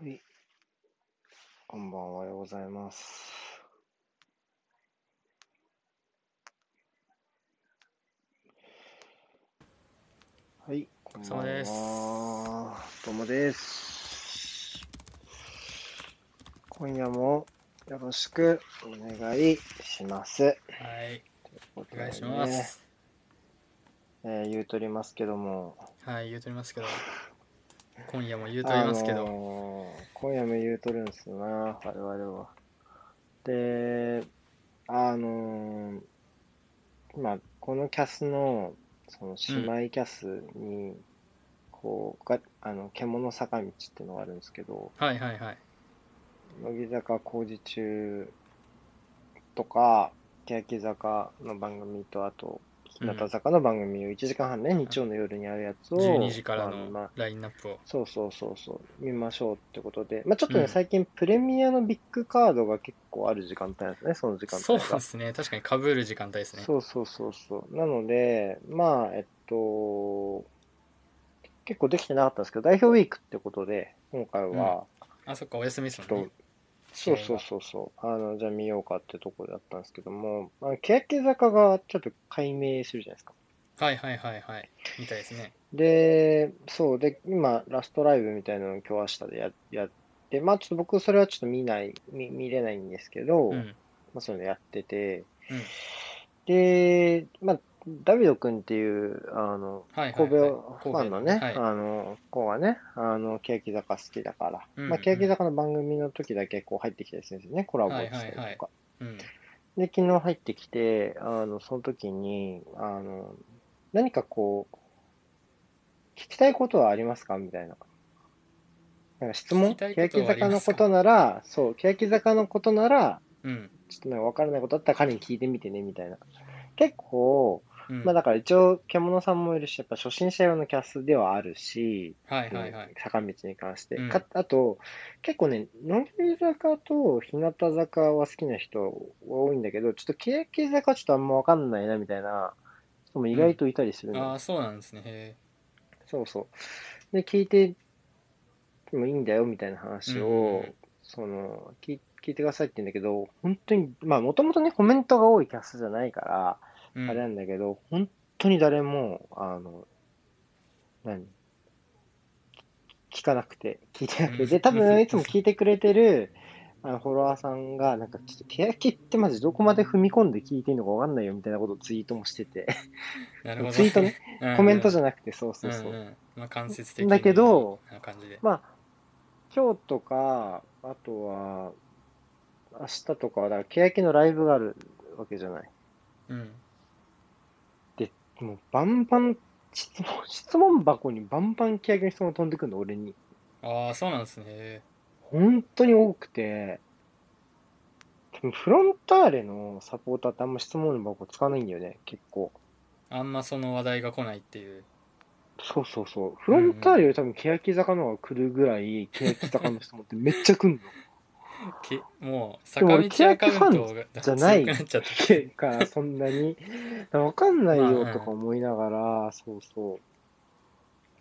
はい。こんばんは、おはようございます。はい、こんばんですは。どうもです。今夜もよろしくお願いします。はい、おお願いします。えー言うとりますけども、はい、言うとりますけど、今夜も言うとりますけど、あのー今夜も言うとるんですよな、我々は。で、あのーまあ、このキャスの、その姉妹キャスに、こう、があの、獣坂道っていうのがあるんですけど、はいはいはい。乃木坂工事中とか、欅坂の番組と、あと、日向坂の番組を1時間半ね、日曜の夜にあるやつを、12時からまあまあのラインナップを。そうそうそうそう、見ましょうってことで、まあ、ちょっとね、うん最近プレミアのビッグカードが結構ある時間帯ですね、その時間そう。ですね、確かに被る時間帯ですね。そうそうそうそう。なので、まあ、えっと、結構できてなかったんですけど、代表ウィークってことで、今回は、あ、そっか、お休みですもんね。そうそうそうそう、あの、じゃあ見ようかってところだったんですけども、まあ、欅坂がちょっと解明するじゃないですか。はいはいはいはい。みたいですね。で、そう、で、今、ラストライブみたいなのを今日明日でややって、まあちょっと僕それはちょっと見ない、見、見れないんですけど、うん。まあそういうのやってて、うん。で、まあ、ダビド君っていう、あの、はいはいはい。神戸ファンのね、はい。あの、子がね、あの、欅坂好きだから、うんまあ、欅坂の番組の時だけこう入ってきたりするんですよね、コラボしたりとか。はいはいはいうん。で、昨日入ってきて、あの、その時に、あの、何かこう、聞きたいことはありますかみたいな。なんか質問？欅坂のことなら、そう、欅坂のことなら、うん。ちょっとなんか分からないことあったら彼に聞いてみてね、みたいな。結構、うん。まあだから一応、獣さんもいるし、やっぱ初心者用のキャスではあるし、はいはいはい。坂道に関して。うんかあと、結構ね、乃木坂と日向坂は好きな人多いんだけど、ちょっと欅坂はちょっとあんまわかんないなみたいな人も意外といたりするの、ああ、そうなんですね。へそうそう。で、聞いてもいいんだよみたいな話を、うんうんその聞い、聞いてくださいって言うんだけど、本当に、まあもともとね、コメントが多いキャスじゃないから。あれなんだけど、本当に誰も、あの、何？聞かなくて、聞いてなくて。で、多分いつも聞いてくれてる、あの、フォロワーさんが、なんか、ちょっと、欅ってマジどこまで踏み込んで聞いていいのかわかんないよみたいなことをツイートもしてて、なるほど。ツイートね、うんうん。コメントじゃなくて、そうそうそう。んんまあ、間接的に。だけど。まあ、今日とか、あとは、明日とかは、だから、欅のライブがあるわけじゃない。うん。もう、バンバン、質問、質問箱にバンバン欅の質問飛んでくるの、俺に。ああ、そうなんですね。へ本当に多くて、フロンターレのサポーターってあんま質問箱使わないんだよね、結構。えあんまその話題が来ないっていう。そうそうそう。フロンターレより多分欅坂の方が来るぐらい、欅坂の質問ってめっちゃ来んの。けもう坂道アカウントがじゃない から、そんなに。わかんないよとか思いながら、そうそ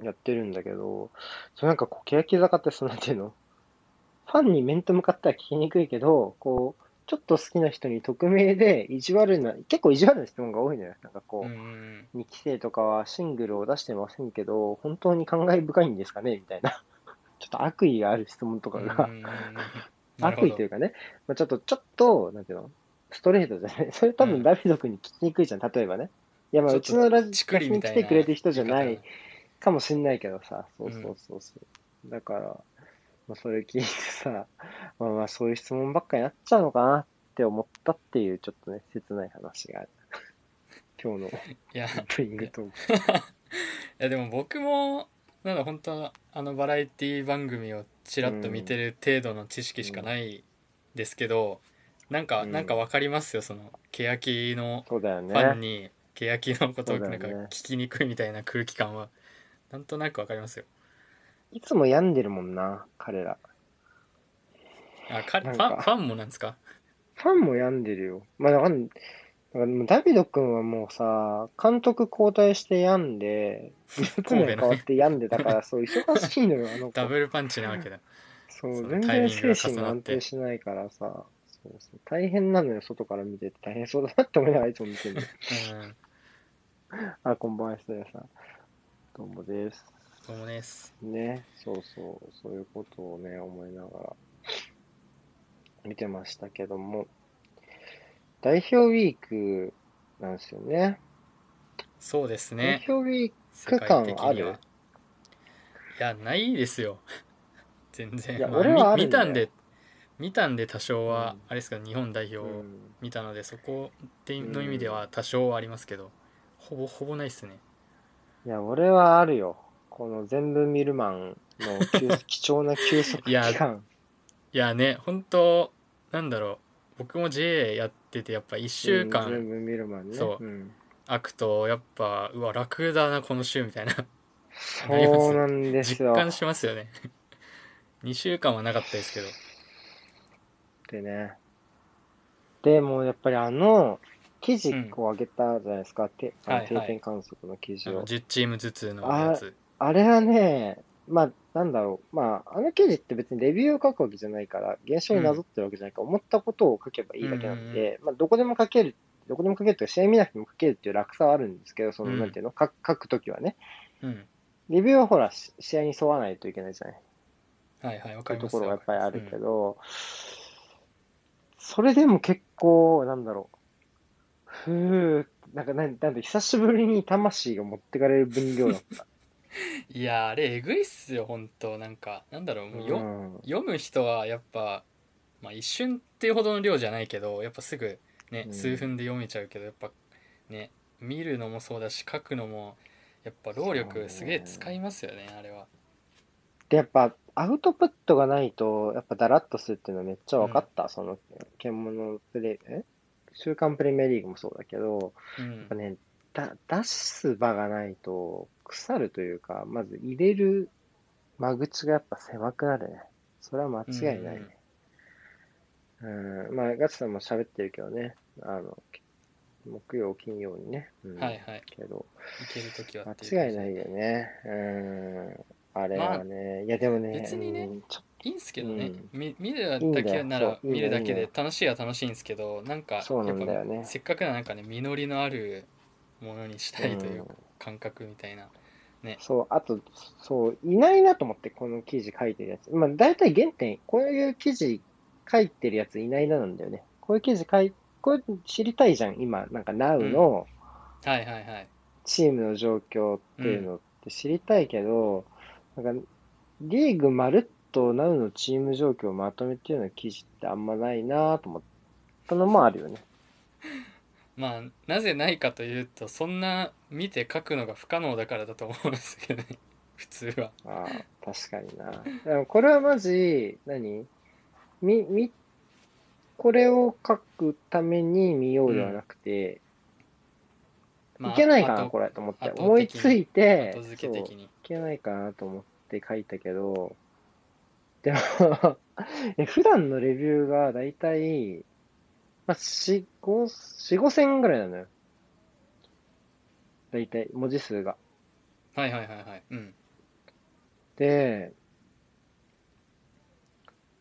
う。やってるんだけど、そうなんかこう、欅坂ってそうなんていうの？ファンに面と向かっては聞きにくいけど、こう、ちょっと好きな人に匿名で意地悪な、結構意地悪な質問が多いのよ。なんかこう、うんうん2期生とかはシングルを出してませんけど、本当に感慨深いんですかね？みたいな。ちょっと悪意がある質問とかが、悪意というかね、まあ、ちょっと、ちょっと、なんていうの？ストレートじゃない。それ多うん分ダビド君に聞きにくいじゃん、例えばね。いや、まあ、うちのラジオに来てくれてる人じゃないかもしんないけどさ、そうそうそうそう。だから、まあ、それ聞いてさ、まあまあ、そういう質問ばっかりになっちゃうのかなって思ったっていう、ちょっとね、切ない話がある。今日のオープニングトーク。いやでも僕もなんだ本当あのバラエティ番組をちらっと見てる程度の知識しかないですけど、なんか、うんなんかわかりますよその欅のファンね。に欅のことをなんか聞きにくいみたいな空気感はなんとなくわかりますよいつも病んでるもんな、彼ら。あかファンファンもなんですか？ファンも病んでるよ。まあ、だから、だからもうダビド君はもうさ、監督交代して病んで、2つ目変わって病んでたから、そう、忙しいのよ、あの子。ダ。ブルパンチなわけだ。そう、全然精神が安定しないからさ、そうそう。大変なのよ、外から見てて。大変そうだなって思いながらいつも見てるの。うん。あ、こんばんは、失礼さん。どうもです。どうもです。ね、そうそう、そういうことをね、思いながら見てましたけども、代表ウィークなんですよね。そうです代ね表ウィー世区間界的あるいやないですよ。全然。いやまあ俺は見たんで見たんで多少は、うんあれですか日本代ク、表をうん、見たので、そこっての意味では多少はありますけど、ほぼほぼないっすね。いや、俺はあるよ。この全部見るマンの休 貴重な休息期いや間。いやね本当なんだろう僕も JA やっててやっぱ1週うん間全部見るマンね。そううん空くとやっぱうわ楽だなこの週みたいなそうなんですよ。実感しますよね 2週間はなかったですけどでね。でもやっぱりあの、記事うんを上げたじゃないですか。てあのはいはい定点観測の記事を。あの10チームずつのやつあれはね、まあ、なんだろう。まあ、あの記事って別にレビューを書くわけじゃないから、現象になぞってるわけじゃないから、思ったことを書けばいいだけなんで、まあ、どこでも書ける、どこでも書けるとか、試合見なくても書けるっていう楽さはあるんですけど、その、うんなんていうの？書書くときはね。うんレビューはほら、し試合に沿わないといけないじゃない？はいはいわかりますころがやっぱりあるけど、ど、それでも結構、なんだろう。ふー、なんか、なんなんで、久しぶりに魂が持ってかれる分量だった。う んいやあれえぐいっすよ本当なんか。なんだろうもうよ、うん。読む人はやっぱ、まあ、一瞬っていうほどの量じゃないけどやっぱすぐね、うん数分で読めちゃうけどやっぱね見るのもそうだし書くのもやっぱ労力すげえ使いますよねあれは。で、やっぱ、アウトプットがないと、やっぱダラッとするっていうのはめっちゃ分かった。その、獣プレイ、え？週刊プレミアリーグもそうだけど、うん。やっぱね、だ出す場がないと腐るというか、まず入れる間口がやっぱ狭くなるね。それは間違いないね。うん、まあ、ガチさんも喋ってるけどね、あの、木曜、金曜にね。うん、はいはい。けど、いける時はっていう間違いないよね。うん。あれはね、いやでもね、別にねうん。いいんすけどね、うん。み見るだけなら見るだけで楽しいは楽しいんですけどなんかね。せっかくなんかね実りのあるものにしたいといううん感覚みたいな、そう、あと、そう、いないなと思って、この記事書いてるやつ。まあ、大体原点、こういう記事書いてるやついないななんだよね。こういう記事書い、これ知りたいじゃん、今、なんか Now のはいはいはいチームの状況っていうのって知りたいけど、なんか、リーグまるっと Now のチーム状況をまとめてるような記事ってあんまないなと思ったのもあるよね。まあなぜないかというとそんな見て書くのが不可能だからだと思うんですけどね。普通は。ああ、確かにな。でもこれはマジ、何？み、み、これを書くために見ようではなくて、まあいけないかな、後これと思って。思いついて、後付け的に。いけないかなと思って書いたけど、でも え、普段のレビューがだいたい、まあ、4、5、4、5千ぐらいなのよ。だいたい、文字数が。はいはいはいはいうんで、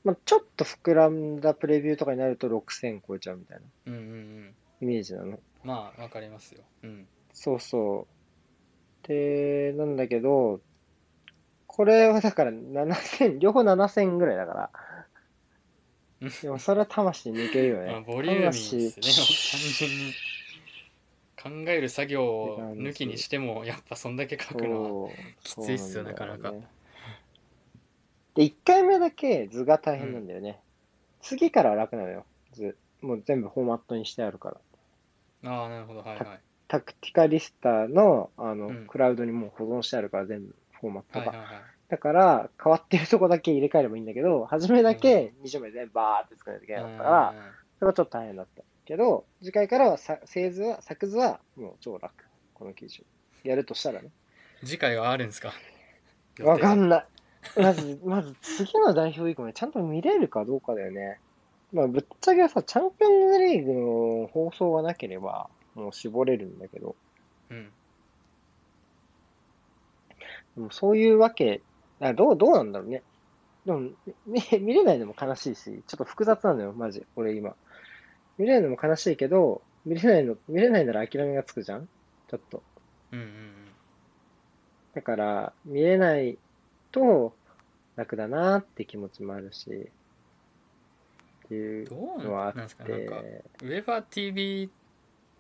まあ、ちょっと膨らんだプレビューとかになると6000超えちゃうみたいなうんうんうんイメージなの。まあわかりますようんそうそう。で、なんだけど、これはだから7000、両方7000ぐらいだからうん。でもそれは魂抜けるよね。まあ、ボリューミーですね魂単純に考える作業を抜きにしてもやっぱそんだけ書くのはきついっすよなかなかねで、1回目だけ図が大変なんだよね。次からは楽なのよ。図。もう全部フォーマットにしてあるから。ああなるほどはいはいタクティカリスタの、あの、うんクラウドにもう保存してあるから、全部、フォーマットが。はいはいはいだから、変わってるとこだけ入れ替えればいいんだけど、初めだけ20枚全部バーって作らないといけなかったから、それはちょっと大変だった。けど、次回からはさ、製図は、作図はもう超楽。この記事を。やるとしたらね。うん次回はあるんですか？わかんない。まず、まず次の代表ウィークまでちゃんと見れるかどうかだよね。まあ、ぶっちゃけさ、チャンピオンズリーグの放送がなければ、もう絞れるんだけど、うんでもそういうわけ、あどう、どうなんだろうね。でも、見 見れないのも悲しいし、ちょっと複雑なのよ、マジ。俺今。見れないのも悲しいけど、見れないの、見れないなら諦めがつくじゃん？ちょっと。うんうんだから、見れないと楽だなって気持ちもあるし、っていうのはあなんですっか？なんかて、ウェバー TV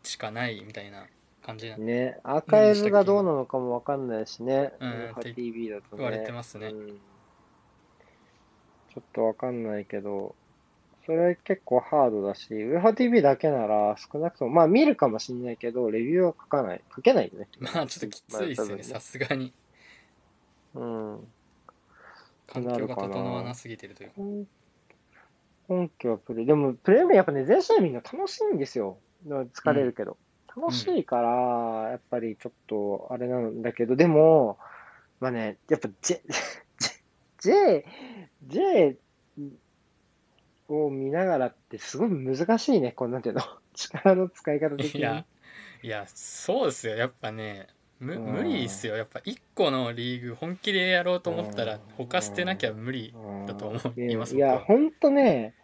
しかないみたいな感じなね、アーカイブがどうなのかもわかんないしね、うん TV だとね。言われてますねうんちょっとわかんないけど、それ結構ハードだし、UFA TV だけなら少なくとも、まあ見るかもしんないけど、レビューは書かない。書けないよね。まあちょっときついですよねまあさすがにうん。環境が整わなすぎてるというか本本家はプレイ。でも、プレイもやっぱね、全試合見るの楽しいんですよ。疲れるけど。楽しいから、やっぱりちょっと、あれなんだけど、でも、まあね、やっぱ J、J、J を見ながらってすごい難しいね、こうなんていうの。力の使い方的に。いやいやそうですよ。やっぱねむうん。無理ですよ。やっぱ1個のリーグ本気でやろうと思ったらうん。他捨てなきゃ無理だと思いますいや、ほんとね、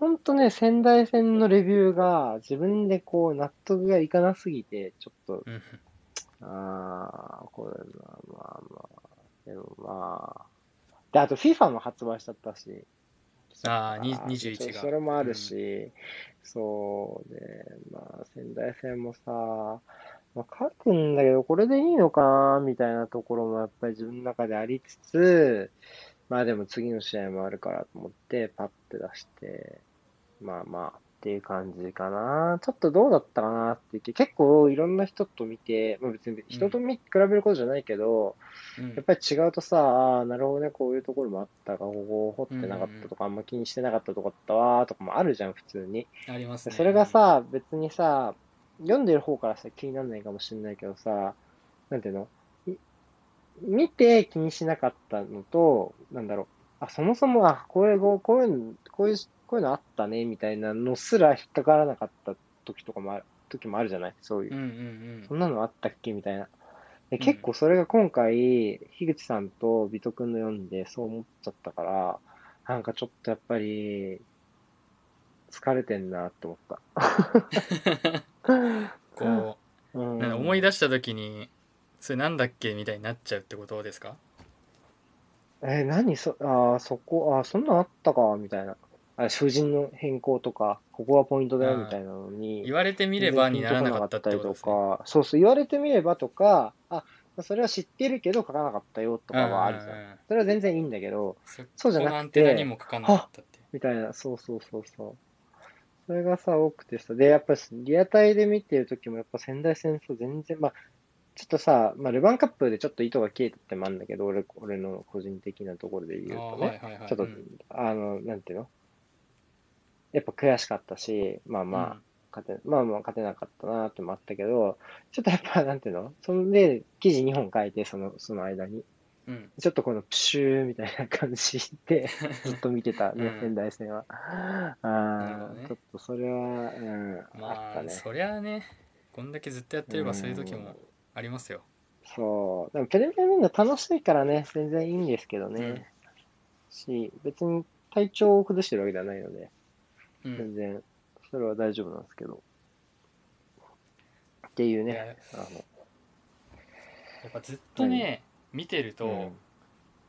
ほんとね、仙台戦のレビューが自分でこう納得がいかなすぎて、ちょっと、うん。ああ、これな、まあまあ、でもまあ。で、あと FIFA も発売しちゃったし。あーにそう21が。それもあるし、そうで、まあ、仙台戦もさ、まあ、書くんだけど、これでいいのかな、みたいなところもやっぱり自分の中でありつつ、まあでも次の試合もあるからと思って、パッて出して、まあまあ、っていう感じかな。ちょっとどうだったかなって言って、結構いろんな人と見て、まあ別に人と見、比べることじゃないけど、うん。やっぱり違うとさ、ああ、なるほどね、こういうところもあったが、ここ掘ってなかったとか、あんま気にしてなかったとこだったわーとかもあるじゃん、普通に。ありますね。それがさ、別にさ、読んでる方からしたら気にならないかもしれないけどさ、なんていうの？い見て気にしなかったのと、なんだろう、あ、そもそも、あ、これ、こうこういうの、こういう、こういうのあったね、みたいなのすら引っかからなかった時とかもある、時もあるじゃない？そういう。うんうんそんなのあったっけ？みたいな。でうん。結構それが今回、樋口さんとビト君の読んでそう思っちゃったから、なんかちょっとやっぱり、疲れてんなって思った。うんこううなんか思い出した時にそれなんだっけ？みたいになっちゃうってことですか？えー何？そ、あーそこ、あーそんなんあったか、みたいな。あ囚人の変更とか、ここがポイントだよ、うんみたいなのに。言われてみればにならなかったりとか、そうそう、言われてみればとか、あ、それは知ってるけど書かなかったよとかはあるじゃん。それは全然いいんだけど、そそうじゃなくてこのアンテナにも書かなかったってみたいな、そうそうそうそう。それがさ、多くてさ、で、やっぱリアタイで見てるときも、やっぱ仙台戦争全然、まあ、ちょっとさ、まあ、ルヴァンカップでちょっと糸が切れたってもあるんだけど、俺、俺の個人的なところで言うあとね。ーはいはいはいちょっと、うんあの、なんていうの？やっぱ悔しかったし、まあまあ、勝て、まあまあ勝てなかったなってもあったけど、ちょっとやっぱ、なんていうの？そんで、記事2本書いて、その、その間に。うんうんちょっとこのプシューみたいな感じで、ずっと見てたね、うん仙台戦は。ああ、ねちょっとそれは、うん、あまあね。そりゃあねこんだけずっとやってればそういう時もありますよそう。でもプレミアム見るの楽しいからね、全然いいんですけどね。し、別に体調を崩してるわけではないので、うん。全然、それは大丈夫なんですけど。っていうね、あの、やっぱずっとね見てると、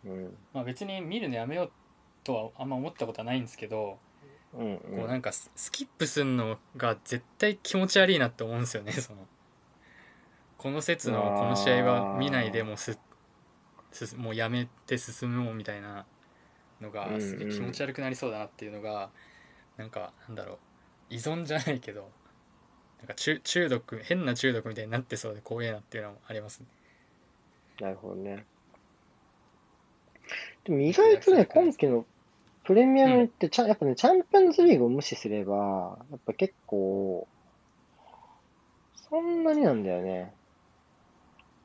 うん、うん、まあ、別に見るのやめようとはあんま思ったことはないんですけど、うん、こうなんかススキップするのが絶対気持ち悪いなって思うんですよねその。この説のこの試合は見ないでもうすすもうやめて進もうみたいなのがうんうんすげえ気持ち悪くなりそうだなっていうのがなんかなんだろう依存じゃないけどなんか中中毒変な中毒みたいになってそうで怖えなっていうのもありますねなるほどね。でも意外とね、今期のプレミアムってちゃん、やっぱね、チャンピオンズリーグを無視すれば、やっぱ結構、そんなになんだよね。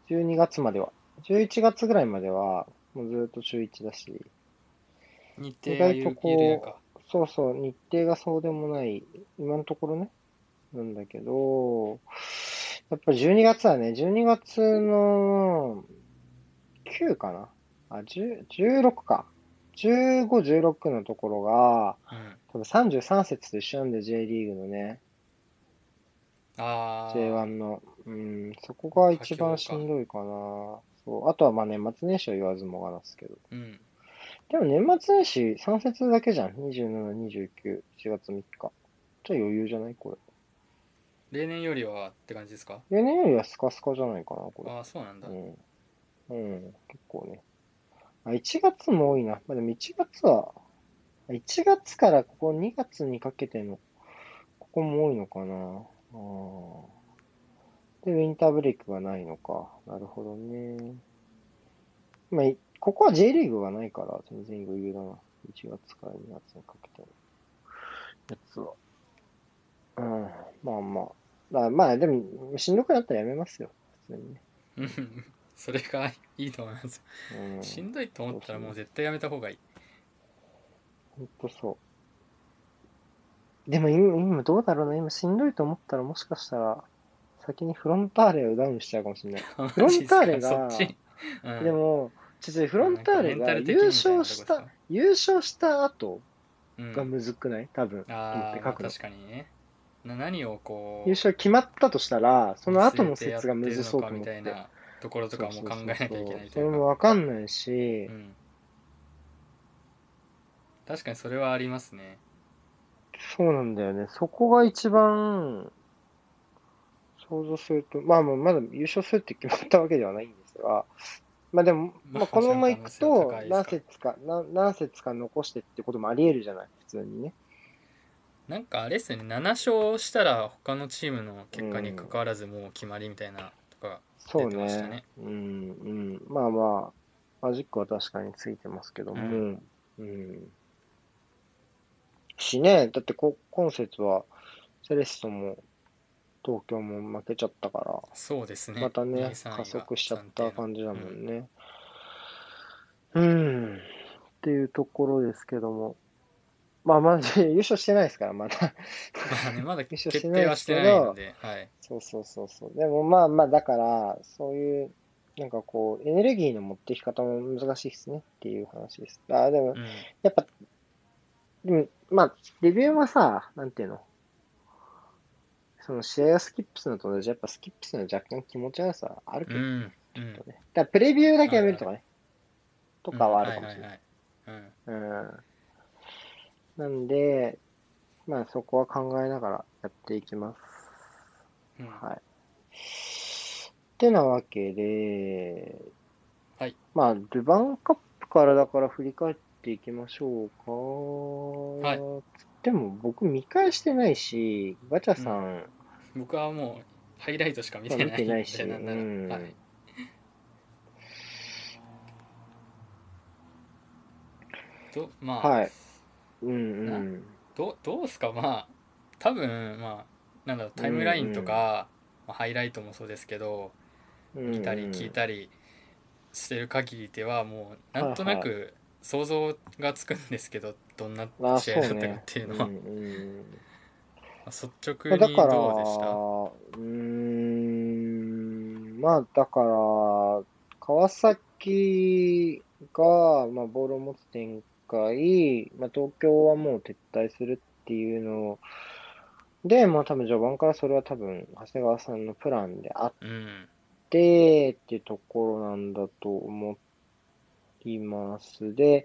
12月までは。11月ぐらいまでは、もうずっと週1だし、日程が意外とこう緩やかそうそう、日程がそうでもない、今のところね、なんだけど、やっぱり12月はね、12月の9かなあ、10 16か。15、16のところが、うん。多分33節と一緒なんで、J リーグのね、ああ。J1 の。うん、そこが一番しんどいかな。そう。あとはまあ年末年始は言わずもがなすけど。うん。でも年末年始3節だけじゃん。27、29、4月3日。じゃあ余裕じゃない？これ。例年よりはって感じですか？例年よりはスカスカじゃないかな、これ。ああ、そうなんだ。うん。うん、結構ね。あ、1月も多いな。まあ、でも1月は、1月からここ2月にかけての、ここも多いのかな。あーで、ウィンターブレイクがないのか。なるほどね。まあ、いここは J リーグがないから、全然余裕だな。1月から2月にかけてのやつは。うん、まあまあ。まあ、まあ、でも、しんどくなったらやめますよ。普通にね。うん。それがいいと思います。うん。しんどいと思ったらもう絶対やめた方がいい。ほんとそう。でも今、今どうだろうな。今しんどいと思ったらもしかしたら、先にフロンターレをダウンしちゃうかもしれない。フロンターレがうん、でも、ちょっとフロンターレが優勝した優勝した後うんがむずくない？多分。ああ、って書くのまあ確かにね。な何をこう、優勝決まったとしたら、その後の説がむずそうと思って。てみたいなところとかも考えなきゃいけない。それもわかんないしう、ん。確かにそれはありますね。そうなんだよね。そこが一番、想像すると、まあまあまだ優勝するって決まったわけではないんですが、まあでも、まあこのまま行くとまあ、何節か、何何節か残してってこともあり得るじゃない、普通にね。なんかあれですよね、7勝したら他のチームの結果に関わらずもう決まりみたいなとか、そう出てましたねね。うん、うん。まあまあ、マジックは確かについてますけども、ううん。しね、だってこ今節は、セレッソも東京も負けちゃったから、そうですね。またね2、3位が加速しちゃった感じだもうんんね。うん。っていうところですけども。まあ、まだ 優勝してないですから、まだ。まあね、まだ優 決勝してない定はしてないので、はい。そうそうそうそう。でもまあまあ、だから、そういう、なんかこう、エネルギーの持っていき方も難しいですねっていう話です。あ、でも、うん。やっぱ、でも、まあ、レビューはさ、なんていうの？その試合をスキップするのと同じ、やっぱスキップするの若干気持ち悪さあるけどね。うん。うん。だからプレビューだけやめるとかね。とかはあるかもしれない。うん。なんで、まあそこは考えながらやっていきます。うん。うんはい。ってなわけで、はい。まあ、ルヴァンカップからだから振り返っていきましょうか。はいつっても僕見返してないし、ガチャさん、僕はもうハイライトしか見てまあない見てないし なん。ならうんはい。どまあ、はい。うんうん。どどうすか？まあ多分まあなんだろうタイムラインとか、まあ、ハイライトもそうですけど見たり聞いたりしてる限りではもうなんとなく想像がつくんですけどどんなあ、試合だったかっ。ていうのは、うんうん率直まあだから、にどうでした？うーん、まあだから、川崎が、まあ、ボールを持つ展開、まあ、東京はもう撤退するっていうので、まあ多分序盤からそれは多分長谷川さんのプランであっうんてっていうところなんだと思います。で、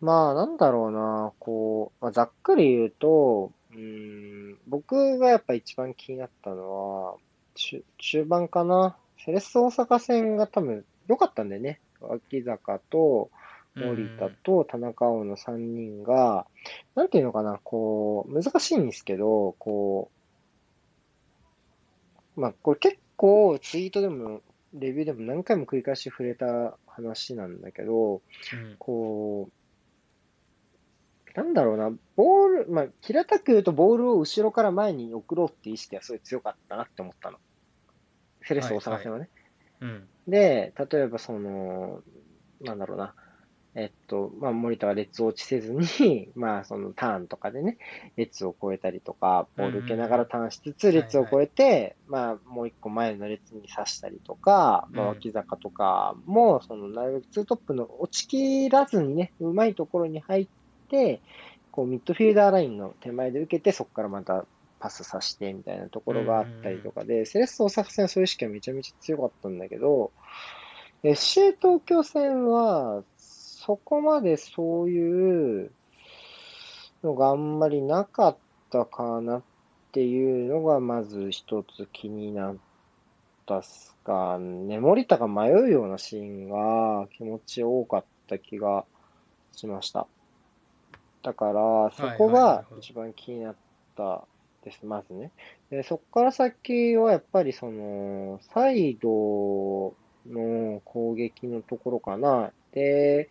まあなんだろうな、こう、まあ、ざっくり言うと、うーん、僕がやっぱ一番気になったのは、中中盤かな？セレッソ大阪戦が多分良かったんだよね。脇坂と森田と田中碧の3人が、なんていうのかな、こう、難しいんですけど、こう、まあ、これ結構ツイートでも、レビューでも何回も繰り返し触れた話なんだけど、うんこう、なんだろうな、ボール、まあ、平たく言うとボールを後ろから前に送ろうっていう意識はすごい強かったなって思ったの。セレッソ大阪戦はね。うん。で、例えばその、なんだろうな、えっと、まあ、森田は列を落ちせずに、まあ、そのターンとかでね、列を越えたりとか、ボール受けながらターンしつつ、列を越えて、まあ、もう一個前の列に刺したりとか、まあ、脇坂とかも、その、なるべくツートップの落ちきらずにね、うまいところに入って、こう、ミッドフィールダーラインの手前で受けて、そこからまたパスさしてみたいなところがあったりとかで、セレッソ大阪戦はそういう意識はめちゃめちゃ強かったんだけど、FC 東京戦は、そこまでそういうのがあんまりなかったかなっていうのが、まず一つ気になったっすかね。森田が迷うようなシーンが気持ち多かった気がしました。だから、そこが一番気になったです、まずね。で、そこから先はやっぱりその、サイドの攻撃のところかな。で、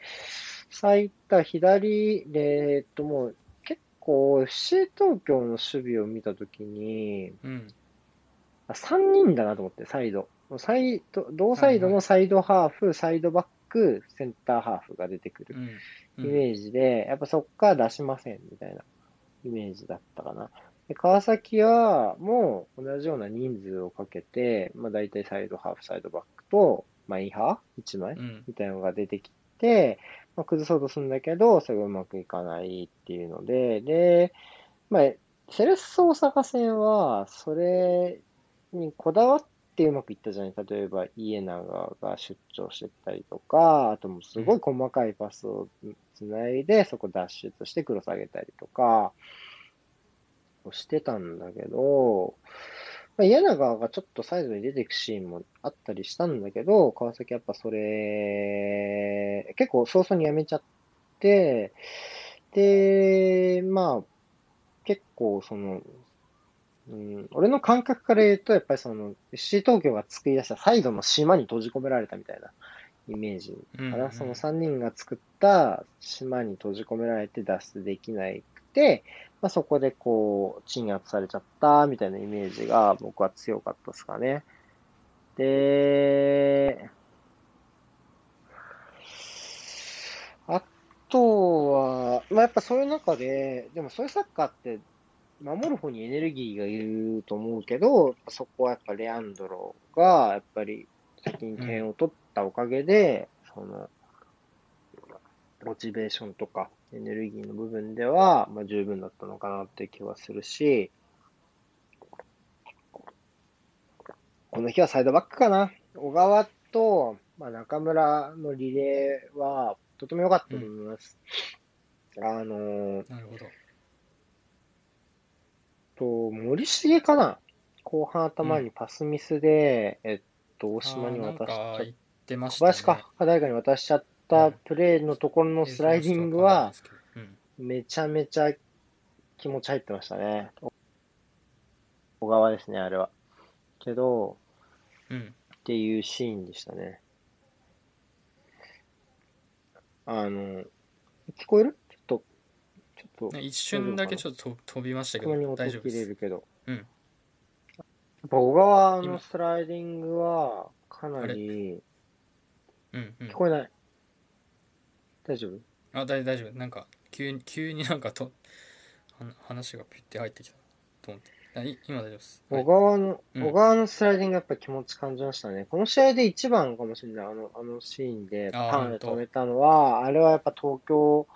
最多左で、えっともう結構 FC 東京の守備を見たときに、うん、あ3人だなと思って、サイド。サイド、同サイドのサイドハーフ、サイドバック、センターハーフが出てくるイメージで、うん、やっぱそっから出しませんみたいなイメージだったかな。で川崎はもう同じような人数をかけて、まあ大体サイドハーフ、サイドバックと、まあ、インハー ?1 枚、みたいなのが出てきて、まあ、崩そうとするんだけど、それがうまくいかないっていうので、で、まあ、セレッソ大阪戦は、それにこだわっってうまくいったじゃない。例えば、家長が出張してたりとか、あともうすごい細かいパスをつないで、そこ脱出してクロス上げたりとか、してたんだけど、まあ、柳川がちょっとサイドに出ていくシーンもあったりしたんだけど、川崎やっぱそれ、結構早々にやめちゃって、で、まあ、結構その、うん、俺の感覚から言うと、やっぱりその、FC 東京が作り出したサイドの島に閉じ込められたみたいなイメージかな。うんうん、その3人が作った島に閉じ込められて脱出できないくて、まあ、そこでこう、鎮圧されちゃったみたいなイメージが僕は強かったですかね。で、あとは、まあ、やっぱそういう中で、でもそういうサッカーって守る方にエネルギーがいると思うけど、そこはやっぱレアンドロが、やっぱり先に点を取ったおかげで、うん、その、モチベーションとか、エネルギーの部分では、まあ、十分だったのかなっていう気はするし、この日はサイドバックかな。小川と、まあ、中村のリレーは、とても良かったと思います。うん、あのー、なるほど。と、森重かな？後半頭にパスミスで、うん、えっと、大島に渡しちゃってました、ね、小林か、誰かに渡しちゃっったプレーのところのスライディングは、めちゃめちゃ気持ち入ってましたね。小川ですね、あれは。けど、うん、っていうシーンでしたね。あの、聞こえる？と。一瞬だけちょっと飛びましたけど、大丈夫です。れるけど。うん。やっぱ小川のスライディングは、かなり、うんうん、聞こえない。大丈夫？あ大大丈夫。なんか急に急になんかと話がピュッて入ってきたと思って。あ今大丈夫です。小川の、うん、小川のスライディングやっぱ気持ち感じましたね。この試合で一番かもしれないあのあのシーンでパンで止めたのはあれはやっぱ東京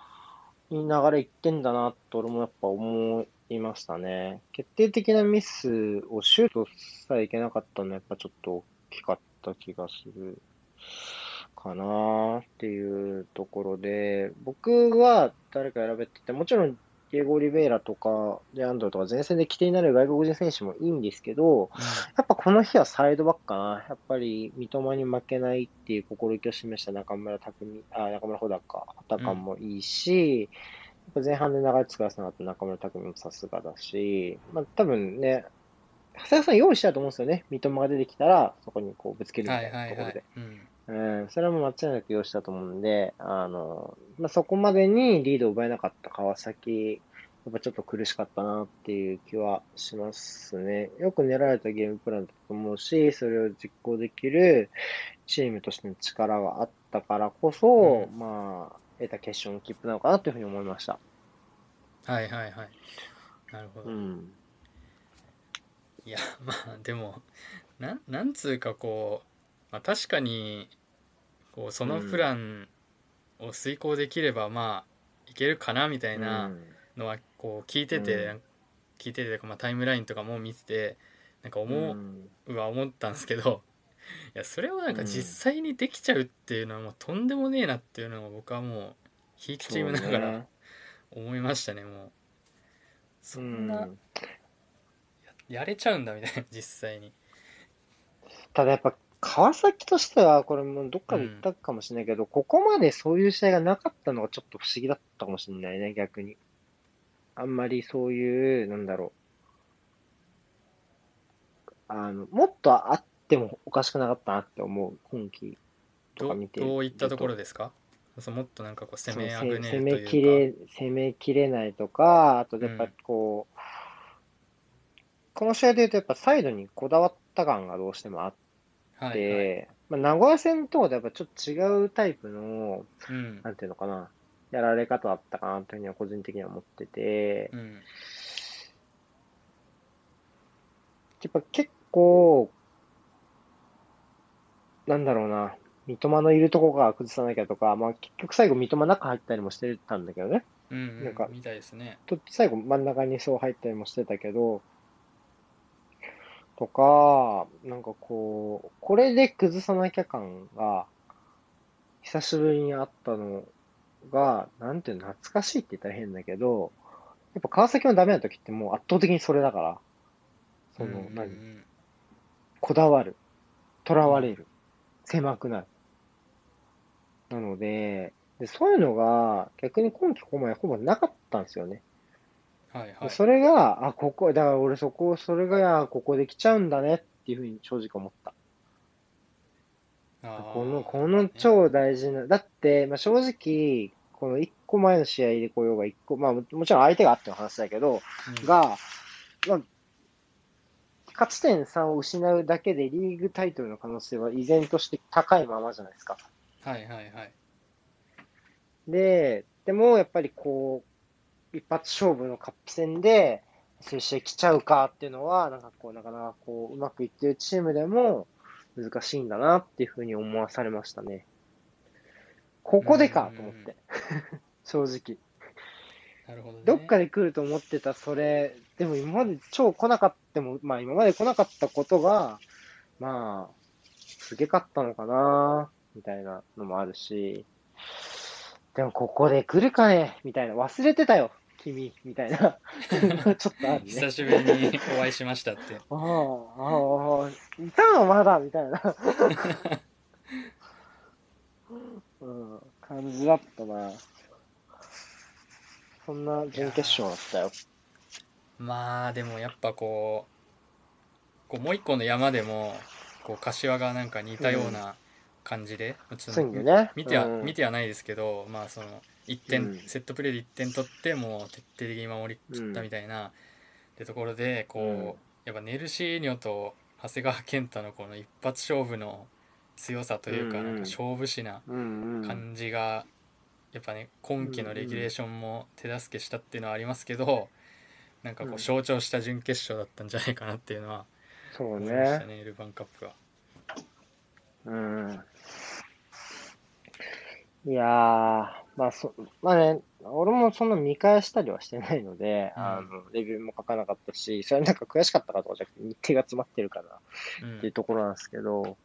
に流れいってんだなと俺もやっぱ思いましたね。決定的なミスをシュートさえいけなかったのはやっぱちょっと大きかった気がするかなっていうところで、僕は誰か選べってて、もちろん、ディエゴ・リベイラとか、デアンドロとか前線で起点になる外国人選手もいいんですけど、うん、やっぱこの日はサイドバックかな。やっぱり三笘に負けないっていう心意気を示した中村匠、あ、中村穂高、畑かもいいし、うん、前半で流れ作らせなかった中村匠もさすがだし、まあ多分ね、長谷川さん用意したと思うんですよね。三笘が出てきたら、そこにこうぶつけるみたいなところで。はいはいはいうんうん、それはもう間違いなく用したと思うんで、あの、まあ、そこまでにリードを奪えなかった川崎、やっぱちょっと苦しかったなっていう気はしますね。よく練られたゲームプランだと思うし、それを実行できるチームとしての力があったからこそ、うん、まあ、得た決勝の切符なのかなというふうに思いました。はいはいはいなるほど、うん。いやまあでもなんなんつうかこう、まあ、確かにこうそのプランを遂行できればまあいけるかなみたいなのはこう聞いてて、うん。聞いてて、まあ、タイムラインとかも見ててなんか思う、は思ったんですけどいやそれをなんか実際にできちゃうっていうのはもうとんでもねえなっていうのを僕はもうひいきチームながら思いましたねもう。そんなうん。やれちゃうんだみたいな実際に。ただやっぱ川崎としては、これもどっかで言ったかもしれないけど、ここまでそういう試合がなかったのがちょっと不思議だったかもしれないね、逆に。あんまりそういう、なんだろう。あの、もっとあってもおかしくなかったなって思う、今季とか見てどういったところでですか？そうもっとなんかこう攻めあぐね攻めきれ、攻めきれないとか、あとやっぱこう、この試合で言うとやっぱサイドにこだわった感がどうしてもあって、はいはい。まあ、名古屋戦とはやっぱちょっと違うタイプの、うん。なんていうのかな、やられ方だったかなというふうには個人的には思ってて、うん。やっぱ結構、なんだろうな、三笘のいるとこから崩さなきゃとか、まあ結局最後三笘中入ったりもしてたんだけどね。うんうん。なんかみたいですね。と最後真ん中にそう入ったりもしてたけど、とか、なんかこう、これで崩さなきゃ感が、久しぶりにあったのが、なんていうの、懐かしいって言ったら変だけど、やっぱ川崎のダメな時ってもう圧倒的にそれだから、その、何うんこだわる、囚われる、狭くなる。なので、でそういうのが逆に今季ここまでほぼなかったんですよね。はいはいそれが、あ、ここ、だから俺そこ、それが、あここで来ちゃうんだねっていうふうに正直思った。この、この超大事な、だって、まあ、正直、この1個前の試合で来ようが1個、まあももちろん相手があっての話だけど、うんが、まあ、勝ち点3を失うだけでリーグタイトルの可能性は依然として高いままじゃないですか。はいはいはいで、でもやっぱりこう、一発勝負のカップ戦で、そういう試合来ちゃうかっていうのは、なんかこう、なかなかこう、うまくいってるチームでも難しいんだなっていうふうに思わされましたね。ここでかと思って。正直。なるほどねどっかで来ると思ってた、それ、でも今まで超来なかったも、まあ今まで来なかったことが、まあ、すげかったのかな、みたいなのもあるし、でもここで来るかね、みたいな、忘れてたよ、君、みたいな、ちょっとあるね。久しぶりにお会いしましたってああ、ああ、いたのまだ、みたいな、うん、感じだったな。そんな準決勝だったよ。まあでもやっぱこうこうもう一個の山でもこう柏がなんか似たような感じで、ちょっね。見ては、うん見てはないですけどまあその1点、うんセットプレーで1点取ってもう徹底的に守り切ったみたいな、ってところでこう、うんやっぱネルシーニョと長谷川健太のこの一発勝負の強さというか,、なんか勝負師な。感じが、やっぱね今季のレギュレーションも手助けしたっていうのはありますけど、なんかこううん象徴した準決勝だったんじゃないかなっていうのはそう思いましたね。ねルヴァンカップは。うん。いやー、まあそ、まあね、俺もそんな見返したりはしてないので、うん。あの、レビューも書かなかったし、それなんか悔しかったかとかじゃなくて日程が詰まってるからうん。っていうところなんですけど、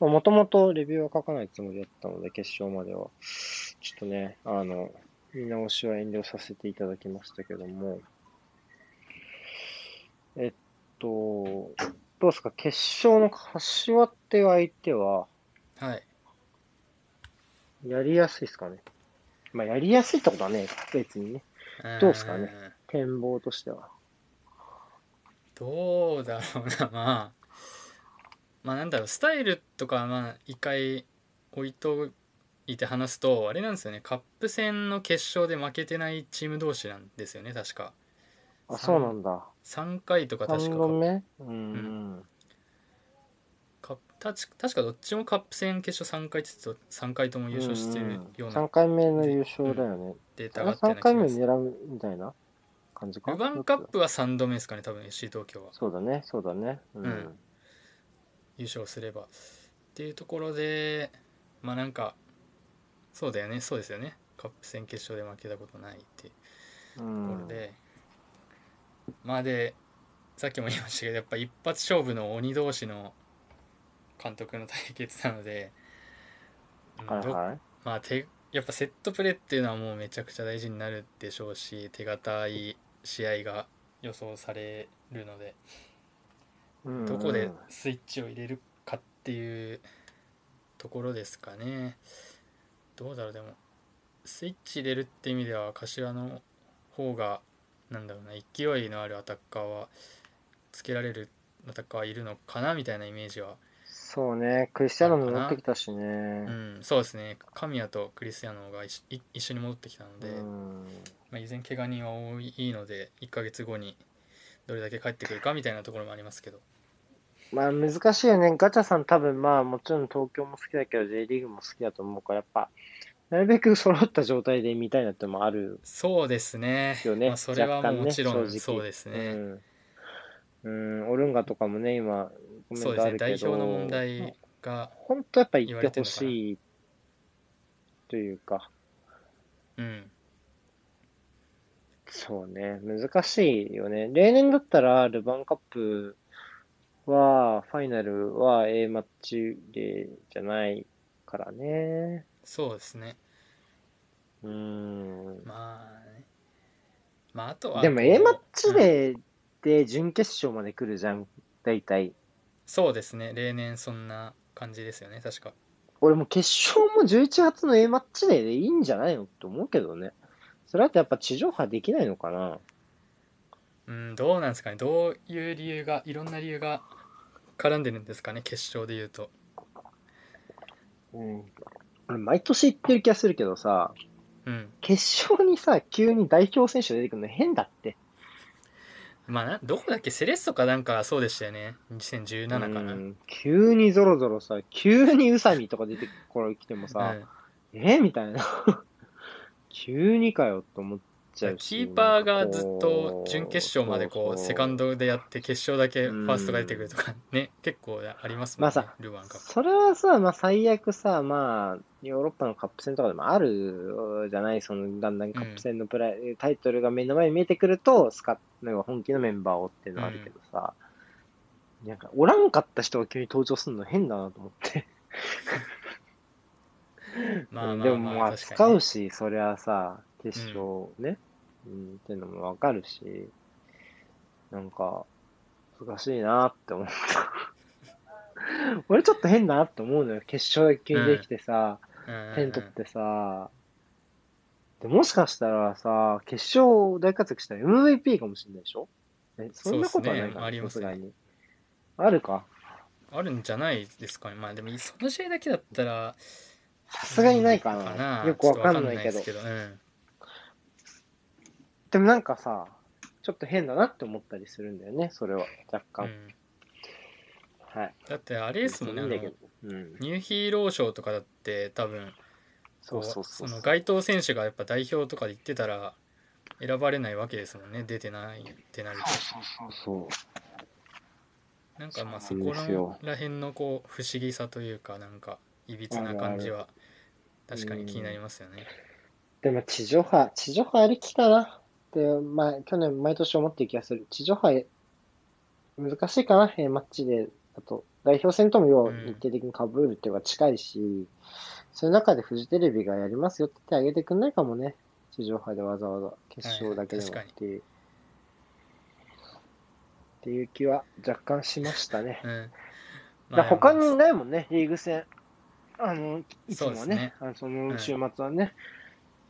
もともとレビューは書かないつもりだったので、決勝までは。ちょっとね、あの、見直しは遠慮させていただきましたけども、えっと、どうですか、決勝の柏っていう相手は、はいやりやすいですかね。まあ、やりやすいってことはね、別にね、どうっすかね。ん展望としては。どうだろうな。まあまあなんだろう。スタイルとかまあ一回置いといて話すとあれなんですよね。カップ戦の決勝で負けてないチーム同士なんですよね確か。あ、そうなんだ。3回とか確か3度目？うん。カッたち確かどっちもカップ戦決勝3回って言ってた3回とも優勝してるような3回目の優勝だよね。データがあったよう3な気回目がする。を狙うみたいな感じか？ルヴァンカップは3度目ですかね多分 FC 東京は。そうだね、そうだね。うん。うん。優勝すれば。っていうところでまあなんかそうだよねそうですよね。カップ戦決勝で負けたことないっていううところん。で、まあでさっきも言いましたけどやっぱ一発勝負の鬼同士の監督の対決なので、うんどはいはい。まあ手やっぱセットプレーっていうのはもうめちゃくちゃ大事になるでしょうし手堅い試合が予想されるので。うん。どこでスイッチを入れるかっていうところですかね。どうだろうでもスイッチ入れるって意味では柏の方がなんだろうな勢いのあるアタッカーはつけられるアタッカーはいるのかなみたいなイメージはそうね、クリスティアーノも戻ってきたしうね。ん。そうですね。神谷とクリスティアーノが一緒い一緒に戻ってきたので、うん。まあ、依然怪我人は多いので1ヶ月後にどれだけ帰ってくるかみたいなところもありますけど。まあ難しいよね。ガチャさん多分まあもちろん東京も好きだけど J リーグも好きだと思うからやっぱなるべく揃った状態で見たいなってのもあるそうですね。まあ、それはもちろんねそうですね、うん。うん、オルンガとかもね、今、コメンそうですねトあるけど、代表の問題が本当やっぱ言ってほしいというか、うんそうね、難しいよね。例年だったら、ルヴァンカップは、ファイナルは A マッチでじゃないからね。そうですねうん。まあねまああとはでも A マッチうんで、で準決勝まで来るじゃん、大体。そうですね。例年そんな感じですよね。確か。俺も決勝も11月の A マッチデーでいいんじゃないのって思うけどね。それだとやっぱ地上波できないのかな。うんどうなんですかね。どういう理由がいろんな理由が絡んでるんですかね。決勝で言うと。うん。俺毎年言ってる気がするけどさ、うん。決勝にさ、急に代表選手出てくるの変だって。まあなどこだっけセレッソかなんかそうでしたよね。2017かな、ううんん急にゾロゾロさ、急に宇佐美とか出てこら来てもさ、えみたいな。急にかよって思っちゃうし。キーパーがずっと準決勝までこうセカンドでやって決勝だけファーストが出てくるとかね。結構ありますもんね、まあさルヴァンカップ。それはさ、まあ最悪さ、まあ、ヨーロッパのカップ戦とかでもあるじゃないその、だんだんカップ戦のプライ、タイトルが目の前に見えてくると、スカなんか本気のメンバーをっていうのはあるけどさ、なんか、おらんかった人が急に登場するの変だなと思って。まあまであまあもまあ、使うし、そりゃさ、決勝ね、うん、っていうのもわかるし、なんか、難しいなって思った。俺ちょっと変だなって思うのよ。決勝で急にできてさ、うん。点取ってさ、でもしかしたらさ、決勝大活躍したら MVP かもしれないでしょ？えそんなことはないかな、さすがに。あるか？あるんじゃないですかね。まあでもその試合だけだったらさすがにないかな。よくわかんないけどでもなんかさ、ちょっと変だなって思ったりするんだよね、それは。若干。うんはい。だってあれですもんね。うん。ニューヒーロー賞とかだって多分そうこそうそう。の該当選手がやっぱ代表とかで言ってたら選ばれないわけですもんね出てないってなるとそうそう。なんかまあそこら辺のこう不思議さというかなんかいびつな感じは確かに気になりますよねでも地上波、地上波ありきかなって、まあ、去年毎年思ってる気がする。地上波、難しいかな、A マッチで。あと、代表戦とも要はうん日程的に被るっていうか近いし、そういう中でフジテレビがやりますよって手挙げてくんないかもね。地上波でわざわざ決勝だけでもっていう。っていう気は若干しましたね。うんだから他にないもんね、リーグ戦。あの、いつもはねそね、あのその週末はね、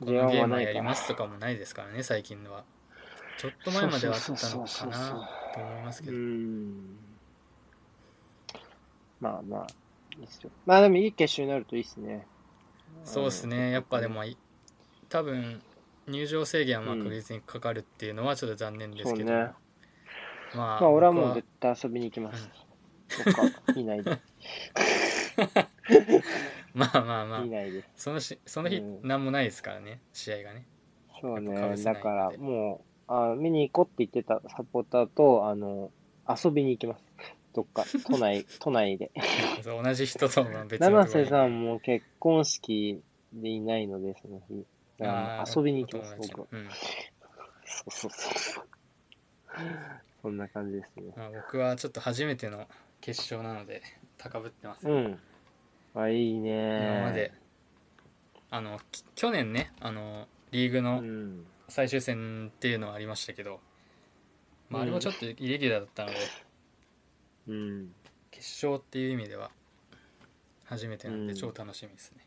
このゲー J1 はムやりますとかもないですからね最近のは。ちょっと前まではあったのかなと思いますけうどん。まあまあ、いいっすよ。まあでもいい決勝になるといいっすね。そうですね。やっぱでもい多分入場制限は確実にかかるっていうのはちょっと残念ですけど、そうね。まあまあ俺はもう僕絶対遊びに行きます。とか、いないで まあまあまあです。そのしその日うん何もないですからね試合がねそうねやっぱ被。せないんでだから、もう、あ見に行こうって言ってたサポーターと、あの、遊びに行きます。どっか、都内、都内で。そう同じ人とは別の七ところに瀬さんも結婚式でいないので、その日。だからあー遊びに行きます、お友達僕は。うんそうそうそう。そんな感じですね。まあ、僕はちょっと初めての決勝なので高ぶってます、うん。あ、いいね今まであのき去年ねあのリーグうのん。最終戦っていうのはありましたけど、まあ、あれもちょっとイレギュラーだったので、うん。決勝っていう意味では初めてなんうんで超楽しみですね、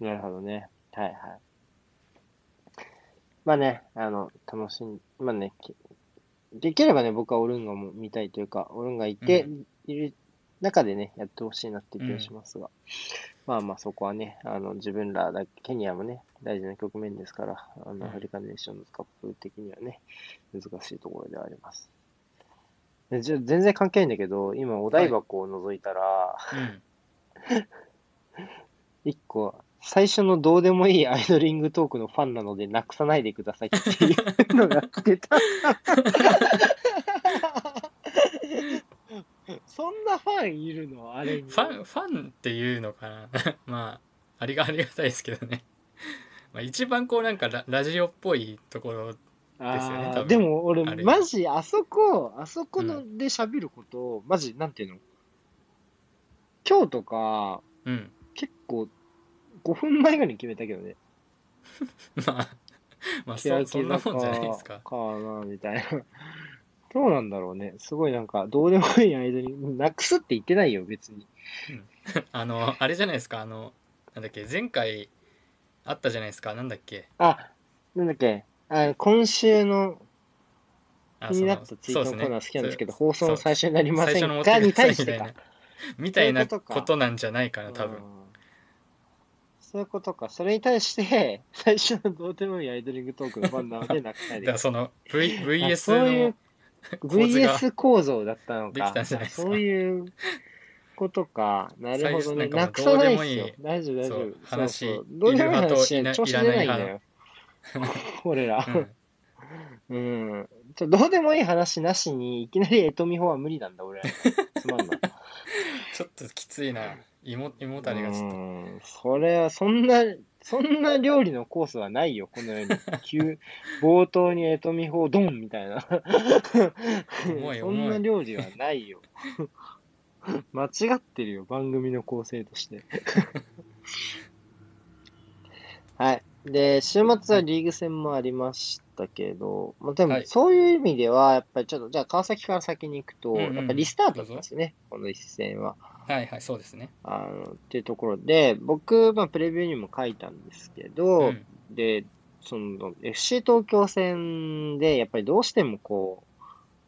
なるほどね。はいはい。まあね、あの、楽しん、まあね、きできればね、僕はオルンガも見たいというか、オルンガいて、ういる中でね、やってほしいなっていう気がしますが、まあまあそこはね、あの、自分らだけ、ケニアもね、大事な局面ですから、あうん。の、アフリカネーションズカップ的にはね、難しいところではあります。でじゃあ全然関係ないんだけど、今、お台箱を除いたら、うん。一個、最初のどうでもいいアイドリングトークのファンなので、なくさないでくださいっていうのが来てた。そんなファンいるの？あれに。ファンファンっていうのかな？まあありがありがたいですけどね。まあ一番こうなんかララジオっぽいところあですよね多分。ーでも俺あ、れ。マジ、あそこ、あそこので喋ることを、マジ、なんていうの？今日とか、うん。結構、5分前ぐらいに決めたけどね。まあまあそそんなもんじゃないですか。かな、みたいな。どうなんだろうね。すごいなんか、どうでもいい間に、なくすって言ってないよ、別に。あのあれじゃないですか。あのなんだっけ。前回あったじゃないですか。なんだっけ。あ、なんだっけ、あ今週のあ気になったツイートのコーナー好きなんですけど、放送の最初になりませんか？に対してか？みたいな。ことなんじゃないかな多分。うんそういうことか。それに対して、最初のどうでもいいアイドリングトークのファンなので、なくさないでだからその v あ VS の VS 構造だったのでか。そういうことか。なるほどね。なくさないっすどうでもいい。よ大丈夫、大丈夫。話そうそうどうでもいい話調子出ないんだよ。俺ら。うんうん。ちょどうでもいい話なしに、いきなりエトミホは無理なんだ、俺ら。つまんない。ちょっときついな胃も胃もたれがちょっとうん。それは、そんな、そんな料理のコースはないよ、この世に。急、冒頭にエトミホドンみたいな。重いそん重ない料理はないよ。間違ってるよ、番組の構成として。はい。で、週末はリーグ戦もありましたけど、まあ、でもはいそういう意味では、やっぱりちょっと、じゃあ川崎から先に行くと、うんうんやっぱりリスタートだったんですよね、この一戦は。はいはいそうですね。あの、っていうところで、僕、まあ、プレビューにも書いたんですけど、うん。で、その、FC 東京戦で、やっぱりどうしてもこう、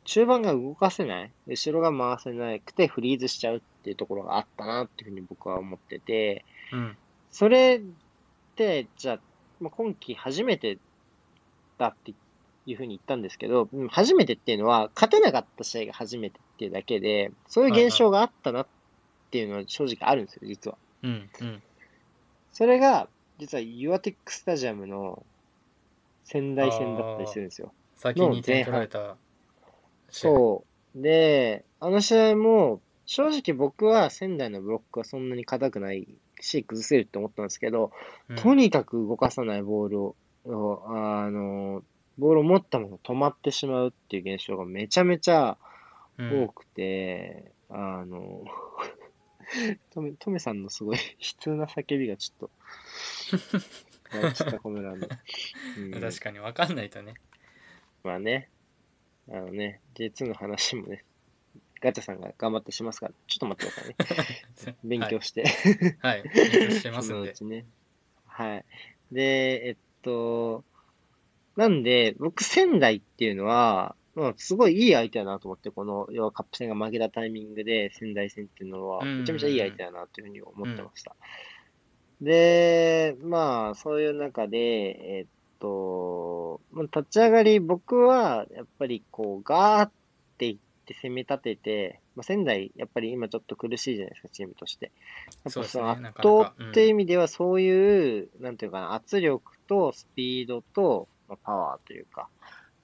中盤が動かせない、後ろが回せなくてフリーズしちゃうっていうところがあったなっていうふうに僕は思ってて、うん。それって、じゃあ、まあ、今季初めてだっていうふうに言ったんですけど、うん初めてっていうのは、勝てなかった試合が初めてっていうだけで、そういう現象があったなっていうのは正直あるんですよ、実は。うんうんそれが、実はユアテックスタジアムの仙台戦だったりするんですよ。先に点取られた試合そう。で、あの試合も、正直僕は仙台のブロックはそんなに硬くないし、崩せるって思ったんですけど、うんとにかく動かさないボールを、をあの、ボールを持ったまま止まってしまうっていう現象がめちゃめちゃうん多くて、あの、トメ、トメさんのすごい 悲痛な叫びがちょっと、笑っちゃった、このランド。うん確かに分かんないとねまあね、あのね、J2 の話もね、ガチャさんが頑張ってしますから、ちょっと待ってくださいね。勉強して、はい、はい、勉強してますそのんでうちね。はい。で、えっと、なんで、僕、仙台っていうのは、まあ、すごいいい相手だなと思って、この、要はカップ戦が負けたタイミングで仙台戦っていうのは、うんめちゃめちゃいい相手だなというふうに思ってました。で、まあ、そういう中で、えっと、まあ立ち上がり、僕は、やっぱりこう、ガーっていっって攻め立てて、まあ、仙台、やっぱり今ちょっと苦しいじゃないですか、チームとして。やっぱその圧倒っていう意味では、そういう、なんていうかな、圧力とスピードと、まあ、パワーというか、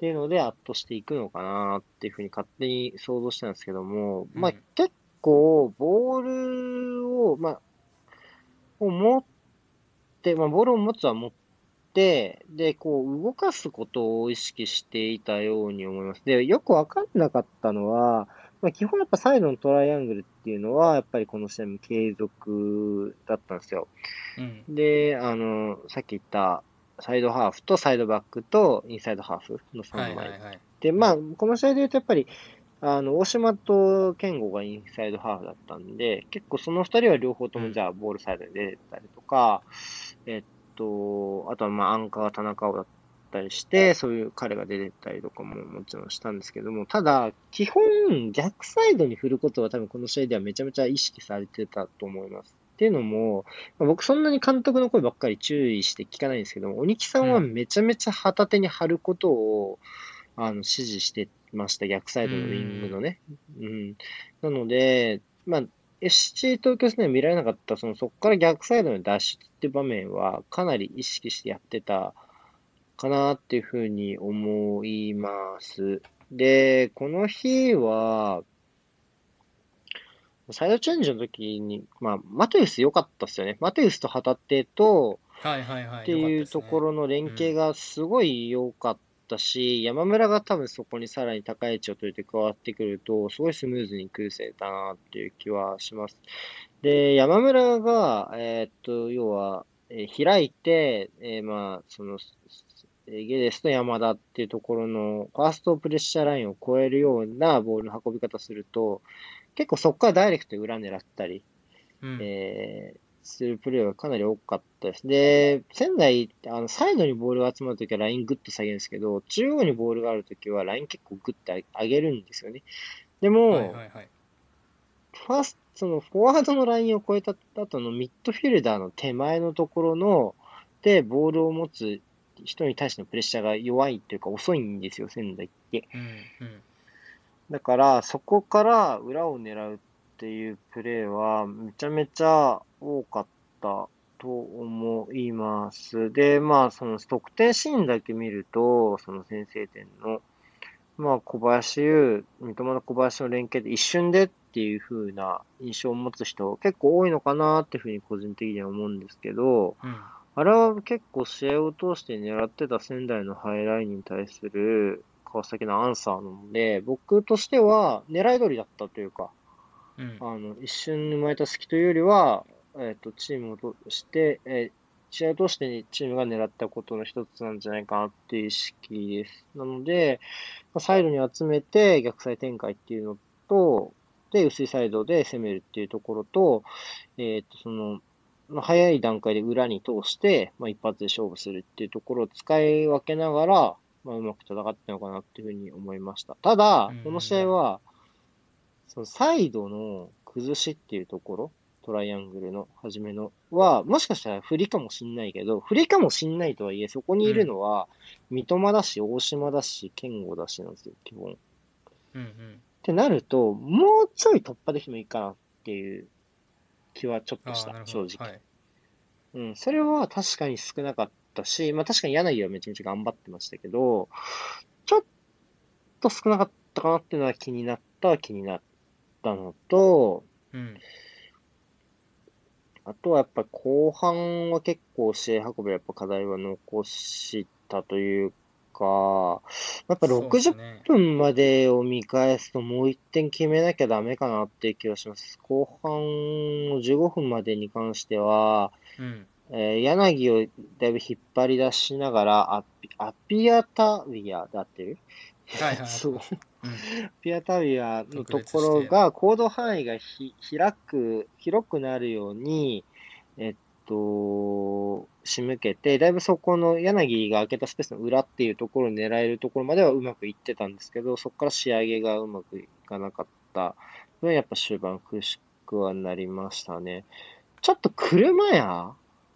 っていうので圧倒していくのかなっていうふうに勝手に想像したんですけども、まあ結構、ボールを、まあ、を持って、まあボールを持つは持って、で、こう動かすことを意識していたように思います。で、よくわかんなかったのは、まあ基本やっぱサイドのトライアングルっていうのは、やっぱりこの試合も継続だったんですよ。うん、で、あの、さっき言った、サイドハーフとサイドバックとインサイドハーフの3枚。はいはいはい、で、まあ、この試合で言うとやっぱり、あの、大島と健吾がインサイドハーフだったんで、結構その二人は両方ともじゃあボールサイドに出てたりとか、えっと、あとはまあアンカー田中だったりして、そういう彼が出てたりとかももちろんしたんですけども、ただ、基本逆サイドに振ることは多分この試合ではめちゃめちゃ意識されてたと思います。っていうのも、まあ、僕そんなに監督の声ばっかり注意して聞かないんですけど、鬼木さんはめちゃめちゃ旗手に張ることを、あの、指示してました。逆サイドのウィングのね。うん。なので、まあ、SC 東京戦では見られなかった、その、そこから逆サイドの脱出っていう場面は、かなり意識してやってたかなっていうふうに思います。で、この日は、サイドチェンジの時に、まあ、マテウス良かったっすよね。マテウスと旗手と、はいはいはい。っていうところの連携がすごい良かったし、山村が多分そこにさらに高い位置を取れて加わってくると、すごいスムーズに崩せたなっていう気はします。で、山村が、えー、っと、要は、えー、開いて、えー、まあ、その、ゲデスと山田っていうところのファーストプレッシャーラインを超えるようなボールの運び方すると、結構そこからダイレクトで裏狙ったり、うん、えー、するプレーがかなり多かったです。で、仙台、あの、サイドにボールが集まるときはライングッと下げるんですけど、中央にボールがあるときはライン結構グッと上げるんですよね。でも、はいはいはい、ファースト、そのフォワードのラインを超えた後のミッドフィルダーの手前のところの、で、ボールを持つ人に対してのプレッシャーが弱いというか遅いんですよ、仙台って。うんうんだから、そこから裏を狙うっていうプレーは、めちゃめちゃ多かったと思います。で、まあ、その得点シーンだけ見ると、その先制点の、まあ、小林優、三笘の小林の連携で一瞬でっていう風な印象を持つ人結構多いのかなっていう風に個人的には思うんですけど、うん、あれは結構試合を通して狙ってた仙台のハイラインに対する川崎のアンサーなので、僕としては狙い通りだったというか、うん、あの、一瞬生まれた隙というよりは、えっ、ー、と、チームをとして、えー、試合を通してチームが狙ったことの一つなんじゃないかなっていう意識です。なので、まあ、サイドに集めて逆サイ展開っていうのと、で、薄いサイドで攻めるっていうところと、えっ、ー、と、その、まあ、早い段階で裏に通して、まあ、一発で勝負するっていうところを使い分けながら、まあ、うまく戦ったのかなっていうふうに思いました。ただ、この試合は、そのサイドの崩しっていうところ、トライアングルの初めのは、もしかしたら不利かもしんないけど、不利かもしんないとはいえ、そこにいるのは、三笘だし、大島だし、健吾だしなんですよ、基本。うんうん。ってなると、もうちょい突破できてもいいかなっていう気はちょっとした、正直。はい、うん、それは確かに少なかっったし、まあ確かに柳はめちゃめちゃ頑張ってましたけど、ちょっと少なかったかなっていうのは気になった気になったのと、うん、あとはやっぱ後半は結構試合運びやっぱ課題は残したというか、やっぱ60分までを見返すともう1点決めなきゃダメかなっていう気がします。後半の15分までに関しては、うん、えー、柳をだいぶ引っ張り出しながら、アピアピアタビアだってるはいはい。そう。ピアタビアのところが、行動範囲がひ開く、広くなるように、えっと、仕向けて、だいぶそこの柳が開けたスペースの裏っていうところを狙えるところまではうまくいってたんですけど、そこから仕上げがうまくいかなかったのは、やっぱ終盤苦しくはなりましたね。ちょっと車や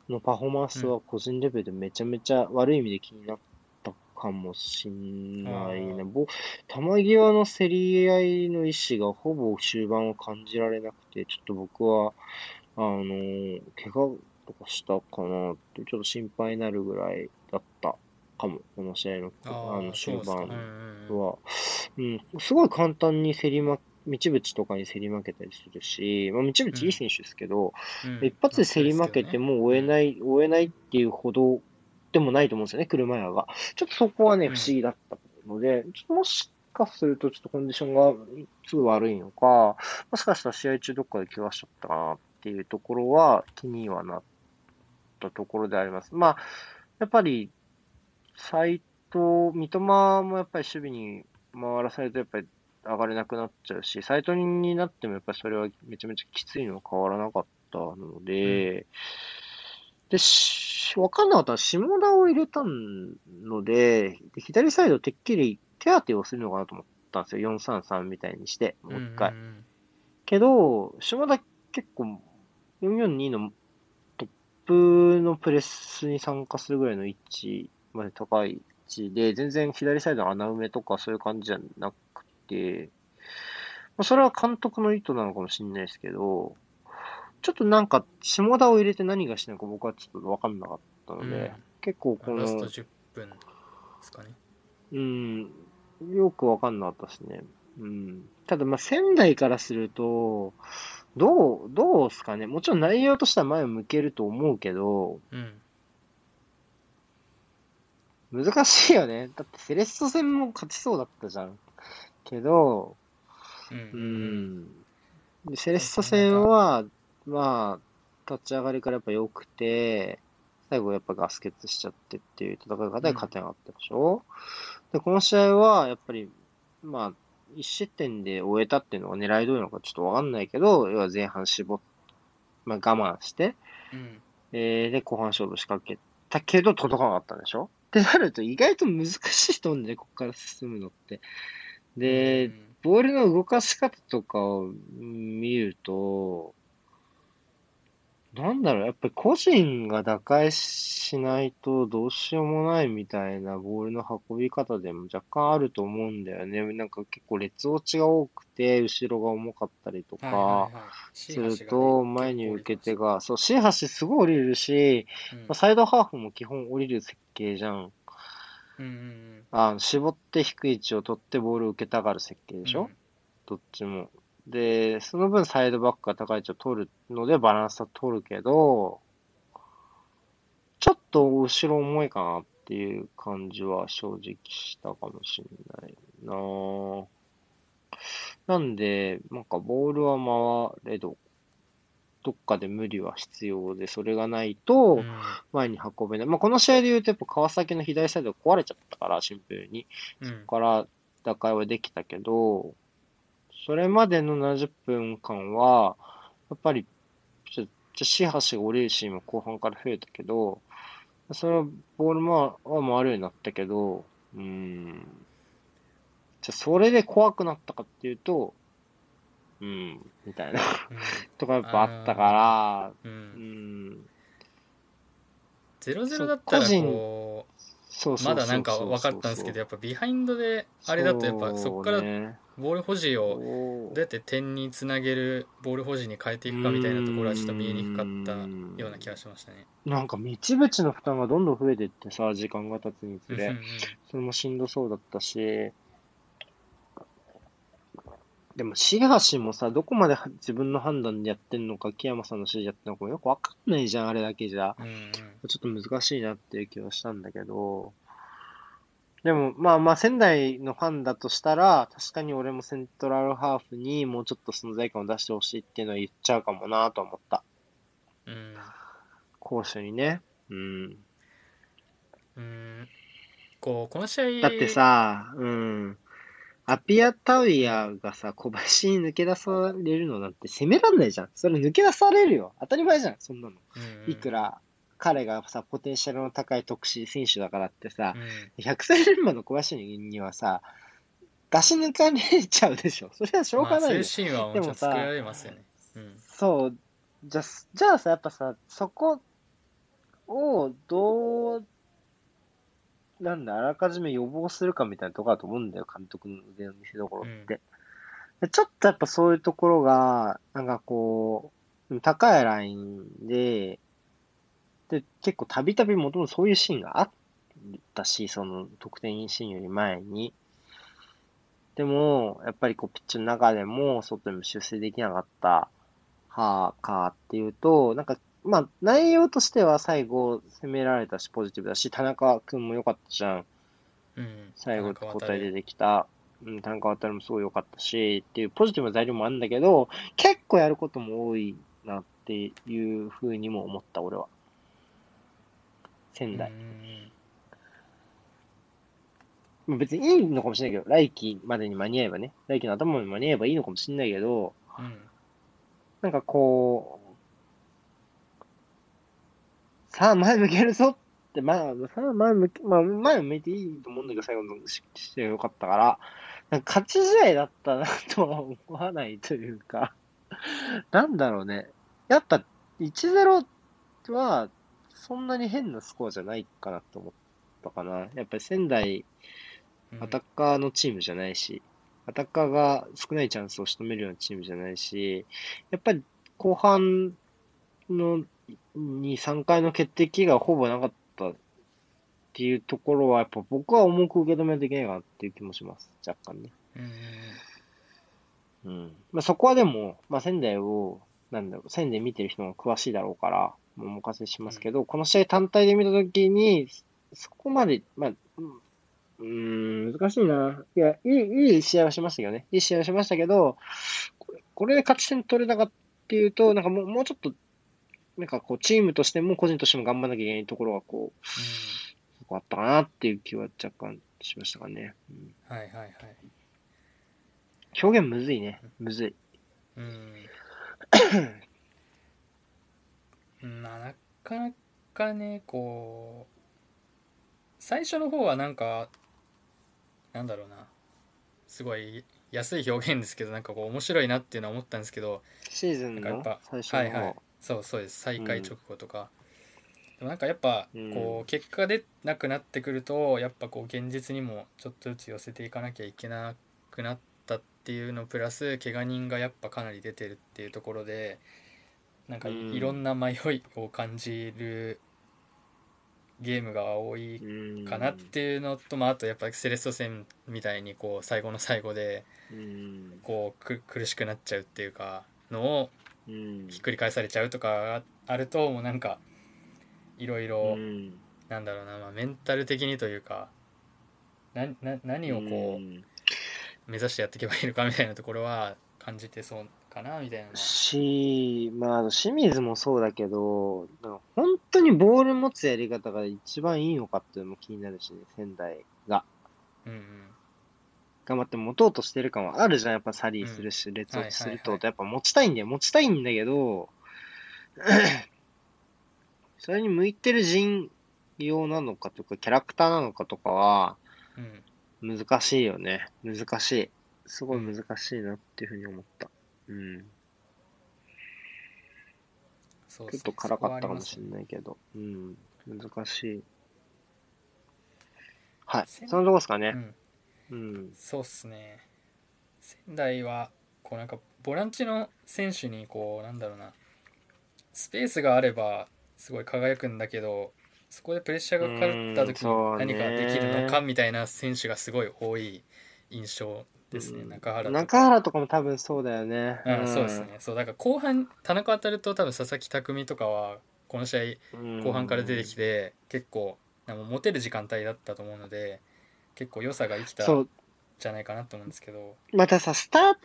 のパフォーマンスは個人レベルでめちゃめちゃ悪い意味で気になったかかもしんないね。あーぼ球際の競り合いの意思がほぼ終盤を感じられなくて、ちょっと僕は、あのー怪我とかしたかなって、ちょっと心配になるぐらいだったかも、この試合のあの終盤。は。うん、すごい簡単に競り負道淵とかに競り負けたりするし、まあ、道淵いい選手ですけど、うん一発で競り負けても追えない、追えないっていうほどでもないと思うんですよね、車屋が。ちょっとそこはね、うん不思議だったので、もしかすると、ちょっとコンディションがすぐ悪いのか、もしかしたら試合中どっかで怪我しちゃったかなっていうところは気にはなったところであります。まあ、やっぱり、斎藤、三笘もやっぱり守備に回らされるとやっぱり上がれなくなっちゃうし、斎藤になってもやっぱりそれはめちゃめちゃきついのは変わらなかったので、で、し、わかんなかったのは下田を入れたので、で左サイドてっきり手当てをするのかなと思ったんですよ。4-3-3みたいにして、もう一回。うんうんけど、下田結構442のトップのプレスに参加するぐらいの位置まで高い位置で、全然左サイドの穴埋めとかそういう感じじゃなくて、まあ、それは監督の意図なのかもしれないですけど、ちょっとなんか下田を入れて何がしたのか僕はちょっとわかんなかったので、うん結構こラストの、10分ですかね。うん、よくわかんなかったですね。うん。ただ、まあ、仙台からすると、どう、どうすかね。もちろん内容としては前を向けると思うけど、うん。難しいよね。だってセレッソ戦も勝ちそうだったじゃん。けど、うん。ううんん。でセレッソ戦は、まあ、立ち上がりからやっぱ良くて、最後やっぱガス欠しちゃってっていう戦い方で勝てなかったでしょ、で、この試合はやっぱり、まあ、一失点で終えたっていうのが狙い通りなのかちょっとわかんないけど、要は前半絞っ、まあ我慢して、うん。えー、で、後半勝負仕掛けたけど届かなかったんでしょ？ってなると意外と難しいと思うんだよね、ここから進むのって。で、うんボールの動かし方とかを見ると、なんだろう、やっぱり個人が打開しないとどうしようもないみたいなボールの運び方でも若干あると思うんだよね。なんか結構列落ちが多くて、後ろが重かったりとか、すると、前に受け手、が、そう、シーハシすごい降りるし、まあサイドハーフも基本降りる設計じゃん。うんうんうん。あ絞って低い位置を取ってボールを受けたがる設計でしょ、どっちも。で、その分サイドバックが高い位置を取るのでバランスは取るけど、ちょっと後ろ重いかなっていう感じは正直したかもしれないな。ぁなんで、なんかボールは回れど、どっかで無理は必要で、それがないとうん前に運べない。まあ、この試合で言うとやっぱ川崎の左サイドが壊れちゃったから、シンプルに。うんから打開はできたけど、それまでの70分間は、やっぱり、ちょ、ちょ、シーハシが降りるシーンも後半から増えたけど、それはボールもは回るようになったけど、うーん。じゃ、それで怖くなったかっていうと、うん、みたいな。とかやっぱあったから、うん。ううん。ん、0-0だったらこそうそうまだなんか分かったんですけどやっぱビハインドであれだとやっぱそこからボール保持をどうやって点につなげるボール保持に変えていくかみたいなところはちょっと見えにくかったような気がしましたね。なんか、道淵の負担がどんどん増えていってさ、時間が経つにつれ。それもしんどそうだったし、でも、シゲハシもさ、どこまで自分の判断でやってんのか、木山さんの指示やってんのかもよくわかんないじゃん、あれだけじゃ。うんうんちょっと難しいなっていう気はしたんだけど、でも、まあまあ、仙台のファンだとしたら、確かに俺もセントラルハーフにもうちょっと存在感を出してほしいっていうのは言っちゃうかもなと思った。うん攻守にね。うん。うんこうこの試合だってさ、うん。アピアタウイヤがさ、小林に抜け出されるのなんて責めらんないじゃん。それ抜け出されるよ。当たり前じゃん、そんなの。いくら、彼がさ、ポテンシャルの高い特殊選手だからってさう、ん100歳連覇の小林にはさ、出し抜かれちゃうでしょ。それはしょうまあそういうがないよ。シーンはも作られますよね。うんそう。じゃ、じゃあさ、やっぱさ、そこをどうなんだ、あらかじめ予防するかみたいなところだと思うんだよ、監督の腕の見せ所って。でちょっとやっぱそういうところが、なんかこう、高いラインで、で、結構たびたびもともとそういうシーンがあったし、その得点シーンより前に。でも、やっぱりこう、ピッチの中でも、外でも修正できなかった、はあ、かっていうと、なんか、まあ、内容としては最後、攻められたし、ポジティブだし、田中君も良かったじゃん。うん最後、田中交代航出てきた。うん、田中渡もすごい良かったし、っていうポジティブな材料もあるんだけど、結構やることも多いなっていうふうにも思った、俺は。仙台。別にいいのかもしれないけど、来季までに間に合えばね、来季の頭に間に合えばいいのかもしれないけど、うんなんかこう、さあ前向けるぞって、まあ、さあ前向け、まあ前向いていいと思うんだけど、最後のししてよかったから、なんか勝ち試合だったなとは思わないというか、なんだろうね。やっぱ1-0はそんなに変なスコアじゃないかなと思ったかな。やっぱり仙台、うんアタッカーのチームじゃないし、アタッカーが少ないチャンスを仕留めるようなチームじゃないし、やっぱり後半の2、3回の決定機がほぼなかったっていうところは、やっぱ僕は重く受け止めないといけないかなっていう気もします。若干ね。うんうん。まあそこはでも、まあ仙台を、なんだろう、仙台見てる人も詳しいだろうから、もうお任せしますけど、この試合単体で見たときに、そこまで、まあ、うんうーん、難しいな。いや、いい、いい試合はしましたけどね。いい試合はしましたけど、これこれで勝ち点取れたかっていうと、なんかもう、もうちょっと、なんかこう、チームとしても個人としても頑張らなきゃいけないところがこう、そこあったかなっていう気は若干しましたかね。うん、はいはいはい表現むずいね。むずい。うんなかなかねこう最初の方はなんかなんだろうなすごい安い表現ですけどなんかこう面白いなっていうのは思ったんですけどシーズンの最初の方。はいはいそうそうです。再開直後とか、でもなんかやっぱうん。こう結果が出なくなってくるとやっぱこう現実にもちょっとずつ寄せていかなきゃいけなくなったっていうのプラス怪我人がやっぱかなり出てるっていうところでなんかうんいろんな迷いを感じるゲームが多いうんかなっていうのと、まあ、あとやっぱセレッソ戦みたいにこう最後の最後でうん。こうく苦しくなっちゃうっていうかのをうんひっくり返されちゃうとかがあるともうなんかいろいろうん。なんだろうな、まあ、メンタル的にというかなな何をこう目指してやっていけばいいのかみたいなところは感じてそうかなみたいなし、まあ、清水もそうだけど、本当にボール持つやり方が一番いいのかっていうのも気になるしね、仙台が。うんうん頑張って持とうとしてる感はあるじゃん、やっぱサリーするし、列落ちすると、やっぱ持ちたいんだよ、持ちたいんだけど、それに向いてる人用なのかとか、キャラクターなのかとかは、うん難しいよね。難しい。すごい難しいなっていうふうに思った。うん。そうちょっと辛かったかもしれないけど。うん。難しい。はい。仙そのとこですかね。うんうん。そうっすね仙台はこうなんかボランチの選手にこうなんだろうなスペースがあればすごい輝くんだけどそこでプレッシャーがかかった時うんに何かできるのかみたいな選手がすごい多い印象ですね、うん中原とか中原とかも多分そうだよね。うん、そうですねそうだから後半田中当たると多分佐々木匠とかはこの試うん。合後半から出てきて結構なんかモテる時間帯だったと思うので結構良さが生きたん。じゃないかなと思うんですけど。またさ、スタート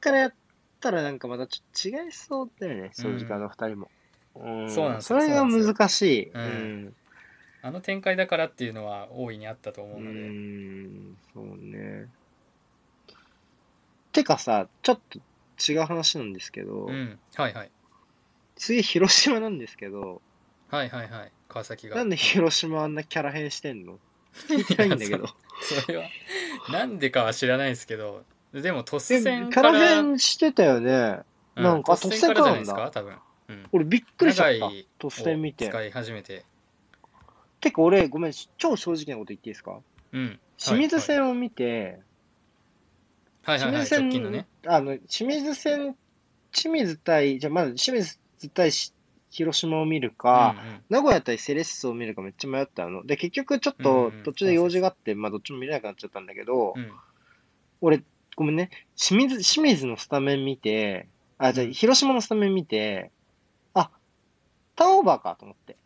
からやったらなんかまたちょっと違いそうだよね、正直あの二人も。うん。そうなんですそれが難しい。ううん。ん。あの展開だからっていうのは大いにあったと思ううので、ん、そうね。てかさ、ちょっと違う話なんですけど、うん、はいはい。次広島なんですけど、はいはいはい。川崎が。なんで広島あんなキャラ変してんの？聞いてないんだけど。それは。なんでかは知らないですけででも突えキ然ャからラ変してたよね。うん。なんか突然からじゃないですか？多分、うん、俺びっくりしちゃった。長い。突然見て。使い始めて。結構俺、ごめん、超正直なこと言っていいですか？うん。清水はい戦を見て、はい。はいはいはい。清水戦、直近のね。あの、清水戦、清水対、じゃあまず清水対し広島を見るか、うんうん。名古屋対セレッソを見るかめっちゃ迷ったの。で、結局ちょっうんとうん。途中で用事があって、まあどっちも見れなくなっちゃったんだけど、うん。俺、ごめんね、清水、清水のスタメン見て、あ、じゃ広島のスタメン見て、あ、ターンオーバーかと思って。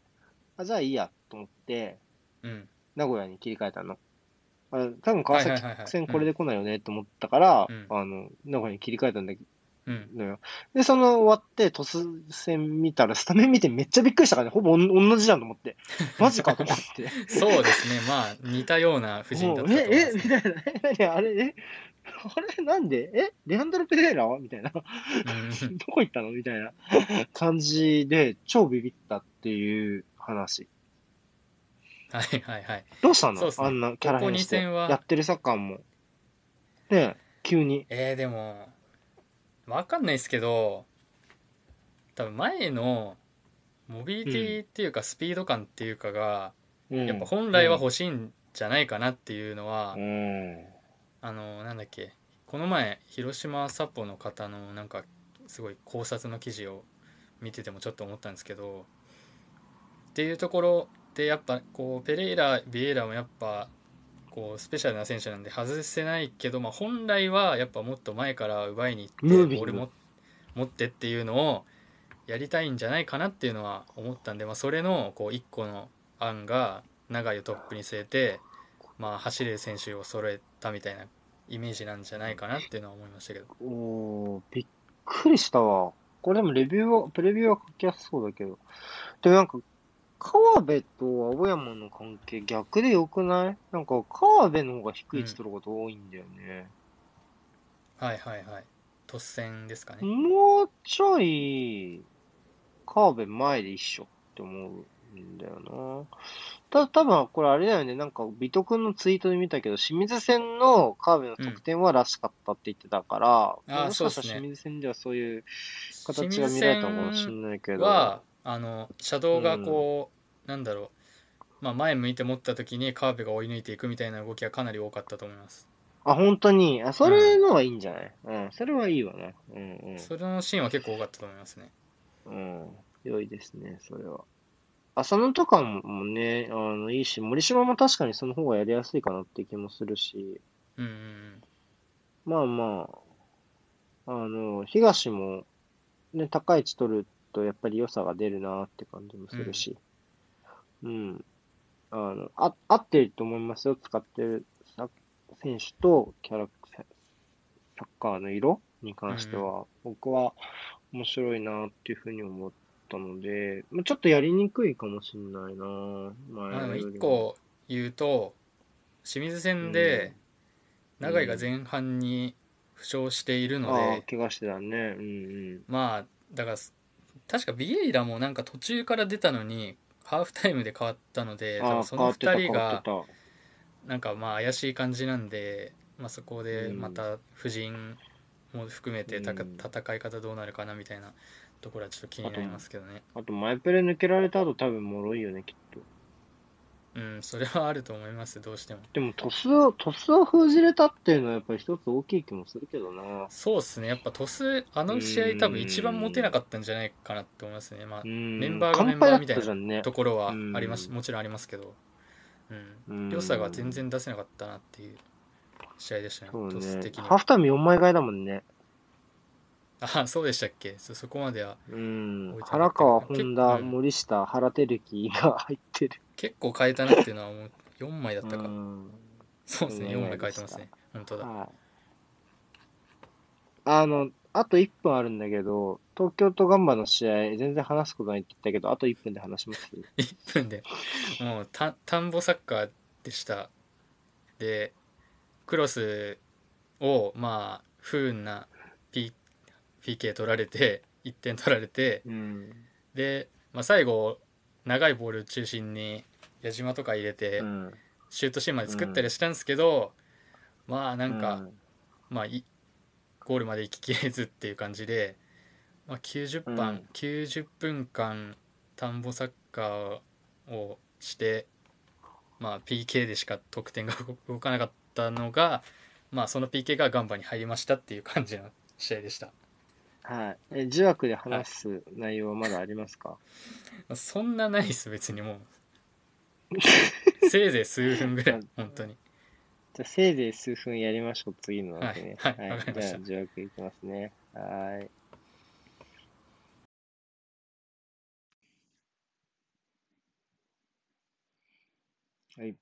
あ、じゃあいいやと思って、うん。名古屋に切り替えたの。あ多分川崎戦これで来ないよねと思ったから、うん。あの、名古屋に切り替えたんだけうん。どよ。で、その終わって、鳥栖戦見たら、スタメン見てめっちゃびっくりしたからね、ほぼおん同じじゃんと思って。マジかと思って。そうですね。まあ似たような布陣だったと思いえ、え、ますみたいな。え、何？あれ、え、あれ？なんで？え、レアンドロ・ペレイラみたいな。うん。どこ行ったの？みたいな。感じで、超ビビったっていう話。はいはいはい。どうしたの、ね。あんなキャラ変して。ここ2戦は。やってるサッカーも。ねえ急に。えー、でもわかんないですけど多分前のモビリティっていうかスピード感っていうかが、うんやっぱ本来は欲しいんじゃないかなっていうのは、うん。あのなんだっけこの前広島サポの方のなんかすごい考察の記事を見ててもちょっと思ったんですけどっていうところでやっぱこうペレイラビエイラもやっぱこうスペシャルな選手なんで外せないけど、まあ、本来はやっぱもっと前から奪いに行ってムービングボールも持ってっていうのをやりたいんじゃないかなっていうのは思ったんで、まあ、それのこう一個の案が長井をトップに据えて、まあ、走れる選手を揃えたみたいなイメージなんじゃないかなっていうのは思いましたけどおー、びっくりしたわ。これでもレビューは、プレビューは書きやすそうだけど。でもなんか、川辺と青山の関係逆で良くない？なんか、川辺の方が低い位置取ること多いんだよね。はいはいはい突戦ですかねもうちょい、川辺前で一緒って思うんだよな。た、多分これあれだよね。なんか、美徳のツイートで見たけど、清水戦の川辺の得点はらしかったって言ってたから、あーもしかしたら清水戦ではそういう形が見られたのかもしれないけど。はあの車道がこう、なんだろう、まあ、前向いて持った時にカーブが追い抜いていくみたいな動きがかなり多かったと思います、あ、本当に？あ、それのはいいんじゃない？うん、それはいいわな。うんそれのシーンは結構多かったと思いますねうん。うん。良いですね、それは。浅野とかもね、あの、いいし、森島も確かにその方がやりやすいかなって気もするし、うんうんうんまあまあ、あの、東も、ね、高い位置取るとやっぱり良さが出るなって感じもするし、うん。あの、あ、合ってると思いますよ、使ってるさ選手とキャラクター、サッカーの色に関しては、僕は面白いなっていうふうに思ったので、まあちょっとやりにくいかもしれないな前より1個言うと清水戦で永井が前半に負傷しているので、ああ、怪我してたね。うんうん。まあだから確かビエイラもなんか途中から出たのにハーフタイムで変わったので多分その変わってた、2変人が。なんかまあ怪しい感じなんで、まあ、そこでうんまた夫人も含めてたかうん戦い方どうなるかなみたいなところはちょっと気になりますけどねあと、マイプレ抜けられた後多分脆いよね、きっと。うんそれはあると思いますどうしてもでも、トスを、トスを封じれたっていうのはやっぱり一つ大きい気もするけどな。そうっすねやっぱトスあの試合多分一番モテなかったんじゃないかなって思いますねまあうん。メンバーがメンバーみたいな。ところはありますうんもちろんありますけどうんうん良さが全然出せなかったなっていう試合でしたねそうねトス的。にハーフタイム4枚替えだもんね。あそうでしたっけ？そそこまではうん原川、本田、うん森下、原照樹が入ってる。結構変えたなっていうのはもう4枚だったかうんそうですね、うん4枚書いてますね。本当だ。はい。あの、あと1分あるんだけど、東京とガンバの試合、全然話すことないって言ったけど、あと1分で話します？1分で。もう、た田んぼサッカーでした。で、クロスを、まあ、不運な P PK 取られて、1点取られて、うん。で、まあ、最後、長いボール中心に矢島とか入れて、うん。シュートシーンまで作ったりしたんですけど、まあ、なんか、うんまあ、いゴールまで行ききれずっていう感じで、まあ、90分、うん90分間田んぼサッカーをしてまあ、PK でしか得点が動かなかったのが、まあ、その PK がガンバに入りましたっていう感じの試合でした。はい。え、自枠で話す内容はまだありますか、そんなないっす、別にもう。せいぜい数分ぐらい、本当に。じゃあ、せいぜい数分やりましょう、次のわけね。はいじゃあ、自枠いきますね。はーい。はい。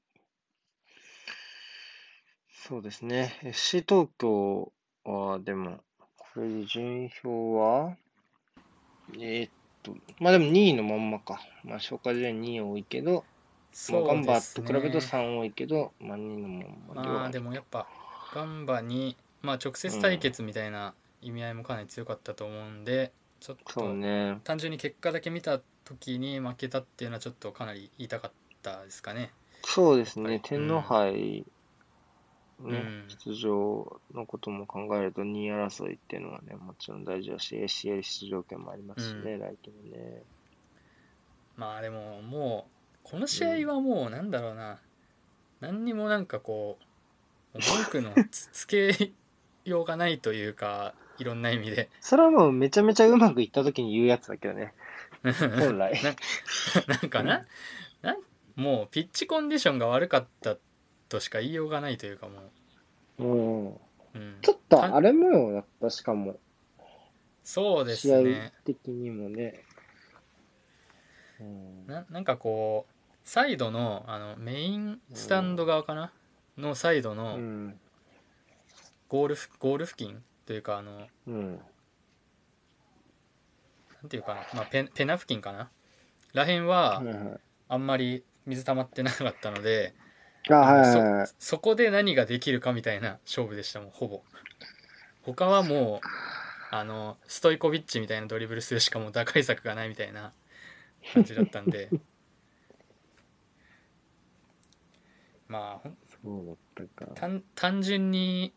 そうですね。FC 東京は、でも、これで順位表は、えーっと、まあでも2位のまんまか。まあ、消化試合2位多いけど、まあ、そうガンバと比べると3多いけど、まあ2のまんまあでもやっぱガンバに、まあ、直接対決みたいな意味合いもかなり強かったと思うんでちょっとね。単純に結果だけ見た時に負けたっていうのはちょっとかなり言いたかったですかね。そうですね。天皇杯、ねうん出場のことも考えると2位争いっていうのはね、もちろん大事だし、ACL 出場権もありますしね、う来季もね。まあでももうこの試合はもうなんだろうな、何にもなんかこう文句の つつけようがないというかいろんな意味で。それはもうめちゃめちゃうまくいった時に言うやつだけどね、本来。なんかな？なん？もうピッチコンディションが悪かったとしか言いようがないというかもう。ん。う、うん、ちょっとあれ模様だった、しかも。そうです試合ね的にもね。うん。ななんかこうサイドのあのメインスタンド側かな、のサイドうのん。ゴールふゴール付近というかあのうん。なんていうかな、まあ、ペペナ付近かな？らへんはあんまり水溜まってなかったので。そそこで何ができるかみたいな勝負でしたもんほぼ。他はもうあのストイコビッチみたいなドリブルするしかもう打開策がないみたいな感じだったんで まあほんそうだったか。単単純に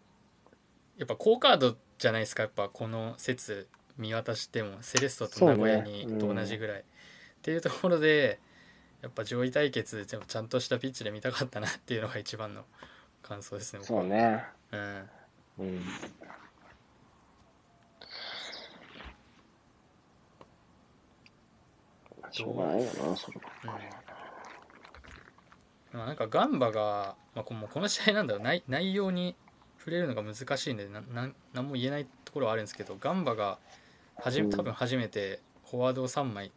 やっぱ好カードじゃないですかやっぱこの説見渡してもセレッソと名古屋にと同じぐらい、っていうところでやっぱ上位対決でもちゃんとしたピッチで見たかったなっていうのが一番の感想ですねそうね。うんうん。しょうがないよな、それは。まあ、なんかガンバが、まあ、この試合なんだろう内内容に触れるのが難しいんでなな何も言えないところはあるんですけどガンバがはじうん多分初めてフォワードを3枚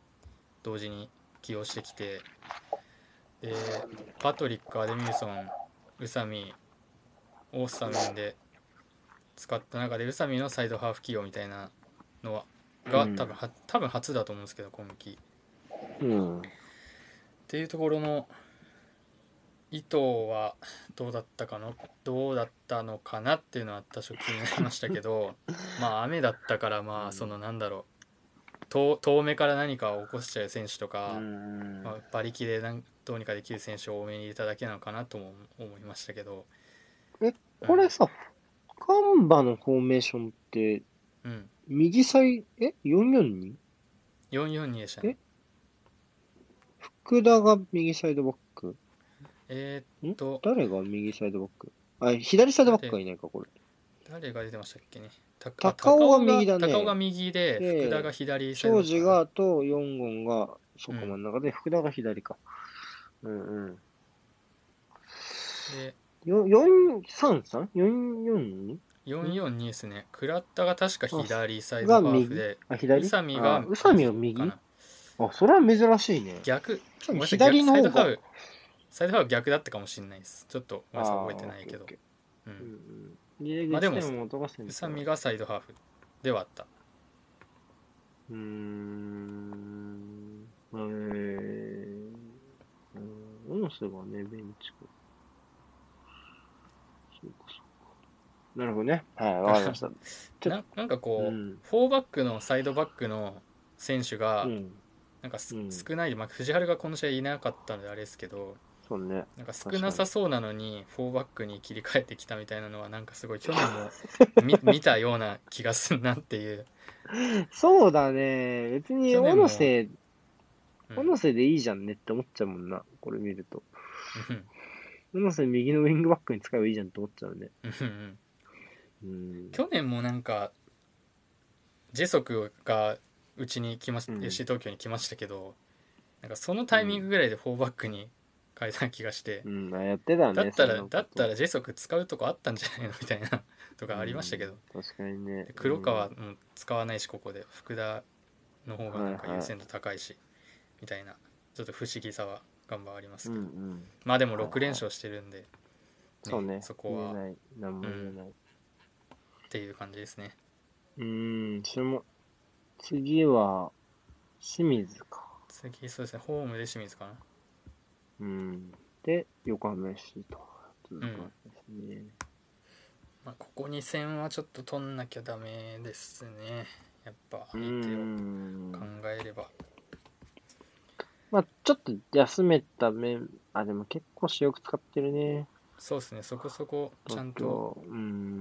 同時に起用してきてでパトリックアデミルソン宇佐美オースタミンで使った中で宇佐美のサイドハーフ起用みたいなのはがうん多分は多分初だと思うんですけど今季。うん。っていうところの意図はどうだったかのどうだったのかなっていうのは多少気になりましたけど まあ雨だったからまあそのなんだろう。遠遠目から何かを起こしちゃう選手とか、うんまあ、馬力でなんどうにかできる選手を多めに入れただけなのかなとも思いましたけど。これさ、ガンバのフォーメーションって、うん。右サイ、え ?442? 442でしたね。福田が右サイドバックえーんっと誰が右サイドバック？あ、左サイドバックがいないか、これ。誰が出てましたっけね？た高尾が右だね。高尾が右でで福田が左サイドバック庄司がと4号が、そこ真ん中で、福田が左か。うんうん。でよ 433?442? 442ですね。倉田が確か左サイドハーフであ、左？宇佐美があ宇佐美は右？あ、それは珍しいね。逆。左の方が逆サイドハーフサイドハーフ逆だったかもしれないです。ちょっとごめんなさいあー覚えてないけどうん。あでも宇佐美がサイドハーフではあった。うーん。えー。うん、音声がね、ベンチか。そうか、そうか。なるほどね。はい、わかりました。ななん。かこう、うん。フォーバックのサイドバックの選手がうん。なん。かす、うん。少ない、まあ、藤原がこの試合いなかったのであれですけどそうね。なんか少なさそうなのにフォーバックに切り替えてきたみたいなのはなんかすごい去年も見見たような気がするなっていう、そうだね。別に、小野瀬、うん小野瀬でいいじゃんねって思っちゃうもんな。これ見ると。うんなんだそれ右のウィングバックに使えばいいじゃんって思っちゃうね。うん。去年もなんかジェソクがうちに来ましうん FC 東京に来ましたけどなんかそのタイミングぐらいで4バックに変えた気がして、うん、あやってたね。だったらだったらジェソク使うとこあったんじゃないの？みたいなとかありましたけど、うん確かにねで。黒川うんも使わないしここで福田の方がなんか優先度高いし、みたいなちょっと不思議さは頑張ありますうんけど、うん。まあでも6連勝してるんで、そうね。そこは。何も言えない。っていう感じですねうん、それも、次は、清水か。次そうですねホームで清水かなうん。で、横浜 FC と続くわけですね。まあ、ここ2戦はちょっと取んなきゃダメですねやっぱ相う手をん考えればまあ、ちょっと休めた面、あ、でも結構主力使ってるね。そうですねそこそこちゃんと。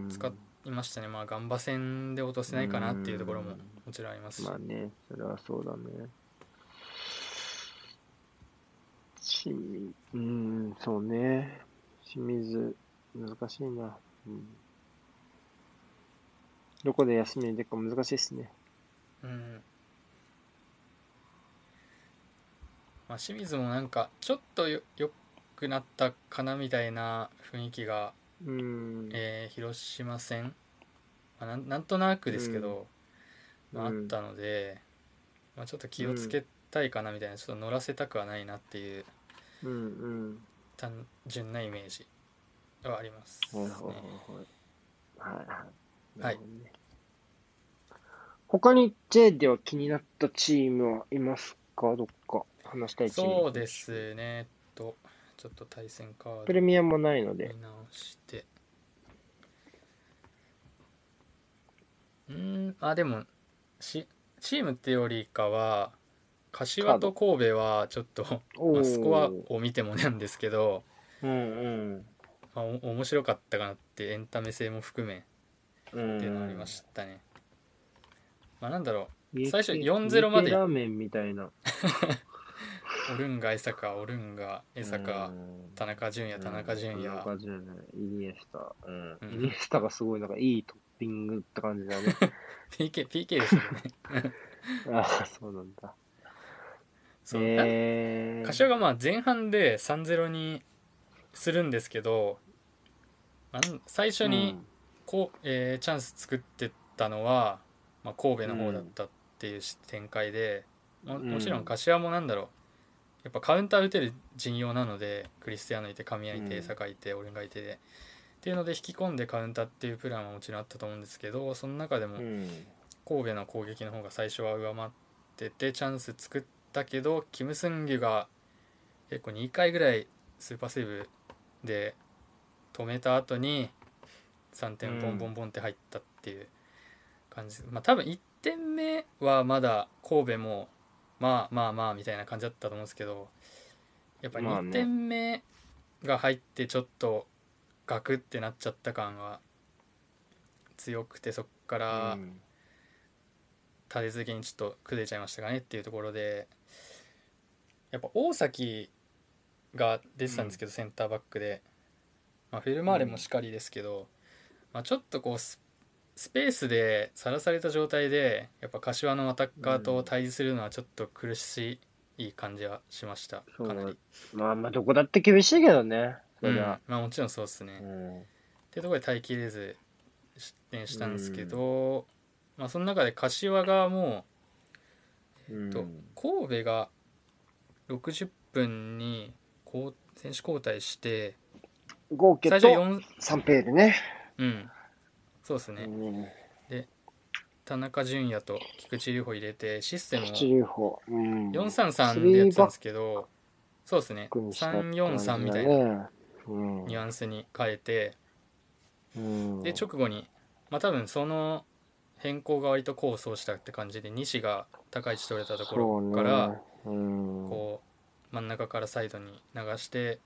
使いましたねまあガンバ戦で落とせないかなっていうところももちろんありますし、まあね、それはそうだね。清水、うん、そうね。清水、難しいな。うん。どこで休みに出るか難しいですね。うんまあ、清水もなんかちょっとよ良くなったかなみたいな雰囲気が、うん。えー広島戦、まあ、なんなんとなくですけど、まあ、あうんったので、まあ、ちょっと気をつけたいかなみたいなちょっと乗らせたくはないなっていう。単純なイメージはありますね。はい。はい。他に J では気になったチームはいますか？どっか話したいチーム。そうですね。えっとちょっと対戦カードプレミアもないので。見直して。うーん。あでもしチームってよりかは柏と神戸はちょっと、おまあ、スコアーを見てもなんですけど、うんまあ、お面白かったかなってエンタメ性も含めうん。っていうのがありましたね、まあなんだろうん。最初家系4-0までラーメンみたいな。うオルンガ江坂オルンガ江坂うん田中純也田中純也田中純也、イニエスタ。うんうんイニエスタがすごいなんかいいトッピングって感じだね。PK, PK でしたよね ああ、そうなんだ。そう、えー、柏がまあ前半で3-0にするんですけど最初にこう、えーチャンス作ってたのは、まあ、神戸の方だったっていうし展開でもうん。もちろん柏もなんだろう。やっぱカウンター打てる陣容なのでクリスティアーノいて神谷いてうん。酒井いて俺がいてで。っていうので引き込んでカウンターっていうプランはもちろんあったと思うんですけどその中でもうん。神戸の攻撃の方が最初は上回っててチャンス作ったけどキム・スンギュが結構2回ぐらいスーパーセーブで止めた後に3点ボンボンボンって入ったっていう感じ。です、まあ多分1点目はまだ神戸もまあまあまあみたいな感じだったと思うんですけどやっぱまあね。2点目が入ってちょっとガクってなっちゃった感は強くてそっから、うん立て続けにちょっと崩れちゃいましたかねっていうところでやっぱ大崎が出てたんですけど、センターバックで、まあ、フェルマーレもしかりですけど、まあ、ちょっとこうススペースでさらされた状態でやっぱ柏のアタッカーと対峙するのはちょっと苦しい感じはしました、かなり、まあまあ、どこだって厳しいけどね。そうん。りゃ。まあ、もちろんそうですね、うん。っていうところで耐えきれず失点したんですけど、まあ、その中で柏がもううんと神戸が60分にこう選手交代して合計最初と4 3ペーでね。うんそうですねうん田中純也と菊池流穂入れてシステムを口流法。うん。433でやってたんですけどそうですねバックにしたって感じだ343みたいな。ニュアンスに変えてうんで直後にまあ多分その変更が割と功を奏したって感じで西が高い位置取れたところから、そうね。うん、こう真ん中からサイドに流して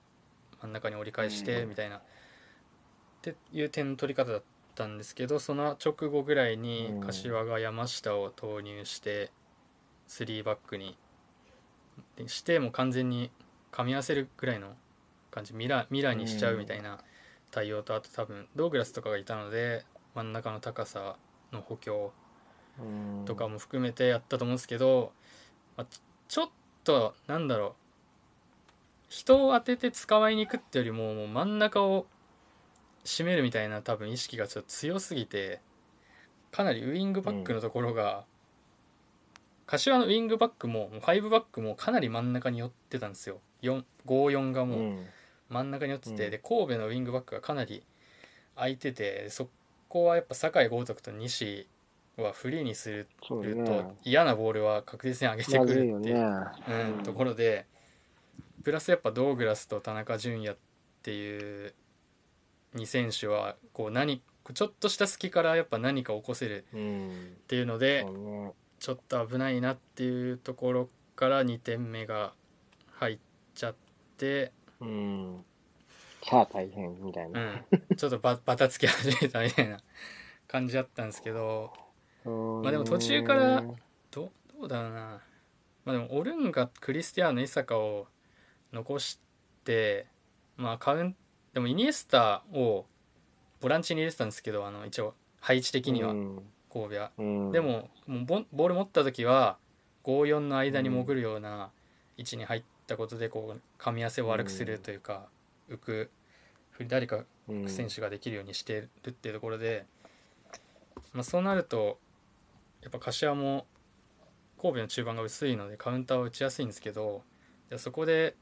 真ん中に折り返してうん。みたいな、っていう点の取り方だったんですけどその直後ぐらいにうん。柏が山下を投入して3バックにでしてもう完全に噛み合わせるぐらいの感じ。ミラミラにしちゃうみたいな対応とあと多分ドーグラスとかがいたので真ん中の高さの補強うん。とかも含めてやったと思うんですけど、まあ、ちちょっとなんだろう。人を当てて捕まえに行くってよりももう真ん中を締めるみたいな多分意識がちょっと強すぎてかなりウイングバックのところが、柏のウイングバックももう5バックもかなり真ん中に寄ってたんですよ。4 5-4がもううん。真ん中に寄ってて、うんで神戸のウイングバックがかなり空いててそこはやっぱ酒井豪徳と西はフリーにするとね。嫌なボールは確実に上げてまく。るっていう、うん、ところでプラスやっぱドーグラスと田中純也っていう2選手はこう何ちょっとした隙からやっぱ何か起こせるうん。っていうので。ちょっと危ないなっていうところから2点目が入っちゃって、うん。さあ大変みたいな。うん、ちょっとバ バタつき始めたみたいな感じだったんですけど。まあでも途中からどどうだろうな。まあでもオルンガクリスティアーノ伊坂を残してまあカウンでもイニエスタをボランチに入れてたんですけどあの一応配置的にはうん。神戸は、うん。でももうボンボール持った時は5-4の間に潜るような位置に入ったことでこう噛み合わせを悪くするというか、浮く誰かうん。選手ができるようにしてるっていうところで、まあ、そうなるとやっぱ柏も神戸の中盤が薄いのでカウンターを打ちやすいんですけどでそこで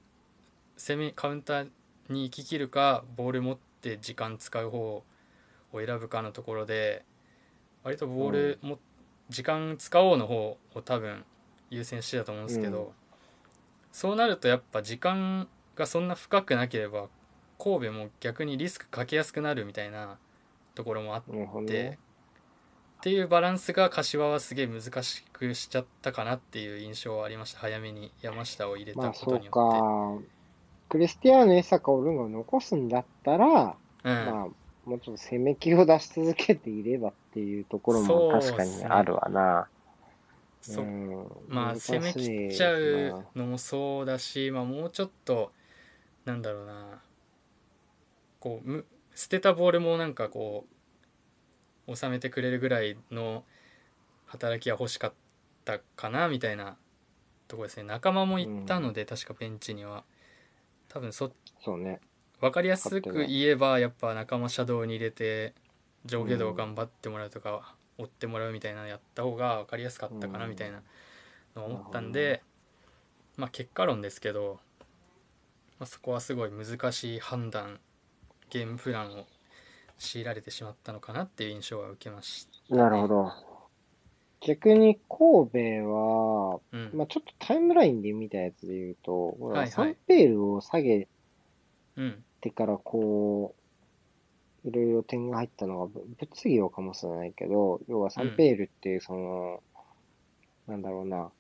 攻めカウンターに行ききるかボール持って時間使う方を選ぶかのところで割とボールも、時間使おうの方を多分優先してたと思うんですけど、うん。そうなるとやっぱ時間がそんな深くなければ神戸も逆にリスクかけやすくなるみたいなところもあって、っね。ていうバランスが柏はすげえ難しくしちゃったかなっていう印象はありました早めに山下を入れたことによか。クリスティアーノ・エサカ・オルンガを残すんだったら、って、うんまあ、もうちょっと攻め気を出し続けていればっていうところも確かにあるわな。そうんまあ攻めきっちゃうのもそうだし、まあ、もうちょっとなんだろうな。こうむ捨てたボールもなんかこう収めてくれるぐらいの働きは欲しかったかなみたいなところですね。仲間もいたので、確かベンチには。多分そそうね。分かりやすく言えばやっぱ仲間シャドウに入れて上下動頑張ってもらうとか、追ってもらうみたいなのやった方が分かりやすかったかなうんみたいなのを思ったんなるで、まあ結果論ですけど、まあ、そこはすごい難しい判断ゲームプランを強いられてしまったのかなっていう印象は受けました、なるほど。逆に神戸は、うん。まあちょっとタイムラインで見たやつで言うと、はいはい。サンペールを下げうんてからこう、いろいろ点が入ったのがぶ物議をかもしれないけど、要はサンペールっていうその、なんだろうな、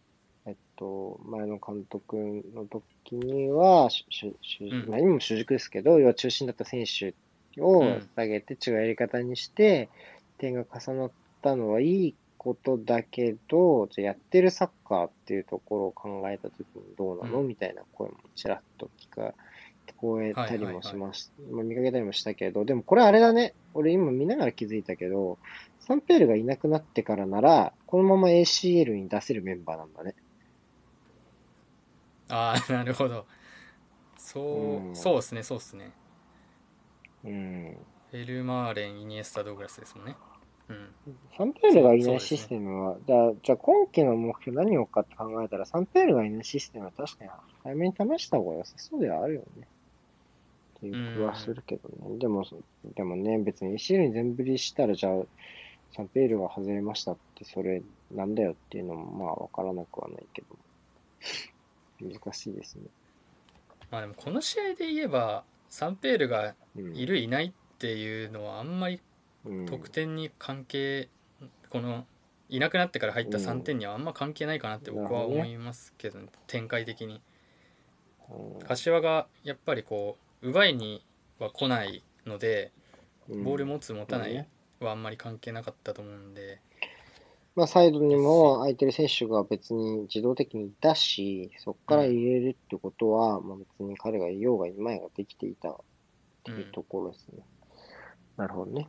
と、前の監督の時には、しゅしゅうん。まあ今も主軸ですけど、要は中心だった選手をうん。下げて違うやり方にして、点が重なったのはいいことだけど、じゃあやってるサッカーっていうところを考えた時にどうなの、うん。みたいな声もちらっと聞か、聞こえたりもしまし、まあ見かけたりもしたけど、でもこれあれだね。俺今見ながら気づいたけど、サンペールがいなくなってからなら、このまま ACL に出せるメンバーなんだね。ああなるほどそう、うんそうですねそうですねうん。フェルマーレンイニエスタドーグラスですもんねうんサンペールがいないシステムは、じゃあ、じゃあ今期の目標何をかって考えたら、サンペールがいないシステムは確かに早めに試した方が良さそうではあるよね。っていう気はするけどね。でも、でもね、別に ACL に全振りしたら、じゃあ、サンペールが外れましたって、それなんだよっていうのも、まあ、わからなくはないけど。難しいですね。まあでもこの試合で言えばサンペールがうん。いるいないっていうのはあんまりうん、得点に関係、このいなくなってから入った3点にはあんま関係ないかなって僕は思いますけど、ね、展開的に。うん。柏がやっぱりこう奪いには来ないのでうん。ボール持つ持たないはあんまり関係なかったと思うんで、まあ、サイドにも空いてる選手が別に自動的にいたし、そこから入れるってことは、まあ別に彼がいようがいまいができていたっていうところですね。なるほどね。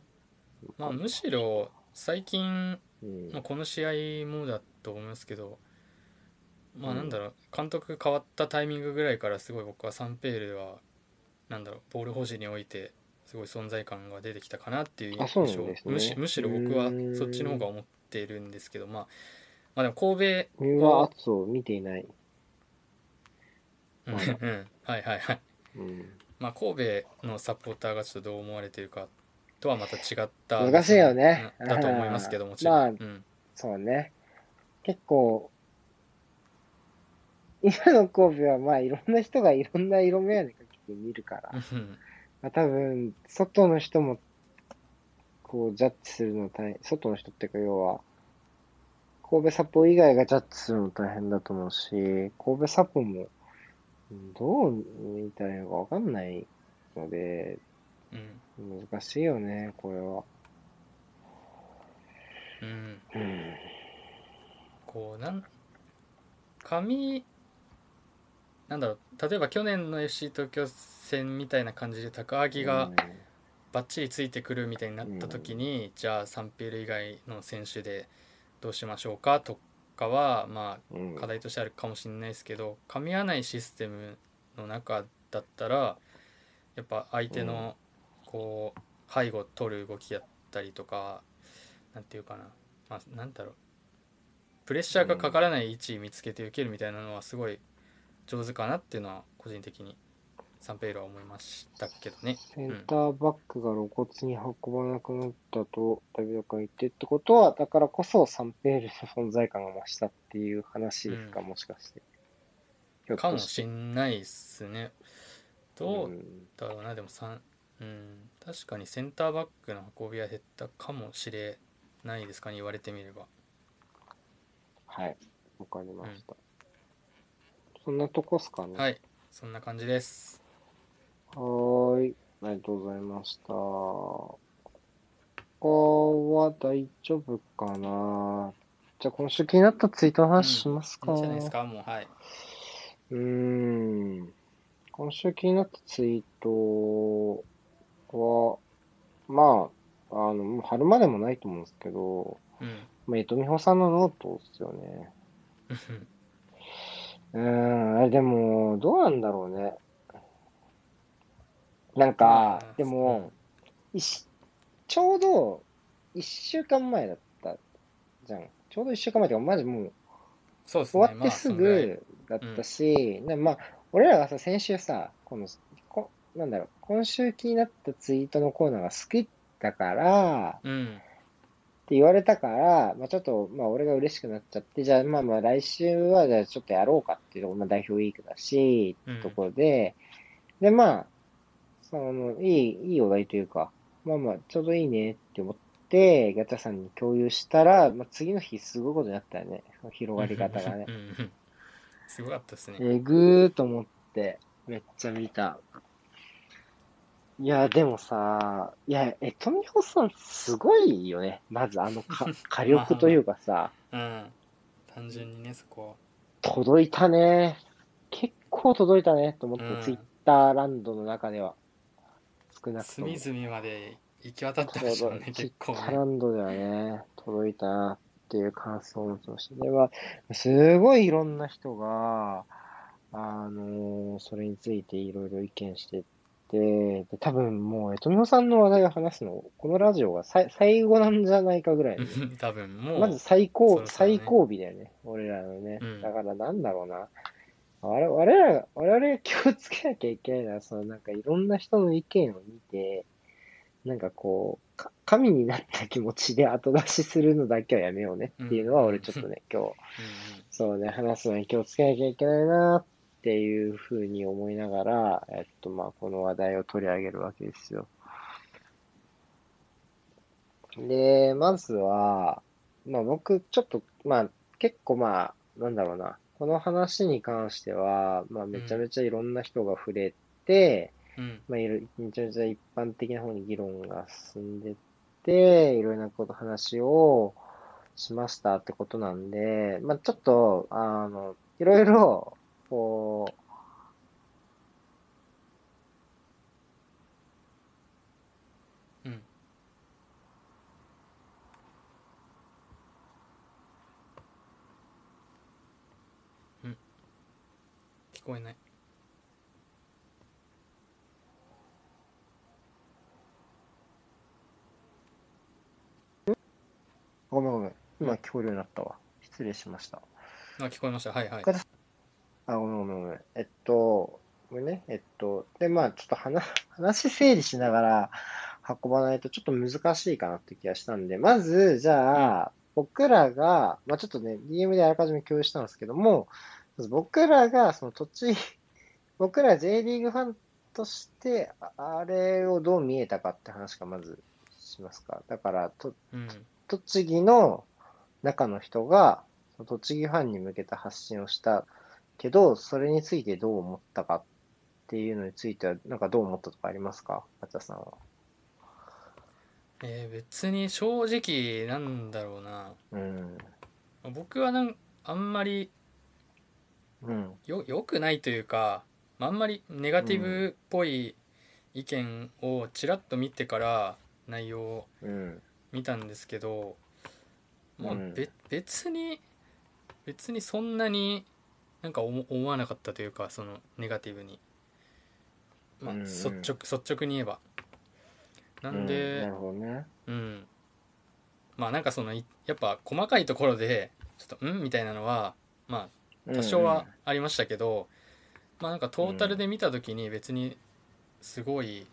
まあむしろ最近、うん。まあ、この試合もだと思いますけどまあなんだろう監督変わったタイミングぐらいからすごい僕はサンペールはなんだろうボール保持においてすごい存在感が出てきたかなっていうあそう印象、なんですね。むしむしろ僕はそっちの方が思っているんですけどまあまあでも神戸三輪敦を見ていない。うんはいはいはい。うん。まあ神戸のサポーターがちょっとどう思われてるかとはまた違った難しいよね。うんだと思いますけどもちろん、まあうん。そうね。結構、今の神戸はまあいろんな人がいろんな色眼鏡かけて見るから、うん。まあ、多分、外の人も、こう、ジャッジするの大変、外の人っていうか要は、神戸サポ以外がジャッジするの大変だと思うし、神戸サポも、うんどう見たらいいのかわかんないので、うん難しいよね、これは。うんうん。こうなん紙なんだろう例えば去年の FC 東京戦みたいな感じで高木がバッチリついてくるみたいになった時に、じゃあサンピエール以外の選手でどうしましょうかとかはまうん、あ課題としてあるかもしれないですけど噛み合わないシステムの中だったらやっぱ相手のこう背後を取る動きやったりとかなんていうかな。まあなんだろう。プレッシャーがかからない位置見つけて受けるみたいなのはすごい上手かなっていうのは個人的にサンペイロは思いましたけどね。センターバックが露骨に運ばなくなったと、ダビドが言ってってことは、だからこそサンペールの存在感が増したっていう話ですか、うんもしかして。かもとし。んないっすね。どううんだろうなでもさうん確かにセンターバックの運びは減ったかもしれないですかね言われてみればはい。わかりました。そんなとこっすかね。はいそんな感じですはーい。ありがとうございました。他は大丈夫かな？じゃあ今週気になったツイートの話しますか、いいんじゃないですか？もうはいうーん。今週気になったツイートは、まあ、あの、もう春までもないと思うんですけど、うんまあ、えとみほさんのノートですよね。うーん、あれでも、どうなんだろうね。なんかまあ、でも、ちょうど一週間前だったじゃん。ちょうど一週間前っていうか、マジもう、そうですね。終わってすぐだったし、なまあ、俺らがさ、先週さ、この、こなんだろう、今週気になったツイートのコーナーが好きだから、うん。って言われたから、まあちょっと、まあ俺が嬉しくなっちゃって、じゃあまあまあ来週はじゃあちょっとやろうかっていうところ、まあ代表ウィークだし、ところで、でまあ、その、いい、いいお題というか、まあまあちょうどいいねって思って、ガチャさんに共有したら、まあ次の日すごいことになったよね。広がり方がねすごかったですねえぐーと思って、めっちゃ見た。いや、でもさ、いや、え、富穂さんすごいよね。まずあのか 火力というかさ、うん単純にねそこ届いたね。結構届いたね、と思って、うんツイッターランドの中では。少なくとも。隅々まで行き渡ってましたよね結構ターねランドではね、届いたなっていう感想を持ちました。では、すごいいろんな人が、あのそれについていろいろ意見してて、で多分もう、えとみほさんの話題を話すの、このラジオがさい最後なんじゃないかぐらい多分もうまず最高、ね最後尾だよね。俺らのね。うんだからなんだろうな。我々我々が、我々が気をつけなきゃいけないのは、そのなんかいろんな人の意見を見て、なんかこう、か神になった気持ちで後出しするのだけはやめようねっていうのは、うん。俺ちょっとね、今日、うん。そうね、話すのに気をつけなきゃいけないなっていうふうに思いながら、えっと、まあ、この話題を取り上げるわけですよ。で、まずは、まあ僕、ちょっと、まあ、結構まあ、なんだろうな、この話に関しては、まあ、めちゃめちゃいろんな人が触れて、うん。まあ、いろめちゃめちゃ一般的な方に議論が進んでって、いろいろなこと、話をしましたってことなんで、まあ、ちょっと、あの、いろいろ、こううんうん聞こえないごめんごめん。今聞こえるようになったわ。失礼しました。あ聞こえましたはいはいあ、ごめんごめんごめん。えっと、ごめんね。えっと、で、まあ、ちょっと話、話整理しながら運ばないとちょっと難しいかなって気がしたんで、まず、じゃあ、僕らが、まあちょっとね、DM であらかじめ共有したんですけども、僕らが、その土地、僕ら J リーグファンとして、ああれをどう見えたかって話がまずしますか。だから、とうん栃木の中の人が、栃木ファンに向けた発信をしたけど、それについてどう思ったかっていうのについては、なんかどう思ったとかありますか？松田さんは。えー別に正直なんだろうなうん。僕はなんあんまりうん。よ良くないというかあんまりネガティブっぽい意見をちらっと見てから内容をうん。見たんですけど、まあうんべ別に別にそんなになんか思思わなかったというかそのネガティブに、まあ、うんうん率直率直に言えばなんうんでなるほどね。うん、まあなんかそのいやっぱ細かいところでちょっと「うん?」みたいなのはまあ多少はありましたけど、まあなんかトータルで見た時に別にすごい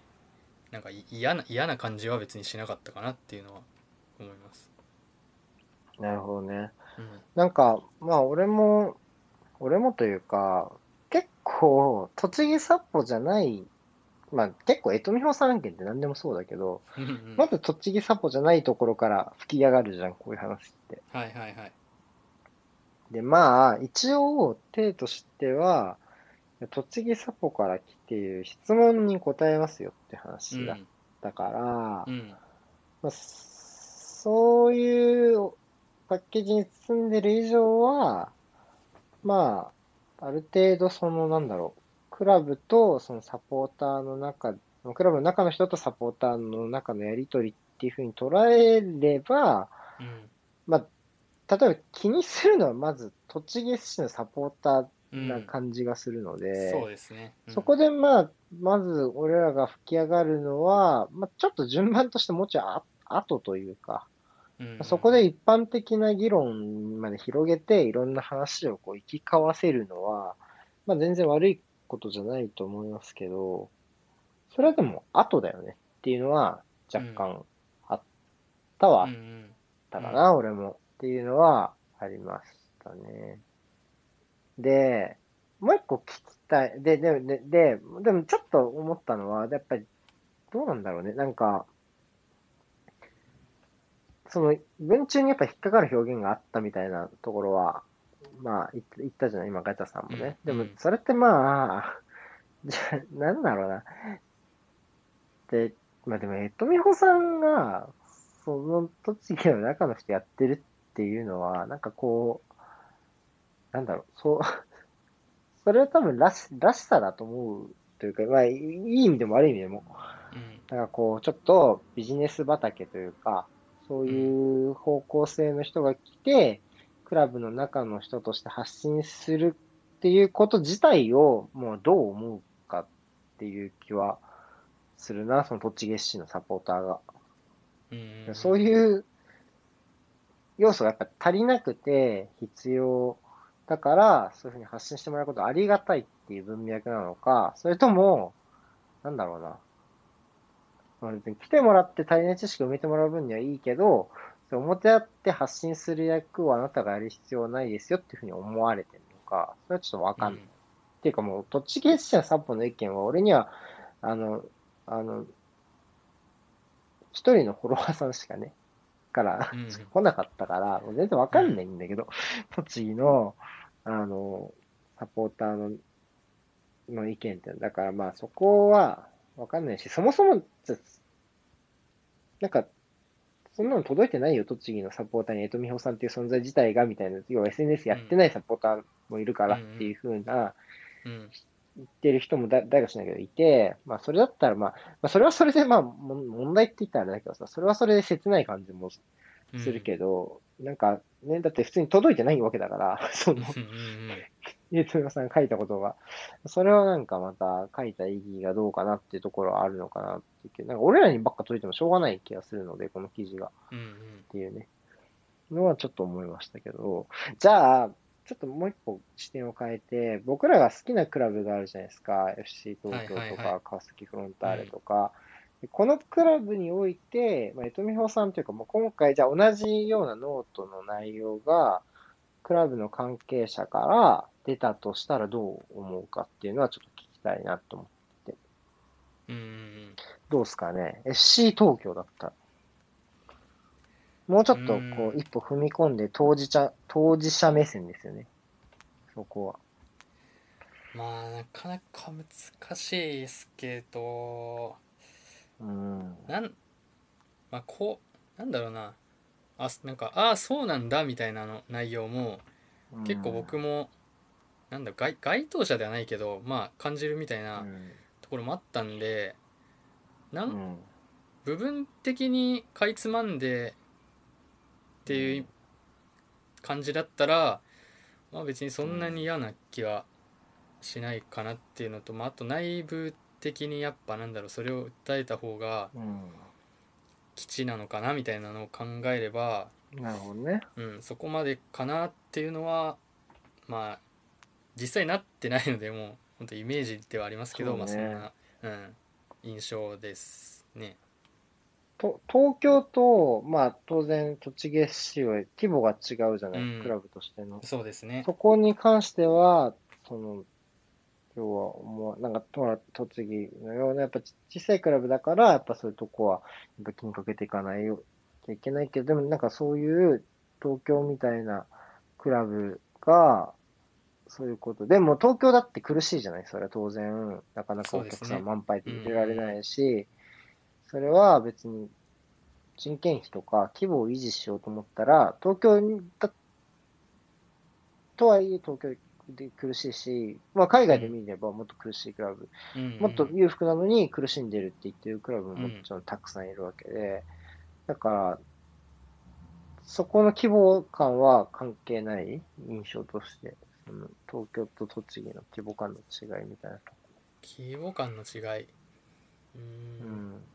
なんかい嫌な嫌な感じは別にしなかったかなっていうのは思います。うん。なるほどね。うんなんか、まあ俺も、俺もというか、結構、栃木札幌じゃない、まあ結構、江戸美穂さん案件って何でもそうだけど、うんうんまず栃木札幌じゃないところから吹き上がるじゃん、こういう話って。はいはいはい。で、まあ、一応、体としては、栃木札幌から来ている質問に答えますよって話だったから、うん。まあ、そういうパッケージに包んでる以上は、まあ、ある程度その、なんだろう、クラブとそのサポーターの中、クラブの中の人とサポーターの中のやりとりっていうふうに捉えれば、うん。まあ、例えば気にするのはまず栃木市のサポータうんーな感じがするので、そうですね。うん。そこでまあ、まず俺らが吹き上がるのは、まあ、ちょっと順番としてもうちょいあ後というか、うん。そこで一般的な議論まで広げて、いろんな話をこう行き交わせるのは、まあ全然悪いことじゃないと思いますけど、それはでも後だよねっていうのは若干あったはあっうん。うん。たかな、俺もっていうのはありましたね。で、もう一個聞きたい。で、で、で、で、でもちょっと思ったのは、やっぱり、どうなんだろうね。なんか、その、文中にやっぱ引っかかる表現があったみたいなところは、まあ、言った言ったじゃない、今、ガチャさんもね。でもそれってまあ、じゃあ、なんだろうな。で、まあでも、えとみほさんが、その栃木の中の人やってるっていうのは、なんかこう、なんだろう、そう、それは多分らし、らしさだと思うというか、まあ、いい意味でも悪い意味でも、うんなんかこう、ちょっとビジネス畑というか、そういう方向性の人が来て、クラブの中の人として発信するっていうこと自体をもうどう思うかっていう気はするな、その栃木市のサポーターが。うんうんそういう要素がやっぱ足りなくて必要だから、そういうふうに発信してもらうことありがたいっていう文脈なのか、それとも、なんだろうな。まあ別に来てもらって足りない知識を埋めてもらう分にはいいけど、表立って発信する役をあなたがやる必要はないですよっていうふうに思われてるのか、それはちょっとわかんない。っていうかもう、栃木市のサポの意見は俺には、あの、あの、一人のフォロワーさんしかね、からうん。来なかったから、全然わかんないんだけど、栃木の、あの、サポーターの、の意見って、だからまあそこはわかんないし、そもそも、なんか、そんなの届いてないよ、栃木のサポーターに、江戸美穂さんっていう存在自体が、みたいな、要は SNS やってないサポーターもいるからっていうふうな、うん言ってる人もだ誰かしないけどいて、まあそれだったら、まあ、まあそれはそれでまあも問題って言ったらあれだけどさ、それはそれで切ない感じもするけど、なんかね、だって普通に届いてないわけだから、その、うんうんゆうとよさんが書いたことが、それはなんかまた書いた意義がどうかなっていうところはあるのかなっていう。なんか俺らにばっか届いてもしょうがない気がするので、この記事が。うんうん。っていうね、のはちょっと思いましたけど、じゃあ、ちょっともう一歩視点を変えて、僕らが好きなクラブがあるじゃないですか。FC 東京とか、川崎フロンターレとか。でこのクラブにおいて、まあ、えとみほさんというか、もう今回じゃあ同じようなノートの内容が、クラブの関係者から出たとしたらどう思うかっていうのはちょっと聞きたいなと思って。うんうんどうですかね ?FC 東京だったら。もうちょっとこうんう一歩踏み込んで当事者、当事者目線ですよね。そこは。まあなかなか難しいですけどうん。なんまあこうなんだろうなあなんかああそうなんだみたいなの内容も結構僕も、なんだ該該当者ではないけどまあ感じるみたいなうん、ところもあったんでなん、うん。部分的にかいつまんでっていう感じだったら、まあ、別にそんなに嫌な気はしないかなっていうのと、まあ、あと内部的にやっぱなんだろうそれを訴えた方がうん。基地なのかなみたいなのを考えれば、なるほどね。うん、そこまでかなっていうのはまあ実際なってないのでもう本当イメージではありますけど、ねまあそんな、うん、印象ですね。と東京と、まあ当然栃木 SC は規模が違うじゃない、うんクラブとしての。そうですね。そこに関しては、その、要は、もう、なんか、栃木のような、やっぱち小さいクラブだから、やっぱそういうとこは、やっぱ気にかけていかないよきゃいけないけど、でもなんかそういう東京みたいなクラブが、そういうこと。でも東京だって苦しいじゃないそれは当然、なかなかお客さん満杯で入れられないし、それは別に人件費とか規模を維持しようと思ったら、東京にだとはいえ東京で苦しいし、まあ海外で見ればもっと苦しいクラブ、うん。うんもっと裕福なのに苦しんでるって言ってるクラブももちろんたくさんいるわけで、だから、そこの規模感は関係ない印象として、その東京と栃木の規模感の違いみたいなとこ。規模感の違い。うーん。うん。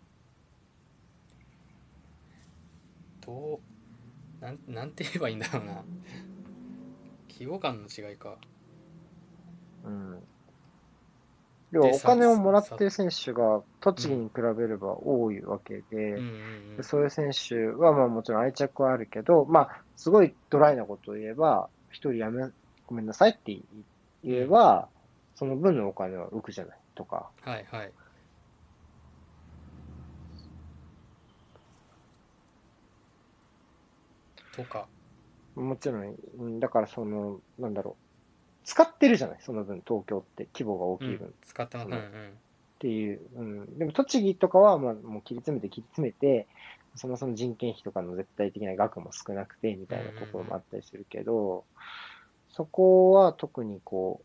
どう。なん なんて言えばいいんだろうな。規模感の違いか。うん。要はでお金をもらってる選手が栃木に比べれば多いわけで、うんうんでそういう選手はまあもちろん愛着はあるけど、まあ、すごいドライなことを言えば、一人やめ、ごめんなさいって言えば、その分のお金は浮くじゃないとか。はいはいとかもちろん、うんだからその、なんだろう。使ってるじゃない？その分、東京って規模が大きい分。うん使ってますうんうんっていう、うん。でも栃木とかは、まあ、もう切り詰めて切り詰めて、そもそも人件費とかの絶対的な額も少なくて、みたいなところもあったりするけど、そこは特にこう、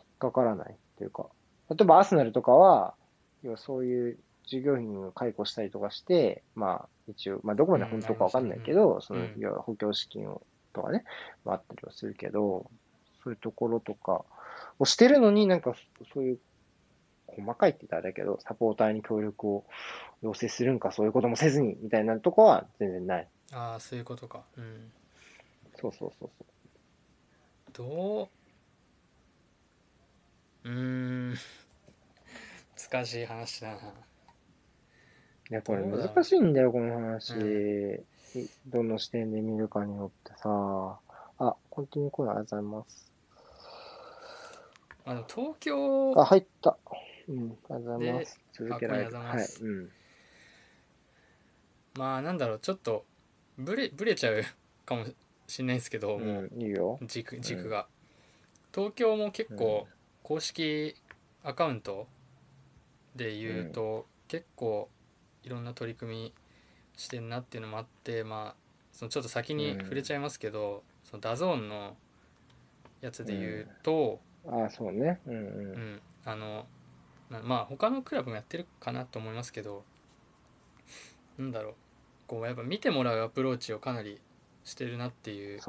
引っかからないっていうか、例えばアーセナルとかは、要はそういう従業員を解雇したりとかして、まあ一応、まあどこまで本当かわかんないけど、その補強資金をとかね、まああったりはするけど、そういうところとかをしてるのになんかそういう細かいって言ったらあれだけど、サポーターに協力を要請するんか、そういうこともせずに、みたいなとこは全然ない。ああそういうことか。うん。そうそうそうそう。どううーん。難しい話だないや、これ難しいんだよ、この話。うどの視点で見るかによってさ。あ、コンティニューコーナーありがとうございます。あの東京あ、入った。うん、ありがとうございます。続けられる。はい。うん。まあなんだろうちょっとブレブレちゃうかもしれないですけど、もううん、いいよ。軸軸が、東京も結構公式アカウントで言うと、結構いろんな取り組みしてんなっていうのもあってまあそのちょっと先に触れちゃいますけど、その DAZN のやつで言うと、ああ、そうね。うんううん。ん、あのなまあ他のクラブもやってるかなと思いますけどなんだろう。こうやっぱ見てもらうアプローチをかなりしてるなっていう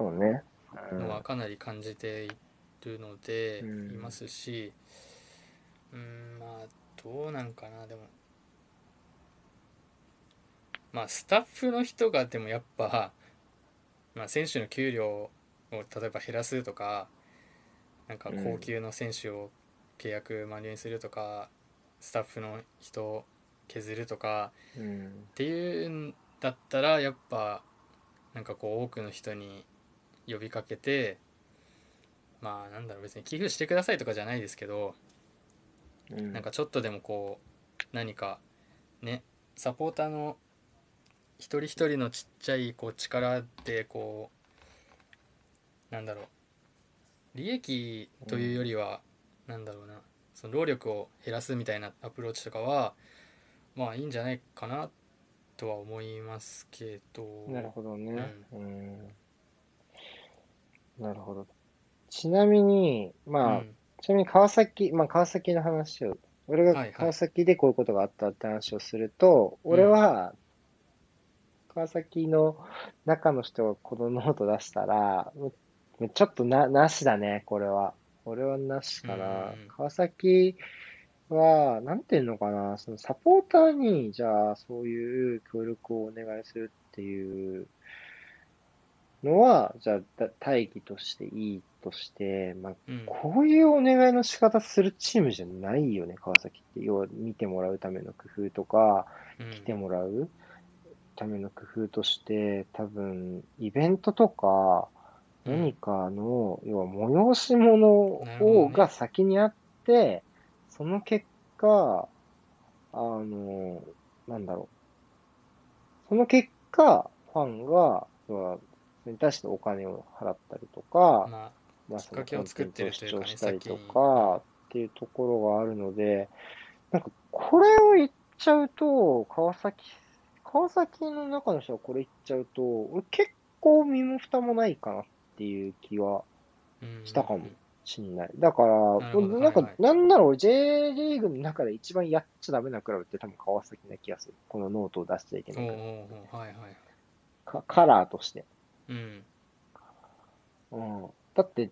のはかなり感じているので、うん。いますしうんまあどうなんかな。でもまあスタッフの人がでもやっぱ、まあ、選手の給料を例えば減らすとかなんか高級の選手を契約満了にするとか、スタッフの人を削るとかうんっていうんだったらやっぱなんかこう多くの人に呼びかけてまあなんだろう別に寄付してくださいとかじゃないですけどうん。なんかちょっとでもこう何かねサポーターの一人一人のちっちゃいこう力でこうなんだろう。利益というよりはなんだろうな。その労力を減らすみたいなアプローチとかはまあいいんじゃないかなとは思いますけど。なるほどね。うん。なるほど。ちなみに、まあ、うん。ちなみに川崎、まあ川崎の話を、俺がはいはい。川崎でこういうことがあったって話をすると、俺は、川崎の中の人がこのノート出したら、ちょっとな、なしだね、これは。俺はなしかなうん。川崎は、なんていうのかな、そのサポーターに、じゃあ、そういう協力をお願いするっていうのは、じゃあ、だ大義としていいとして、まあ、うんこういうお願いの仕方するチームじゃないよね、川崎って。要は見てもらうための工夫とか、うん来てもらうための工夫として、多分、イベントとか、うん何かの、要は催し物を、が先にあって、その結果、あの、なんだろう。その結果、ファンが、要は、それに対してお金を払ったりとか、ままあ、きっかけを作ってるというかねそのコンテンツを視聴したりとか、っていうところがあるので、なんか、これを言っちゃうと、川崎、川崎の中の人がこれ言っちゃうと、俺結構身も蓋もないかなっていう気はしたかもしんない。だから、ななんか、はいはいなんなら俺 J リーグの中で一番やっちゃダメなクラブって多分川崎な気がする。このノートを出しちゃいけおないクラブうおうおうはいはいかカラーとして。うんうん。だって、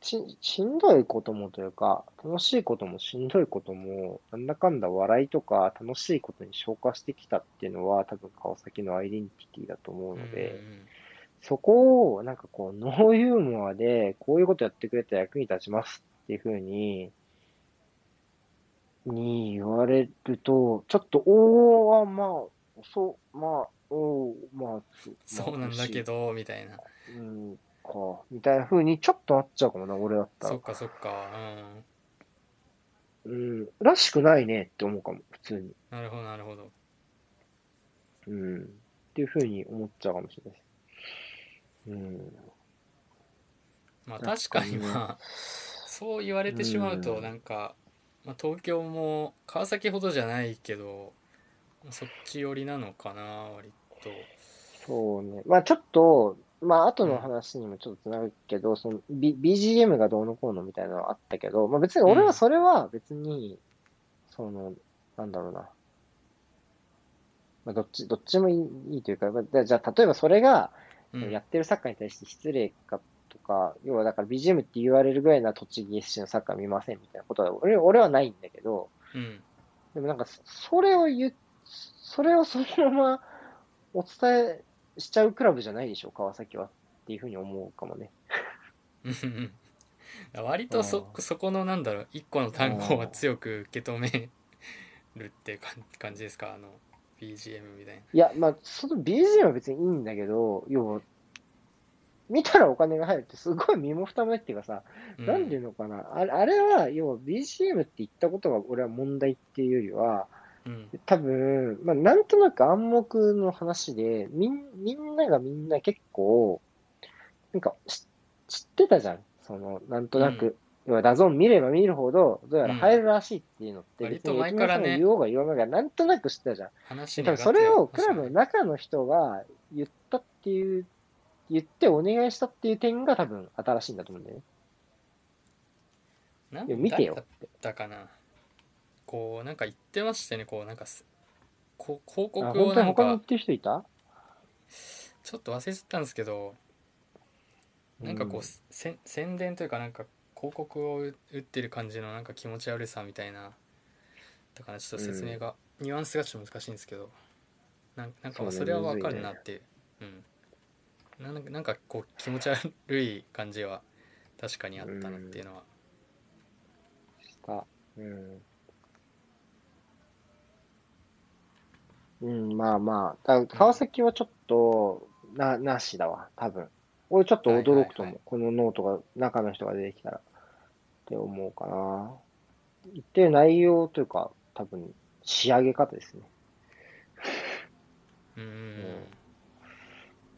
し、しんどいこともというか、楽しいこともしんどいことも、なんだかんだ笑いとか楽しいことに消化してきたっていうのは、多分川崎のアイデンティティだと思うので、そこを、なんかこう、ノーユーモアで、こういうことやってくれたら役に立ちますっていうふうに、に言われると、ちょっと、おー、あまあ、そう、まあ、おー、まあ、そうなんだけどみたいな。うん、か、みたいな風にちょっとなっちゃうかもな、俺だったらそっ。かそっかうん、らしくないねって思うかも、普通に。うんなるほどなるほどうん、っていう風に思っちゃうかもしれない。うん、まあ確かにまあそう言われてしまうとうんなんか、まあ、東京も川崎ほどじゃないけどそっち寄りなのかな割とそうね。まあちょっと、まあ後の話にもちょっとつなぐけど、その、B、BGM がどうのこうのみたいなのはあったけど、まあ別に俺はそれは別に、その、なんだろうな。まあどっち、どっちもいいいいというか、まあじゃあ例えばそれが、うん。やってるサッカーに対して失礼かとか、要はだから BGM って言われるぐらいな栃木 SC のサッカー見ませんみたいなことは俺俺はないんだけど、うん。でもなんかそそれを言う、それをそのままお伝えしちゃうクラブじゃないでしょ、川崎はっていうふうに思うかもね。割とそうん。そこのなんだろう一個の単語は強く受け止めるって感感じですか？あの BGM みたいな。いや、まあ、その BGM は別にいいんだけど、要は、見たらお金が入るってすごい身も蓋もないっていうかさ、うん。なんていうのかな、あれあれは、要は BGM って言ったことが俺は問題っていうよりは、うん多分、まあ、なんとなく暗黙の話で、みん、みんながみんな結構、なんか、し知ってたじゃん。その、なんとなく、要は DAZN 見れば見るほど、どうやら入るらしいっていうのって、うん別にえとみほさんが言おうが言わないが、なんとなく知ってたじゃん。話多分それをクラブのの中の人が言ったっていう、言ってお願いしたっていう点が多分新しいんだと思うんだよね。な見てよったかなこうなんか言ってましたよねこうなんかすこ広あ、告をなん本当に他にってる人いた？ちょっと忘れちゃったんですけどなんかこう、せん。宣伝というかなんか広告を打ってる感じのなんか気持ち悪さみたいなだからちょっと説明が、ニュアンスがちょっと難しいんですけどなんなんかまあそれはわかるなってう。ん。なんかなんかこう気持ち悪い感じは確かにあったなっていうのは、した。うん。うん、まあまあ。だ川崎はちょっと、な、なしだわ、多分。俺ちょっと驚くと思う。このノートが、中の人が出てきたら。って思うかな。言ってる内容というか、多分、仕上げ方ですね。うんうん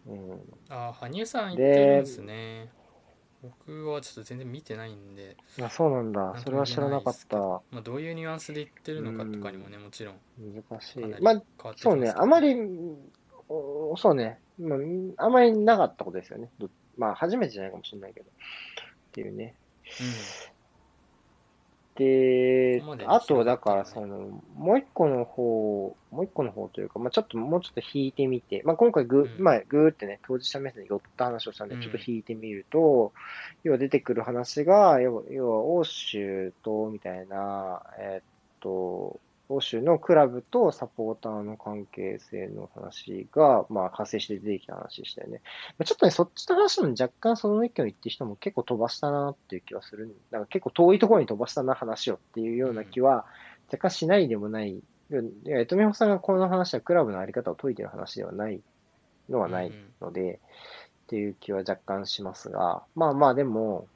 うんうん。あ羽生さん言ってるんですね僕はちょっと全然見てないんで、あ、そうなんだそれは知らなかった。まあ、どういうニュアンスで言ってるのかとかにもねもちろん難しいまあ、そうね、あまり、おそうね、まあ、あまりなかったことですよね。どまあ、初めてじゃないかもしれないけど。っていうね。であと、だから、その、もう一個の方、もう一個の方というか、まあ、ちょっと、もうちょっと引いてみて、まあ、今回ぐ、うん。まあ、ぐーってね、当事者目線で寄った話をしたんで、うん。ちょっと引いてみると、要は出てくる話が、要は、要は欧州と、みたいな、えーっと、欧州のクラブとサポーターの関係性の話が、まあ、派生して出てきた話でしたよね。まあちょっとね、そっちの話も若干その意見を言ってる人も結構飛ばしたなっていう気はする。なんか結構遠いところに飛ばしたな話をっていうような気は若干しないでもない。いや、江戸美穂さんがこの話はクラブのあり方を解いてる話ではないのはないので、っていう気は若干しますが、まあまあでも、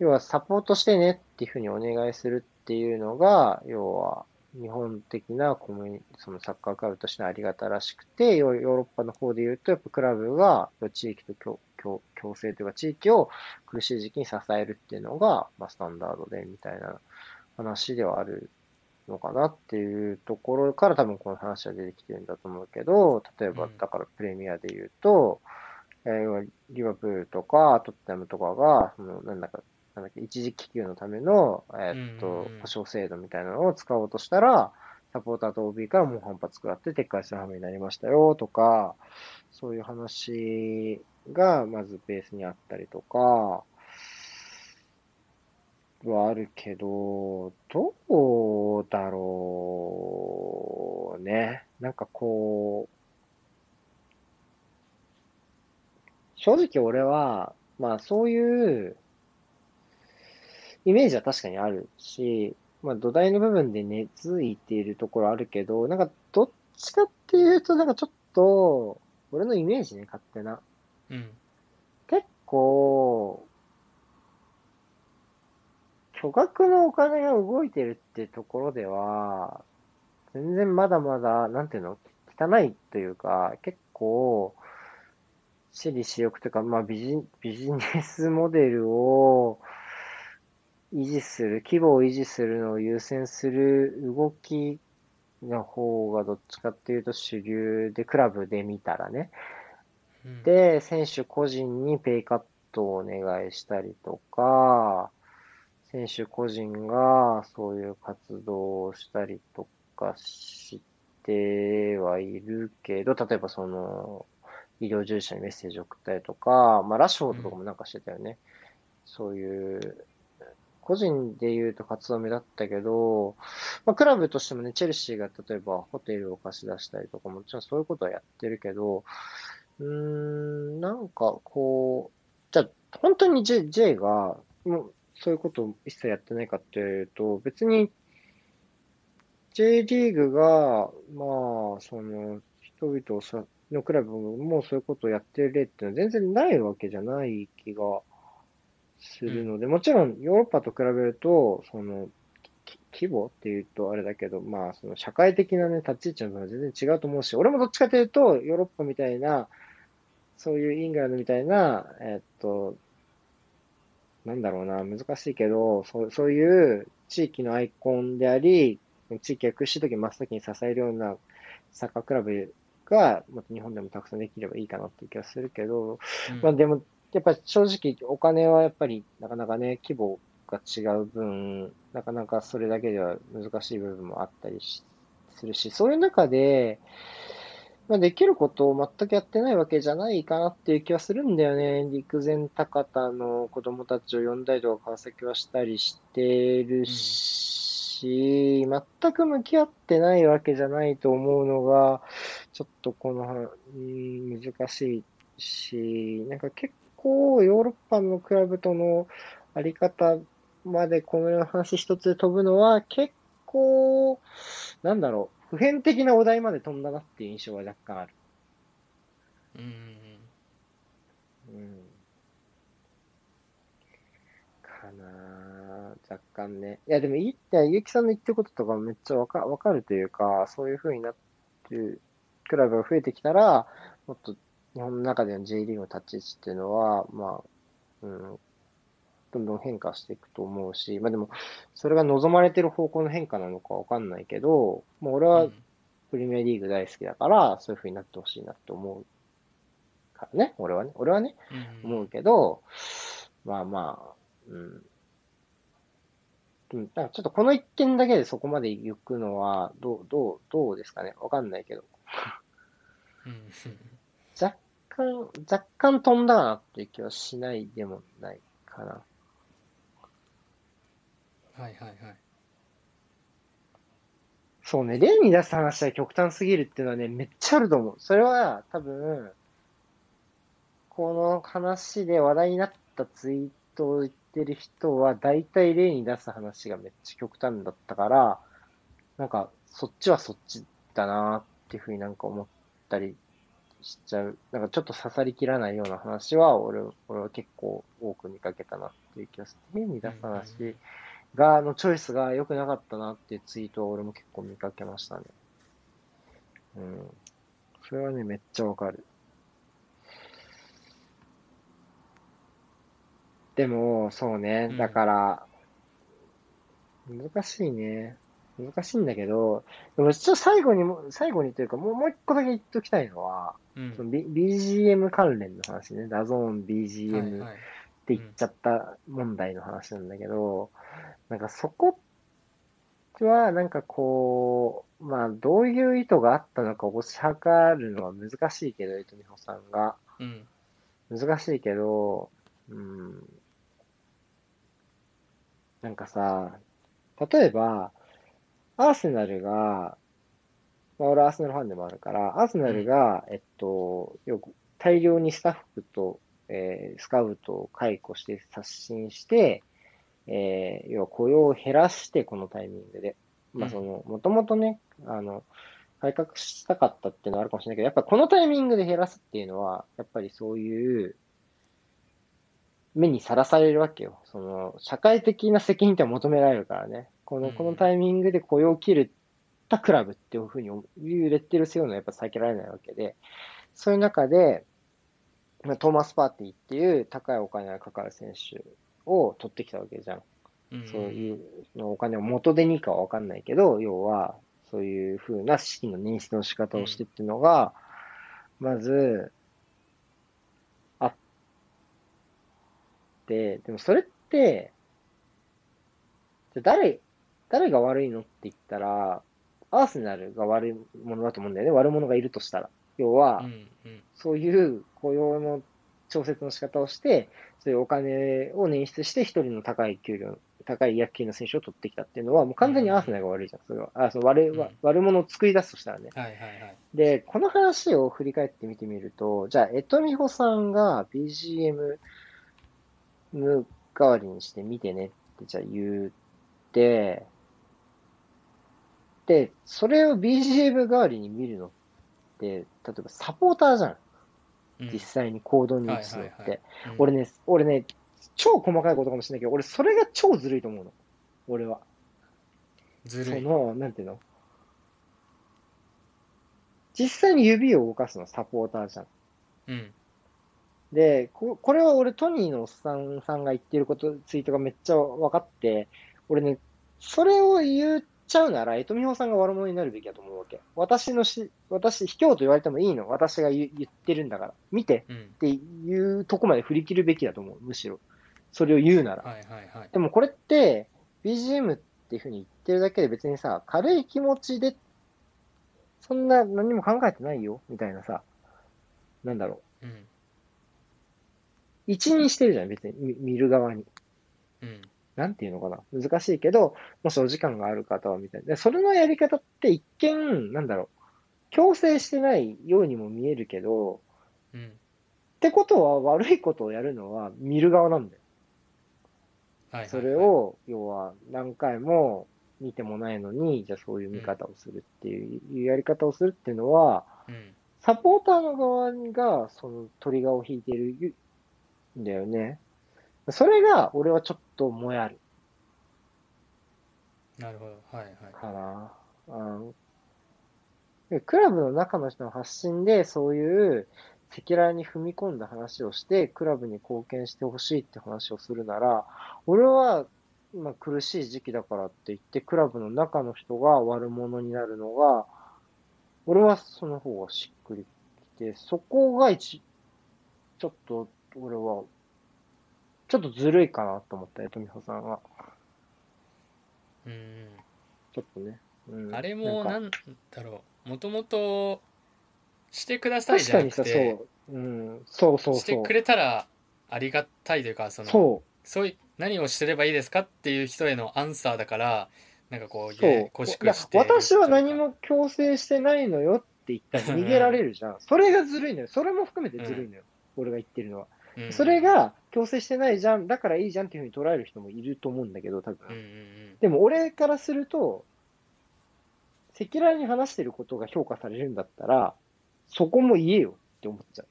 要はサポートしてねっていうふうにお願いするっていうのが、要は日本的なコミュニそのサッカークラブとしてのあり方らしくて、ヨヨーロッパの方で言うと、やっぱクラブが地域と共共共生というか、地域を苦しい時期に支えるっていうのが、まあ、スタンダードでみたいな話ではあるのかなっていうところから多分この話は出てきてるんだと思うけど、例えばうん。だからプレミアで言うと、えー要はリバプールとかトッテナムとかが、そのなんだか、なんだっけ、一時帰給のための、えーっと保証制度みたいなのを使おうとしたら、サポーターと OB からもう反発食らって撤回する羽目になりましたよとか、そういう話がまずベースにあったりとか、はあるけど、どうだろうね。なんかこう、正直俺は、まあそういうイメージは確かにあるし、まあ土台の部分で根付いているところあるけど、なんかどっちかっていうと、なんかちょっと、俺のイメージね、勝手な。うん結構、巨額のお金が動いてるってところでは、全然まだまだ、なんていうの、汚いというか、結構、私利私欲というか、まあビジビジネスモデルを維持する、規模を維持するのを優先する動きの方がどっちかっていうと主流で、クラブで見たらね。うんで、選手個人にペイカットをお願いしたりとか、選手個人がそういう活動をしたりとかしてはいるけど、例えばその、医療従事者にメッセージを送ったりとか、まあ、ラッシュフォードとかもなんかしてたよね。そういう、個人で言うと活動目立ったけど、まあ、クラブとしてもね、チェルシーが例えばホテルを貸し出したりとか、もちろんそういうことはやってるけど、うーん、なんかこう、じゃあ、本当に J, J が、もう、そういうことを一切やってないかっていうと、別に、J リーグが、まあ、その、人々をさ、のクラブもそういうことをやってる例っていうのは全然ないわけじゃない気がするので、もちろんヨーロッパと比べると、その、き規模っていうとあれだけど、まあ、その社会的なね、立ち位置の部分は全然違うと思うし、俺もどっちかというと、ヨーロッパみたいな、そういうイングランドみたいな、えっと、なんだろうな、難しいけど、そうそういう地域のアイコンであり、地域が苦しい時真っ先に支えるようなサッカークラブが、また日本でもたくさんできればいいかなっていう気がするけど、うん。まあでも、やっぱ正直お金はやっぱりなかなかね、規模が違う分、なかなかそれだけでは難しい部分もあったりしするし、そういう中で、まあ、できることを全くやってないわけじゃないかなっていう気はするんだよね。陸前高田の子供たちを呼んだりとか川崎はしたりしてるし、全く向き合ってないわけじゃないと思うのが、ちょっとこの、うん難しいし、なんか結構ヨーロッパのクラブとのあり方までこのような話一つで飛ぶのは結構、なんだろう、普遍的なお題まで飛んだなっていう印象は若干ある。うんうんうん。かなぁ若干ね。いや、でもいいって、ゆうきさんの言ってることとかめっちゃわかわかるというか、そういう風になってるクラブが増えてきたら、もっと日本の中での J リーグの立ち位置っていうのは、まあ、うん、どんどん変化していくと思うし、まあでも、それが望まれてる方向の変化なのかわかんないけど、もう俺はうん。プレミアリーグ大好きだから、そういう風になってほしいなって思うからね、俺はね、俺はね、うん。思うけど、まあまあ、うん。うん、なんかちょっとこの一件だけでそこまで行くのは、どう、どう、どうですかね？わかんないけど。うん。若干、若干飛んだかなっていう気はしないでもないかな。はいはいはいそうね、例に出す話は極端すぎるっていうのはね、めっちゃあると思う。それは多分、この話で話題になったツイートを言ってる人は、大体例に出す話がめっちゃ極端だったから、なんか、そっちはそっちだなっていうふうになんか思ったりしちゃう。なんかちょっと刺さりきらないような話は、俺、俺は結構多く見かけたなっていう気がする。例に出す話。が、のチョイスが良くなかったなっていうツイートを俺も結構見かけましたね。うん。それはね、めっちゃわかる。でも、そうねう、んだから、難しいね。難しいんだけど、でもちょっと最後にも、最後にというか、もうもう一個だけ言っときたいのは、うんその B- BGM 関連の話ね、 DAZN はい BGM はいって言っちゃった問題の話なんだけど、なんかそこはなんかこう、まあどういう意図があったのか推し量るのは難しいけど、えとみほさんが。うん難しいけど、うん。なんかさ、例えば、アーセナルが、まあ俺アーセナルファンでもあるから、アーセナルが、えっと、よく大量にスタッフと、えースカウトを解雇して刷新して、えー要は雇用を減らして、このタイミングで。まあうんその、もともとね、あの、改革したかったっていうのはあるかもしれないけど、やっぱこのタイミングで減らすっていうのは、やっぱりそういう、目にさらされるわけよ。その、社会的な責任って求められるからね。この、うん。このタイミングで雇用を切るたクラブっていうふうにいうレッテルするのはやっぱ避けられないわけで、そういう中で、まあトーマス・パーティーっていう高いお金がかかる選手を取ってきたわけじゃん。うん。そういうのお金を元手にかはわかんないけど、要は、そういう風な資金の捻出の仕方をしてっていうのが、まず、あって、でもそれって、誰、誰が悪いのって言ったら、アーセナルが悪いものだと思うんだよね。悪者がいるとしたら。要は、うんうんそういう雇用の調節の仕方をして、そういうお金を捻出して、一人の高い給料、高い野球の選手を取ってきたっていうのは、もう完全にアーセナルが悪いじゃん。それは。あ、その悪い、うん悪者を作り出すとしたらね。はいはいはいで、この話を振り返ってみてみると、じゃあ、江戸美穂さんが BGM 代わりにして見てねってじゃあ言って、で、それを BGM 代わりに見るのって、例えばサポーターじゃん。うん実際に行動に移すのって。俺ね、俺ね、超細かいことかもしれないけど、俺それが超ずるいと思うの。俺は。ずるいその、なんていうの？実際に指を動かすのはサポーターじゃん。うんで、ここれは俺トニーのおっさんさんが言ってること、ツイートがめっちゃ分かって、俺ね、それを言っちゃうなら、江戸美穂さんが悪者になるべきだと思うわけ。私のし、私、卑怯と言われてもいいの。私が言言ってるんだから。見てうんっていうとこまで振り切るべきだと思う。むしろ。それを言うなら。はいはいはいでもこれって、BGM っていうふうに言ってるだけで別にさ、軽い気持ちで、そんな何も考えてないよ、みたいなさ、なんだろう。うん一任してるじゃん、別に、み見る側に。うんなんていうのかな。難しいけど、もしお時間がある方はみたいな。で、それのやり方って一見、なんだろう。強制してないようにも見えるけど、うんってことは悪いことをやるのは見る側なんだよ。はいそれを、要は何回も見てもないのに、じゃあそういう見方をするっていう、やり方をするっていうのは、うんサポーターの側がそのトリガーを引いてるんだよね。それが俺はちょっともやる。なるほど。はいはい。かな。うん。でクラブの中の人の発信でそういう赤裸々に踏み込んだ話をして、クラブに貢献してほしいって話をするなら、俺は今苦しい時期だからって言って、クラブの中の人が悪者になるのが、俺はその方がしっくりきて、そこが一、ちょっと俺は、ちょっとずるいかなと思ったよ、富穂さんは。うんちょっとね。うん、あれもなんんだろうもともとしてくださいじゃなくてそう、うん、そうそうそうしてく。れたらありがたいというかそのそそういう何をしてればいいですかっていう人へのアンサーだからなんかこうそうややこしくしてだるというか私は何も強制してないのよって言ったら逃げられるじゃん。それがずるいのよ。それも含めてずるいのよ。俺が言ってるのは。うんそれが強制してないじゃん、だからいいじゃんっていうふうに捉える人もいると思うんだけど、多分。うんうんうんでも俺からすると、赤裸々に話してることが評価されるんだったら、そこも言えよって思っちゃう。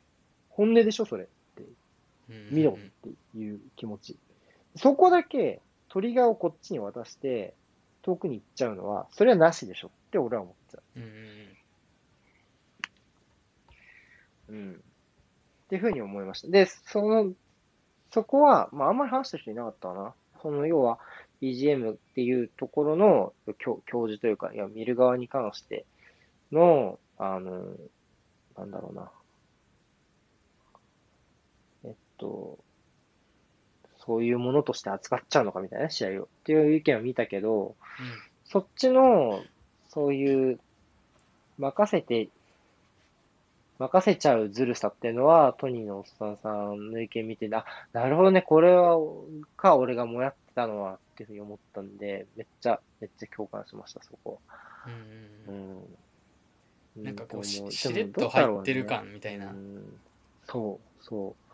本音でしょ、それ。うんうん見ろっていう気持ち。そこだけトリガーをこっちに渡して遠くに行っちゃうのは、それはなしでしょって俺は思っちゃうんうんう。うん。いうふうに思いました。で、その、そこは、まああんまり話した人いなかったかな。その要は BGM っていうところの教教授というか、いや、見る側に関しての、あの、なんだろうな。えっと、そういうものとして扱っちゃうのかみたいな試合を。っていう意見を見たけど、そっちの、そういう、任せて、任せちゃうずるさっていうのは、トニーのおっさんさんの意見見て、あ、なるほどね、これは、か、俺がもやってたのは、っていうふうに思ったんで、めっちゃ、めっちゃ共感しました、そこ。うんうんうんうん。なんかこうしでもしれっと入ってる感みたいなうんそう、そう。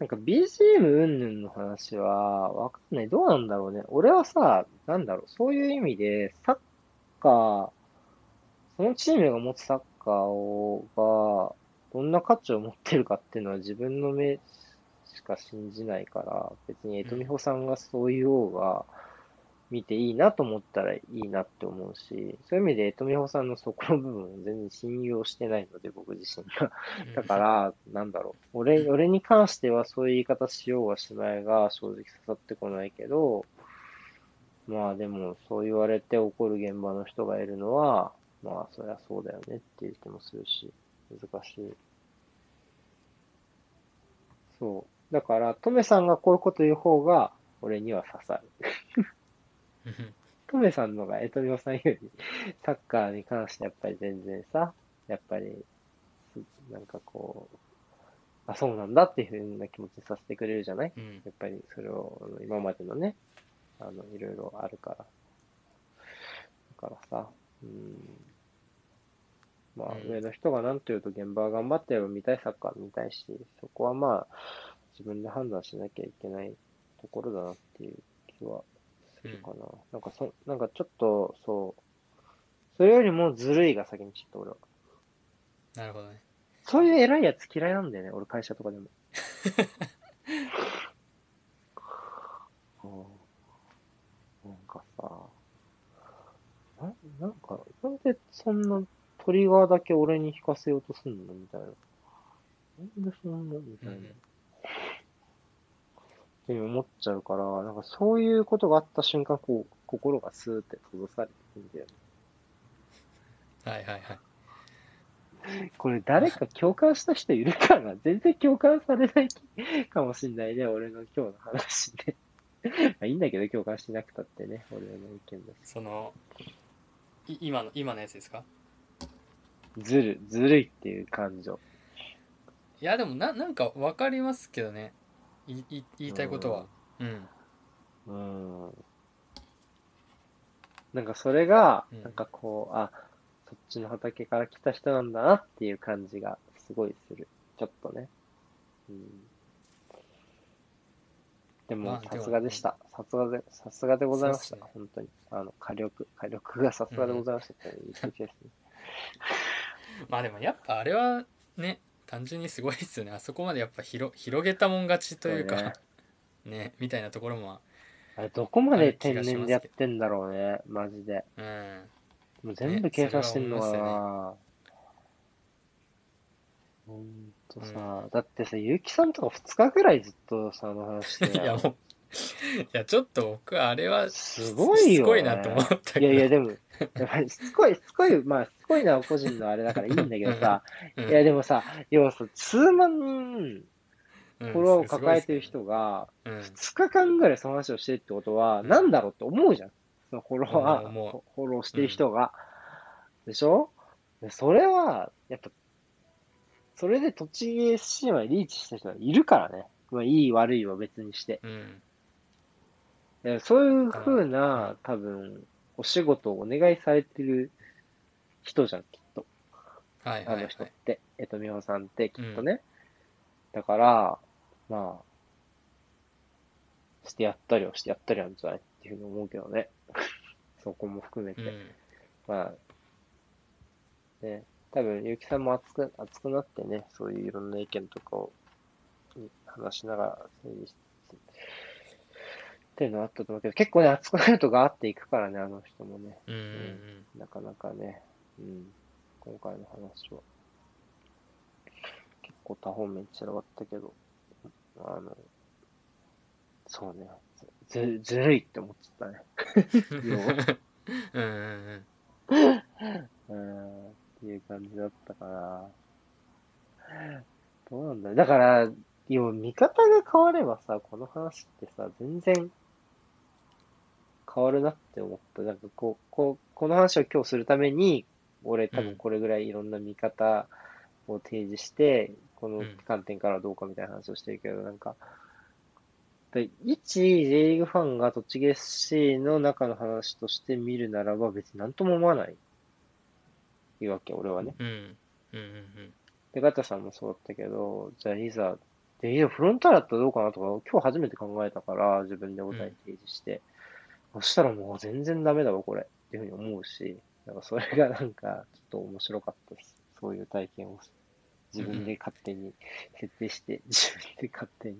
なんか BGM 云々の話は、わかんない。どうなんだろうね。俺はさ、なんだろう、そういう意味で、サッカー、そのチームが持つサッカーを、が、どんな価値を持ってるかっていうのは自分の目しか信じないから、別に江戸美穂さんがそういう方が見ていいなと思ったらいいなって思うし、そういう意味で江戸美穂さんのそこの部分を全然信用してないので、僕自身が。だから、なんだろう。俺、俺に関してはそういう言い方しようがしまいが正直刺さってこないけど、まあでも、そう言われて怒る現場の人がいるのは、まあそりゃそうだよねっていう気もするし、難しい。そう。だから、トメさんがこういうこと言う方が、俺には刺さる。う んトメさんのが、エトミオさんより、サッカーに関してやっぱり全然さ、やっぱり、すなんかこう、あ、そうなんだっていうふうな気持ちにさせてくれるじゃない？うんやっぱりそれを、今までのね、あの、いろいろあるから。だからさ、うん。まあ、うん上の人が何と言うと現場が頑張ってれば見たいサッカー見たいし、そこはまあ、自分で判断しなきゃいけないところだなっていう気はするかな。なんかそ、なんかちょっと、そう、それよりもずるいが先にちょっと俺は。なるほどねそういう偉いやつ嫌いなんだよね、俺会社とかでも。うんなんかさ、ななんか、なんでそんなトリガーだけ俺に引かせようとすんのみたいな。なんでそんなみたいな。うんふうに思っちゃうから、なんかそういうことがあった瞬間、こう、心がスーって閉ざされてるんだよね。はいはいはいこれ誰か共感した人いるかな？全然共感されないかもしんないね、俺の今日の話で。まあいいんだけど、共感しなくたってね、俺の意見だし。そのい今の今のやつですか？ずる、ずるいっていう感情。いやでもななんか分かりますけどねいい言いたいことはうんうん。なんかそれがうん、なんかこう、あ、そっちの畑から来た人なんだなっていう感じがすごいする。ちょっとね。うん。でもさすがでした。さすがで、さすがでございました。ね本当に。あの、火力、火力がさすがでございましたって言ってる気がする。まあでもやっぱあれはね単純にすごいですよね。あそこまでやっぱ広広げたもん勝ちというかね。ねみたいなところもあれ、どこまで天然でやってんだろうね、マジで。うん。もう全部計算してんのかな、ほんとさ、だってさ、ゆうきさんとか2日ぐらいずっとさ、あの話して。いやもういやちょっと僕はあれはすごいよ、ね。しつこいなと思ったけど。いやいや、でも、やっぱりしつこい、しつこい、まあ、しつこいのは個人のあれだからいいんだけどさ、うん。いや、でもさ、要はさ、数万人うん。フォロワーを抱えてる人が、うん。2日間ぐらいその話をしてるってことは、なんだろうって思うじゃん。そのフォロワー、フォローしてる人が。でしょ？でそれは、やっぱ、それで栃木 SC までリーチした人はいるからね。まあ、いい悪いは別にして。うん。でそういう風な、多分、お仕事をお願いされてる人じゃん、きっと。あのはいはいはい人って。えっと、美穂さんってきっとね。だから、まあ、してやったりはしてやったりなんじゃないっていうふうに思うけどね。そこも含めて。うんまあ、ね、多分、ゆうきさんも熱く、熱くなってね、そういういろんな意見とかをうん話しながら整理しつつ、っていうのはあったと思うけど、結構ね、熱くなるとガーっていくからね、あの人もね。うんうんなかなかね、うん、今回の話は。結構多方面散らばったけど、あの、そうね、ず、ずるいって思っちゃったね。うん。うん。っていう感じだったから、どうなんだだから、要は見方が変わればさ、この話ってさ、全然変わるなって思った。なんかこう、こう、この話を今日するために、俺多分これぐらいいろんな見方を提示して、この観点からはどうかみたいな話をしてるけど、なんか、で一 J リーグファンが栃木 SC の中の話として見るならば別に何とも思わない。いうわけ、俺はね。うんうんうんで、ガタさんもそうだったけど、じゃあいざ、で、いや、フロンターレだったらどうかなとか、今日初めて考えたから、自分でお題提示して、そしたらもう全然ダメだわ、これ。っていうふうに思うし、なんかそれがなんか、ちょっと面白かったです。そういう体験を自分で勝手に設定して、自分で勝手に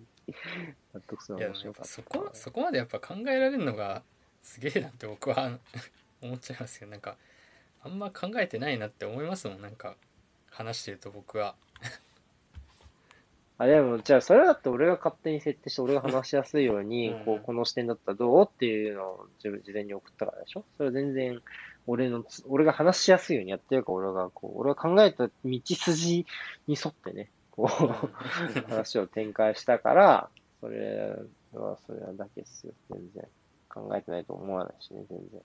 納得するの面白かった。そこそこまでやっぱ考えられるのがすげえなって僕は 思っちゃいますけどなんかあんま考えてないなって思いますもんなんか話してると僕は あ、でも、じゃあ、それだって俺が勝手に設定して、俺が話しやすいようにうん、こう、この視点だったらどうっていうのを自分、事前に送ったからでしょ？それは全然、俺のつ、俺が話しやすいようにやってるから、俺が、こう、俺が考えた道筋に沿ってね、こう、話を展開したから、それは、それはだけですよ、全然。考えてないと思わないしね、全然。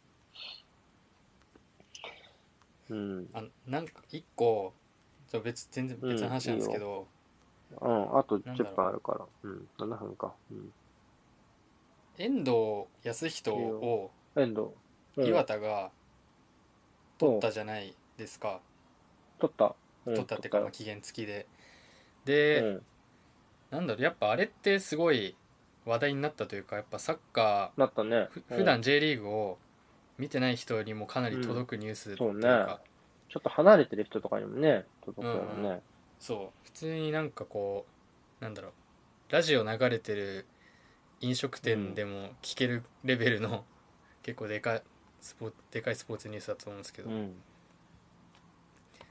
うん。あなんか一個ちょ別全然別の話なんですけど、うん、あとなんだろう10分あるから。うん、7分か。うん。遠藤康人を遠藤。うん岩田が取ったじゃないですか、取った。うん取ったっていうか、まあ、取期限付きで。で、ようん。なんだろうやっぱあれってすごい話題になったというかやっぱサッカなったね。ーふ。普段 J リーグを見てない人にもかなり届くニュースっていうそうか、ね。ちょっと離れてる人とかにもね、届くようんね。そう。普通になんかこうなんだろう。ラジオ流れてる飲食店でも聞けるレベルの結構でかいスポでかいスポーツニュースだと思うんですけど、うん。うん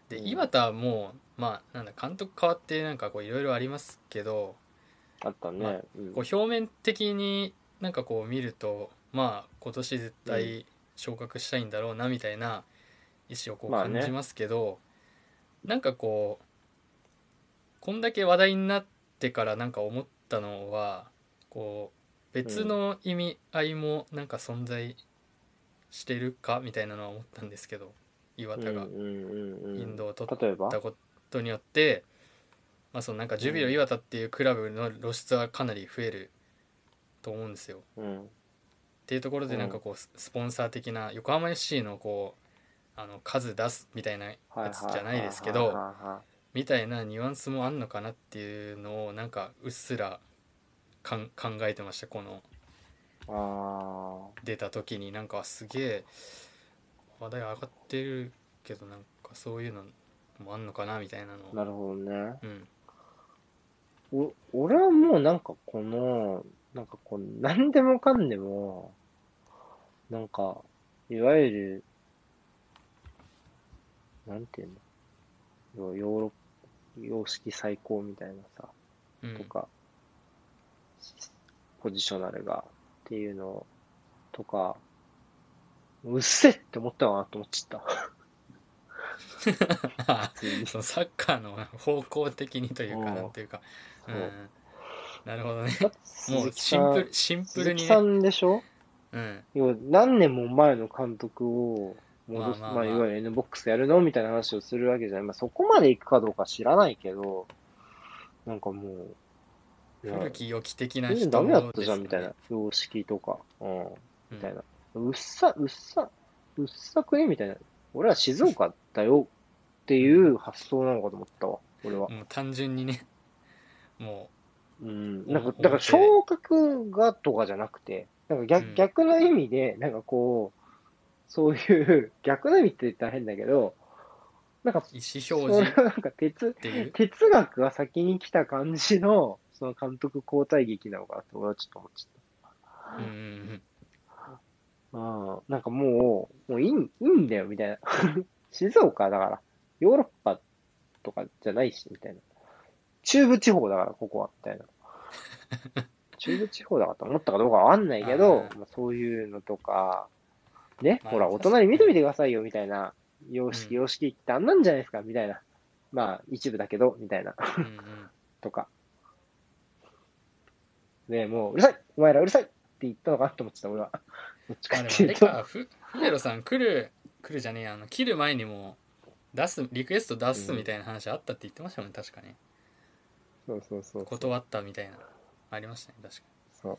で岩田もまあなんだ監督変わってなんかこういろいろありますけどあったまあね。うんこう表面的になんかこう見るとまあ今年絶対昇格したいんだろうなみたいな意思をこうまあね感じますけど、なんかこうこんだけ話題になってからなんか思ったのはこう別の意味合いもなんか存在してるかみたいなのは思ったんですけど岩田が。インドを取ったことによって、まあ、そのなんかジュビロ磐田っていうクラブの露出はかなり増えると思うんですよ。うん。っていうところでなんかこうススポンサー的な横浜 FC のこうあの数出すみたいなやつじゃないですけどみたいなニュアンスもあんのかなっていうのをなんかうっすらかん考えてましたこの出た時になんかすげえ話題上がってるけどなんかそういうのもあんのかなみたいなのあ、なるほどね。うん。お俺はもうなんかこの、なんかこう、何でもかんでも、なんか、いわゆる、なんていうの？ヨーロ洋式最高みたいなさ、うん。とか、ポジショナルがっていうのとか、うっせって思ったかなと思っちゃった。そのサッカーの方向的にというかうん。なんていうか。なるほどね。もうシンプルシンプルにね。さんでしょ？うん。要は何年も前の監督を戻す、まあまあまあ。まあいわゆる N ボックスやるの？みたいな話をするわけじゃない。まあ、そこまで行くかどうか知らないけど、なんかもう、古き良き的な人ダメだったじゃん、みたいな。様式とか、うん、うんみたいな。うっさ、うっさ、うっさくねみたいな。俺は静岡だよっていう発想なのかと思ったわ、俺は。もう単純にねもうん。おなんか、だから昇格がとかじゃなくて、なんか逆,、うん逆の意味で、なんかこう、そういう、逆の意味って言ったら変だけど、なんか、う意思そ表示なんか哲、哲学が先に来た感じの、その監督交代劇なのかなって俺はちょっと思っちゃっうんうんた。ああ、なんかもう、もういいんいいんだよ、みたいな。静岡だから、ヨーロッパとかじゃないし、みたいな。中部地方だから、ここは、みたいな。中部地方だからと思ったかどうかわかんないけどまあ、そういうのとか、ね、まあほら、大人に見てみてくださいよ、みたいな。様式、うん様式ってあんなんじゃないですか、みたいな。まあ、一部だけど、みたいな。うんうん とか。ねもう、うるさいお前らうるさいって言ったのかなと思ってた、俺は。どっちかっていうと。もあれかフフベロさん来る来るじゃねえやあの切る前にも出すリクエスト出すみたいな話あったって言ってましたもんね確かねそうそうそう。断ったみたいなありましたね確かそう。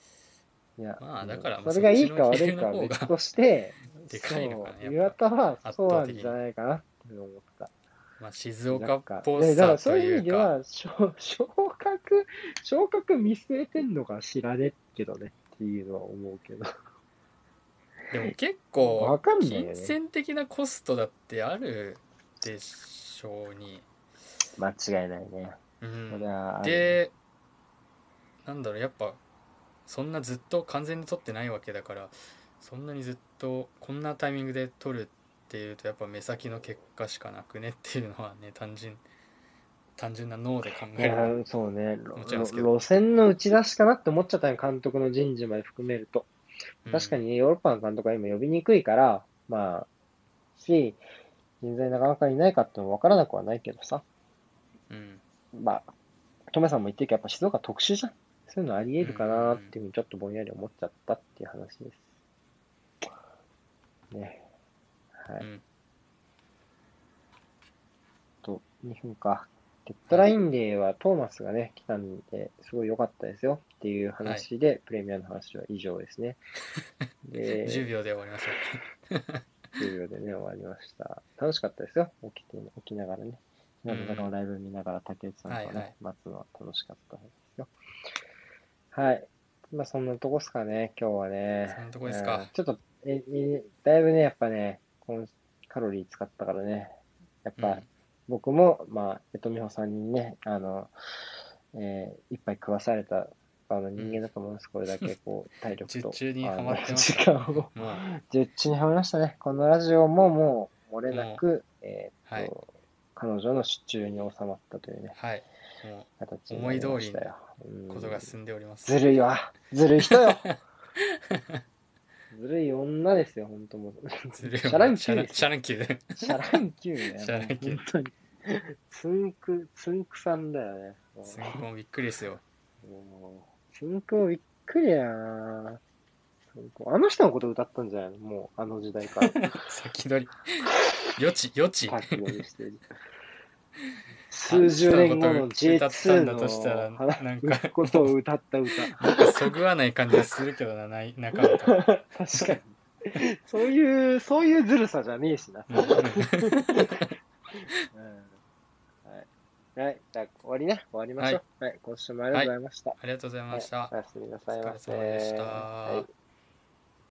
いや、まあだからそれがいいか悪いかはとして、でかいのかなそうやっぱ岩田は圧そうなんじゃないかなって思った。にまあ静岡っぽでだからさとそういう意味でいうかは、昇昇格、昇格見据えてんのか知らねえけどねっていうのは思うけど。でも結わ構金銭的なコストだってあるでしょうに、間違いないね。ん、でなんだろうやっぱそんなずっと完全に取ってないわけだからそんなにずっとこんなタイミングで取るっていうとやっぱ目先の結果しかなくねっていうのはね単純単純な脳で考いえるや、そうね。路線の打ち出しかなって思っちゃったね、監督の人事まで含めると。うん確かにね、ヨーロッパの監督は今呼びにくいから、まあ、し、人材なかなかいないかってのも分からなくはないけどさ。うんまあ、トメさんも言ってるけど、やっぱ静岡特殊じゃん。そういうのあり得るかなっていうふうにちょっとぼんやり思っちゃったっていう話です。ね。はい。うんと、2分か。デッドラインデーはトーマスがね、来たんで、すごい良かったですよっていう話で、プレミアの話は以上ですね。で、10秒で終わりましょ10 秒でね、終わりました。楽しかったですよ。起きて、起きながらね。日向坂のライブ見ながら竹内さんとね、はいはい待つのは楽しかったですよ。はい。まあそんなとこっすかね、今日はね。そんなとこですかうんちょっと、え、え、だいぶね、やっぱね、カロリー使ったからね、やっう、ぱ、僕も、まあ、えとみほさんにね、あの、えー一杯食わされた側の人間だと思います。これだけ、こう、体力と。術中にはまってまあすの時間を。うん、もう術中にはまりましたね。このラジオももう漏れなく、えーっと、はい彼女の手中に収まったというね。はいも形になりましたよ。うことが進んでおりますずるいわ。ずるい人よ。ずるい女ですよ、本当もう。ずるいシャ乱Qですシャ乱Qシャ乱Qね。シャ乱Q本当に。つんく、つんくさんだよね。もうすごくもびっくりですよもうつんくもびっくりやなあの人のこと歌ったんじゃないの？もう、あの時代から。先取り予知予知先取りしてる。数十年後の J2 歌ったんだのとしたらなんかことを歌った歌。なんかそぐわない感じがするけどなない中確かに。そういう、そういうずるさじゃねえしな。はい。はい。じゃあ、終わりね。終わりましょう。はい。今週もありがとうございました。ありがとうございました、はいおやすみなさいませ。お疲れ様でしたはい